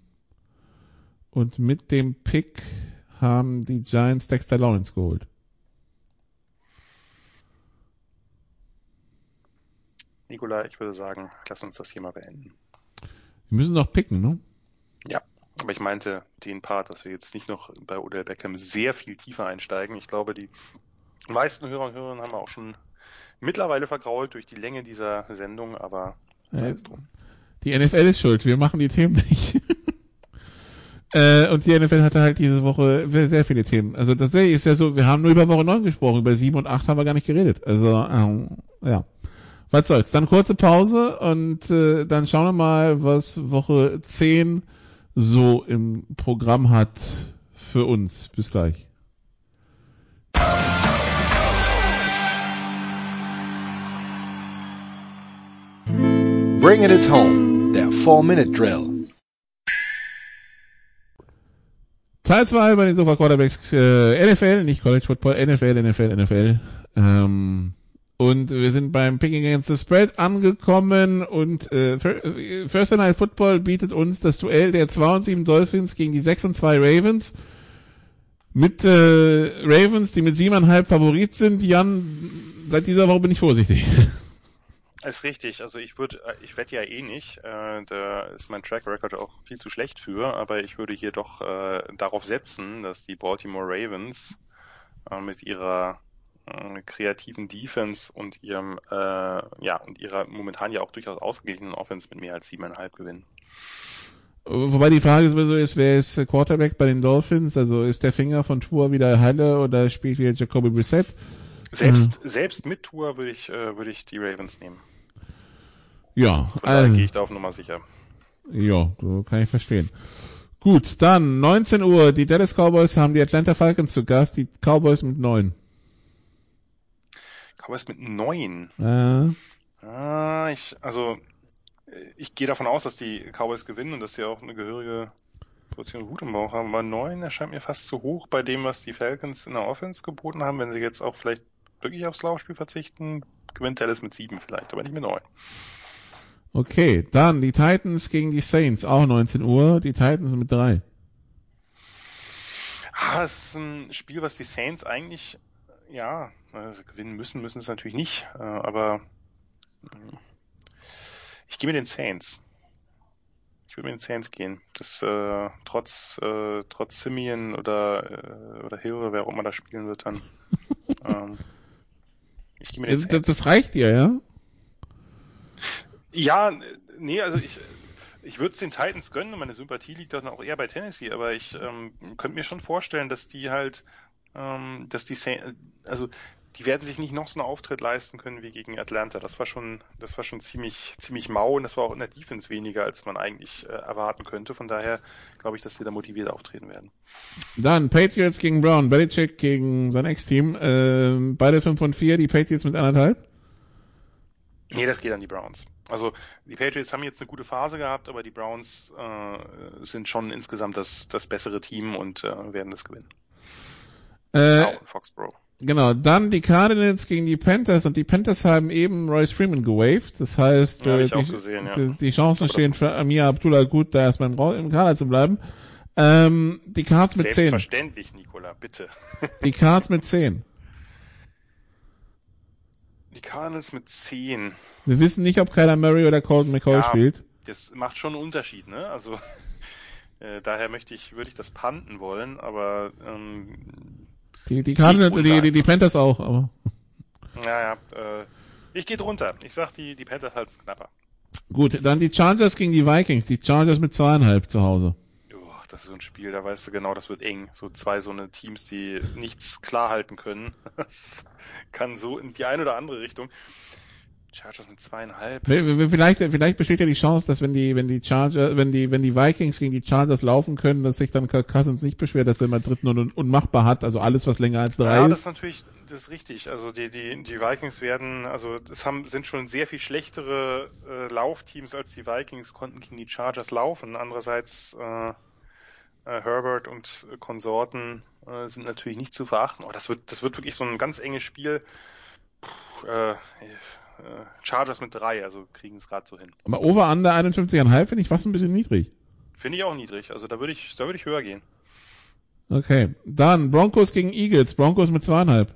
und mit dem Pick haben die Giants Dexter Lawrence geholt. Nikola, ich würde sagen, lass uns das hier mal beenden. Wir müssen noch picken, ne? Aber ich meinte den Part, dass wir jetzt nicht noch bei Odell Beckham sehr viel tiefer einsteigen. Ich glaube, die meisten Hörer und Hörerinnen haben wir auch schon mittlerweile vergrault durch die Länge dieser Sendung, aber äh, die NFL ist schuld, wir machen die Themen nicht. äh, und die NFL hatte halt diese Woche sehr viele Themen. Also tatsächlich ist ja so, wir haben nur über Woche 9 gesprochen, über 7 und 8 haben wir gar nicht geredet. Also, ähm, ja. Was soll's. Dann kurze Pause und äh, dann schauen wir mal, was Woche 10 so im Programm hat für uns. Bis gleich. Bringing it home, der 4-Minute-Drill. Teil 2 bei den Sofa Quarterbacks äh, NFL, nicht College Football, NFL, NFL, NFL. Ähm, und wir sind beim Picking Against the Spread angekommen und äh, First Night Football bietet uns das Duell der 2 und 7 Dolphins gegen die 6 und 2 Ravens. Mit äh, Ravens, die mit 7,5 Favorit sind. Jan, seit dieser Woche bin ich vorsichtig. Ist richtig. Also ich würde, äh, ich wette ja eh nicht. Äh, da ist mein Track Record auch viel zu schlecht für, aber ich würde hier doch äh, darauf setzen, dass die Baltimore Ravens äh, mit ihrer kreativen Defense und ihrem, äh, ja, und ihrer momentan ja auch durchaus ausgeglichenen Offense mit mehr als siebeneinhalb gewinnen. Wobei die Frage sowieso ist, wer ist Quarterback bei den Dolphins? Also ist der Finger von Tour wieder Halle oder spielt wieder Jacoby Brissett? Selbst, mhm. selbst mit Tour würde ich, äh, würde ich die Ravens nehmen. Ja. Von daher also, gehe ich da auf Nummer sicher. Ja, kann ich verstehen. Gut, dann 19 Uhr. Die Dallas Cowboys haben die Atlanta Falcons zu Gast. Die Cowboys mit 9. Cowboys mit 9? Ja. Ah, ich, also, ich gehe davon aus, dass die Cowboys gewinnen und dass sie auch eine gehörige Portion Wut im Bauch haben. Aber 9 erscheint mir fast zu hoch bei dem, was die Falcons in der Offense geboten haben. Wenn sie jetzt auch vielleicht wirklich aufs Laufspiel verzichten, gewinnt Dallas mit 7 vielleicht, aber nicht mit 9. Okay, dann die Titans gegen die Saints, auch 19 Uhr. Die Titans mit 3. Ah, das ist ein Spiel, was die Saints eigentlich, ja, also gewinnen müssen, müssen es natürlich nicht, äh, aber ich gehe mit den Saints. Ich würde mit den Saints gehen. Das äh, trotz äh, trotz Simeon oder äh, oder Hill oder wer auch immer da spielen wird dann. ähm, ich gehe mit den Saints. Das, das reicht dir, ja? Ja, nee, also ich ich würde es den Titans gönnen meine Sympathie liegt dann auch eher bei Tennessee, aber ich ähm, könnte mir schon vorstellen, dass die halt, ähm, dass die, also die werden sich nicht noch so einen Auftritt leisten können wie gegen Atlanta. Das war schon, das war schon ziemlich, ziemlich mau und das war auch in der Defense weniger, als man eigentlich äh, erwarten könnte. Von daher glaube ich, dass sie da motiviert auftreten werden. Dann Patriots gegen Brown, Belichick gegen sein Ex-Team. Äh, beide 5 und 4, die Patriots mit anderthalb? Nee, das geht an die Browns. Also die Patriots haben jetzt eine gute Phase gehabt, aber die Browns äh, sind schon insgesamt das, das bessere Team und äh, werden das gewinnen. Äh, Foxborough. Genau, dann die Cardinals gegen die Panthers und die Panthers haben eben Royce Freeman gewaved. Das heißt, ja, äh, die, gesehen, ja. die, die, Chancen stehen für Amir Abdullah gut, da erstmal im, im Kader zu bleiben. Ähm, die Cards mit 10. Selbstverständlich, Nicola, bitte. die Cards mit 10. Die Cardinals mit 10. Wir wissen nicht, ob Kyler Murray oder Colton McCoy ja, spielt. Das macht schon einen Unterschied, ne? Also äh, daher möchte ich, würde ich das panten wollen, aber ähm, die, die Cardinals, die, die, die Panthers auch, aber. Naja, äh, ich gehe drunter. Ich sag, die, die Panthers halten knapper. Gut, dann die Chargers gegen die Vikings. Die Chargers mit zweieinhalb zu Hause. Oh, das ist so ein Spiel, da weißt du genau, das wird eng. So zwei so eine Teams, die nichts klar halten können. Das kann so in die eine oder andere Richtung. Chargers mit zweieinhalb. Vielleicht, vielleicht besteht ja die Chance, dass wenn die, wenn die Chargers, wenn die, wenn die Vikings gegen die Chargers laufen können, dass sich dann Cousins nicht beschwert, dass er immer dritten und unmachbar hat, also alles, was länger als drei ja, ist. Ja, das ist natürlich, das ist richtig. Also die, die, die Vikings werden, also es haben, sind schon sehr viel schlechtere äh, Laufteams als die Vikings, konnten gegen die Chargers laufen. Andererseits, äh, äh, Herbert und Konsorten äh, sind natürlich nicht zu verachten. Oh, das wird, das wird wirklich so ein ganz enges Spiel. Puh, äh, äh, Chargers mit drei, also kriegen es gerade so hin. Aber over under 51,5 finde ich fast ein bisschen niedrig. Finde ich auch niedrig. Also da würde ich, da würde ich höher gehen. Okay. Dann Broncos gegen Eagles. Broncos mit zweieinhalb.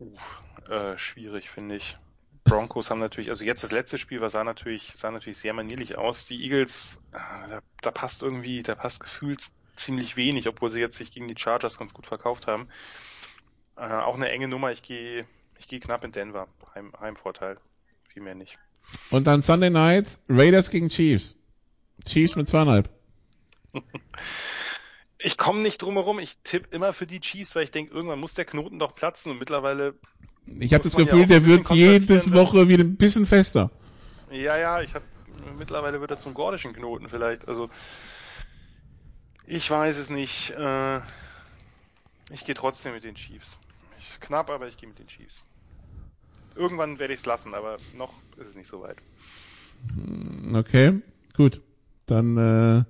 Uh, äh, schwierig, finde ich. Broncos haben natürlich, also jetzt das letzte Spiel war sah natürlich, sah natürlich sehr manierlich aus. Die Eagles, äh, da, da passt irgendwie, da passt gefühlt ziemlich wenig, obwohl sie jetzt sich gegen die Chargers ganz gut verkauft haben. Äh, auch eine enge Nummer. Ich gehe ich gehe knapp in Denver. Heim, Heimvorteil. Viel mehr nicht. Und dann Sunday Night Raiders gegen Chiefs. Chiefs mit zweieinhalb. Ich komme nicht drum herum. Ich tippe immer für die Chiefs, weil ich denke, irgendwann muss der Knoten doch platzen und mittlerweile. Ich habe das Gefühl, ja der wird jedes Woche wieder ein bisschen fester. Ja, ja, ich habe mittlerweile wird er zum gordischen Knoten vielleicht. Also ich weiß es nicht. Äh, ich gehe trotzdem mit den Chiefs knapp, aber ich gehe mit den Chiefs. Irgendwann werde ich es lassen, aber noch ist es nicht so weit. Hm, okay, gut. Dann äh,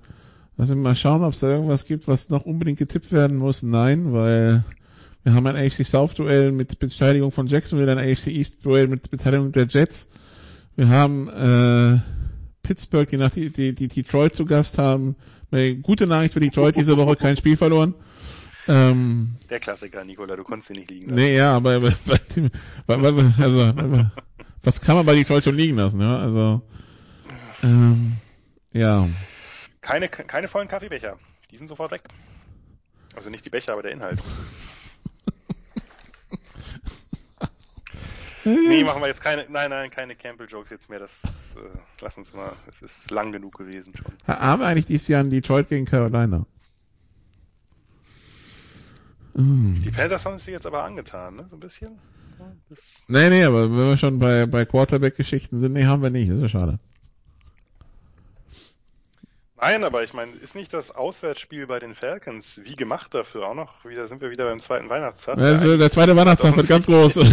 lassen wir mal schauen, ob es da irgendwas gibt, was noch unbedingt getippt werden muss. Nein, weil wir haben ein AFC South Duell mit Beteiligung von Jacksonville, ein AFC East Duell mit Beteiligung der Jets. Wir haben äh, Pittsburgh, die nach die, die, die Detroit zu Gast haben. Gute Nachricht für Detroit diese Woche, kein Spiel verloren. Ähm, der Klassiker, Nikola, du konntest ihn nicht liegen lassen. Nee, ja, aber also, was kann man bei Detroit schon liegen lassen, ja? Also ähm, ja. Keine, keine vollen Kaffeebecher. Die sind sofort weg. Also nicht die Becher, aber der Inhalt. nee, machen wir jetzt keine, nein, nein, keine Campbell-Jokes jetzt mehr. Das äh, lass uns mal. Es ist lang genug gewesen schon. Haben wir eigentlich dieses Jahr in Detroit gegen Carolina? Die Panthers haben es sich jetzt aber angetan, ne? So ein bisschen. Das nee, nee, aber wenn wir schon bei, bei Quarterback-Geschichten sind, nee, haben wir nicht. Das ist ja schade. Nein, aber ich meine, ist nicht das Auswärtsspiel bei den Falcons wie gemacht dafür auch noch? Wieder sind wir wieder beim zweiten Weihnachtstag. Also, der zweite Weihnachtstag wird ganz groß.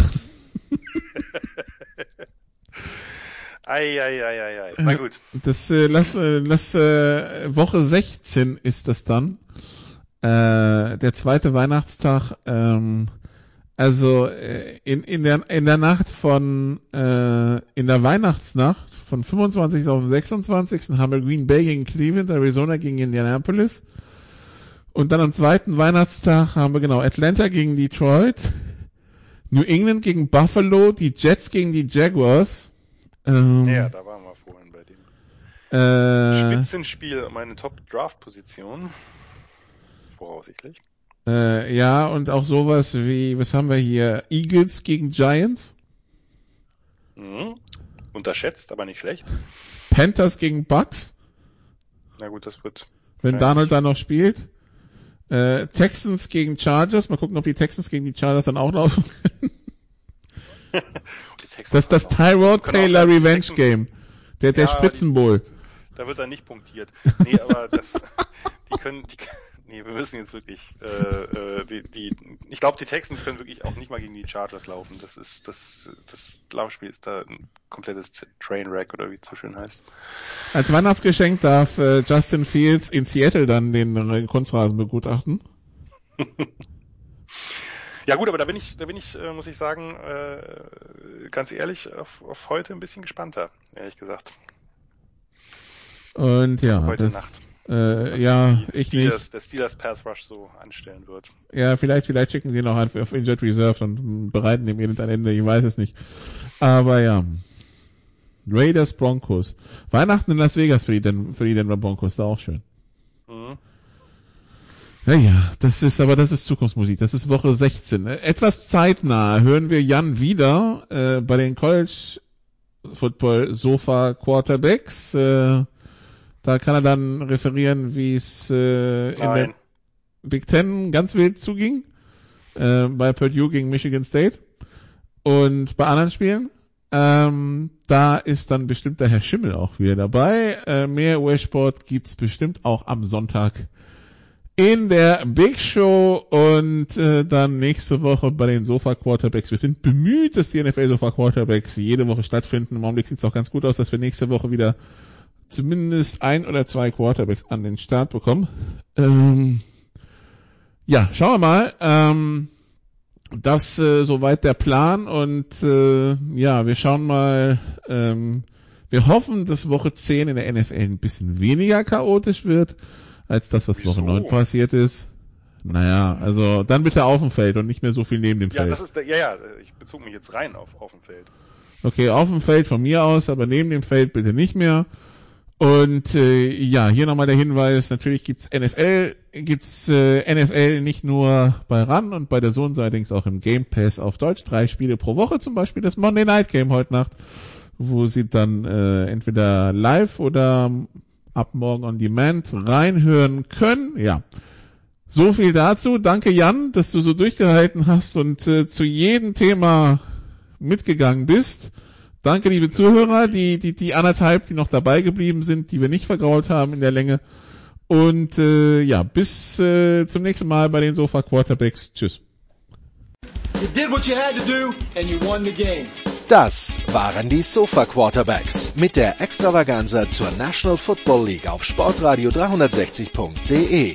Eieieiei. Na gut. Das äh, lass, äh, lass äh, Woche 16 ist das dann. Äh, der zweite Weihnachtstag. Ähm, also äh, in, in, der, in der Nacht von, äh, in der Weihnachtsnacht von 25. auf den 26. haben wir Green Bay gegen Cleveland, Arizona gegen Indianapolis. Und dann am zweiten Weihnachtstag haben wir genau Atlanta gegen Detroit, New England gegen Buffalo, die Jets gegen die Jaguars. Ähm, ja, da waren wir vorhin bei dem äh, Spitzenspiel um eine Top-Draft-Position. Voraussichtlich. Äh, ja, und auch sowas wie, was haben wir hier? Eagles gegen Giants? Mhm. Unterschätzt, aber nicht schlecht. Panthers gegen Bucks? Na gut, das wird. Wenn Donald da noch spielt. Äh, Texans gegen Chargers. Mal gucken, ob die Texans gegen die Chargers dann auch laufen können. das ist das Tyrod Taylor Revenge Game. Der, der ja, Spitzenbowl. Da wird er nicht punktiert. Nee, aber das, die können, die, nee, wir müssen jetzt wirklich, äh, äh, die, die, ich glaube, die Texans können wirklich auch nicht mal gegen die Chargers laufen. Das ist, das, das Laufspiel ist da ein komplettes Trainwreck oder wie es so schön heißt. Als Weihnachtsgeschenk darf äh, Justin Fields in Seattle dann den Kunstrasen begutachten. ja gut, aber da bin ich, da bin ich, äh, muss ich sagen, äh, ganz ehrlich, auf, auf heute ein bisschen gespannter, ehrlich gesagt. Und ja, also heute das, Nacht. Äh, ja, ich Steelers, nicht. Der Steelers Pass Rush so anstellen wird. Ja, vielleicht, vielleicht schicken sie ihn auch auf Injured Reserve und bereiten dem ein Ende, ich weiß es nicht. Aber ja. Raiders Broncos. Weihnachten in Las Vegas für die, Den für die Denver Broncos, da auch schön. Mhm. Ja, ja, das ist, aber das ist Zukunftsmusik. Das ist Woche 16. Etwas zeitnah hören wir Jan wieder äh, bei den College Football Sofa Quarterbacks. Äh, da kann er dann referieren, wie es äh, in der Big Ten ganz wild zuging. Äh, bei Purdue gegen Michigan State. Und bei anderen Spielen. Ähm, da ist dann bestimmt der Herr Schimmel auch wieder dabei. Äh, mehr US-Sport gibt's bestimmt auch am Sonntag in der Big Show und äh, dann nächste Woche bei den Sofa Quarterbacks. Wir sind bemüht, dass die NFL Sofa Quarterbacks jede Woche stattfinden. Im Augenblick sieht es auch ganz gut aus, dass wir nächste Woche wieder zumindest ein oder zwei Quarterbacks an den Start bekommen. Ähm, ja, schauen wir mal. Ähm, das äh, soweit der Plan und äh, ja, wir schauen mal. Ähm, wir hoffen, dass Woche 10 in der NFL ein bisschen weniger chaotisch wird, als das, was Wieso? Woche 9 passiert ist. Naja, also dann bitte auf dem Feld und nicht mehr so viel neben dem ja, Feld. Das ist der, ja, ja, ich bezog mich jetzt rein auf, auf dem Feld. Okay, auf dem Feld von mir aus, aber neben dem Feld bitte nicht mehr. Und äh, ja, hier nochmal der Hinweis, natürlich gibt's NFL, gibt's äh, NFL nicht nur bei RAN und bei der Sohn, allerdings auch im Game Pass auf Deutsch. Drei Spiele pro Woche, zum Beispiel das Monday Night Game heute Nacht, wo Sie dann äh, entweder live oder ab morgen on demand reinhören können. Ja, so viel dazu. Danke Jan, dass du so durchgehalten hast und äh, zu jedem Thema mitgegangen bist. Danke, liebe Zuhörer, die, die, die anderthalb, die noch dabei geblieben sind, die wir nicht vergrault haben in der Länge. Und äh, ja, bis äh, zum nächsten Mal bei den Sofa Quarterbacks. Tschüss. Das waren die Sofa Quarterbacks mit der Extravaganza zur National Football League auf Sportradio 360.de.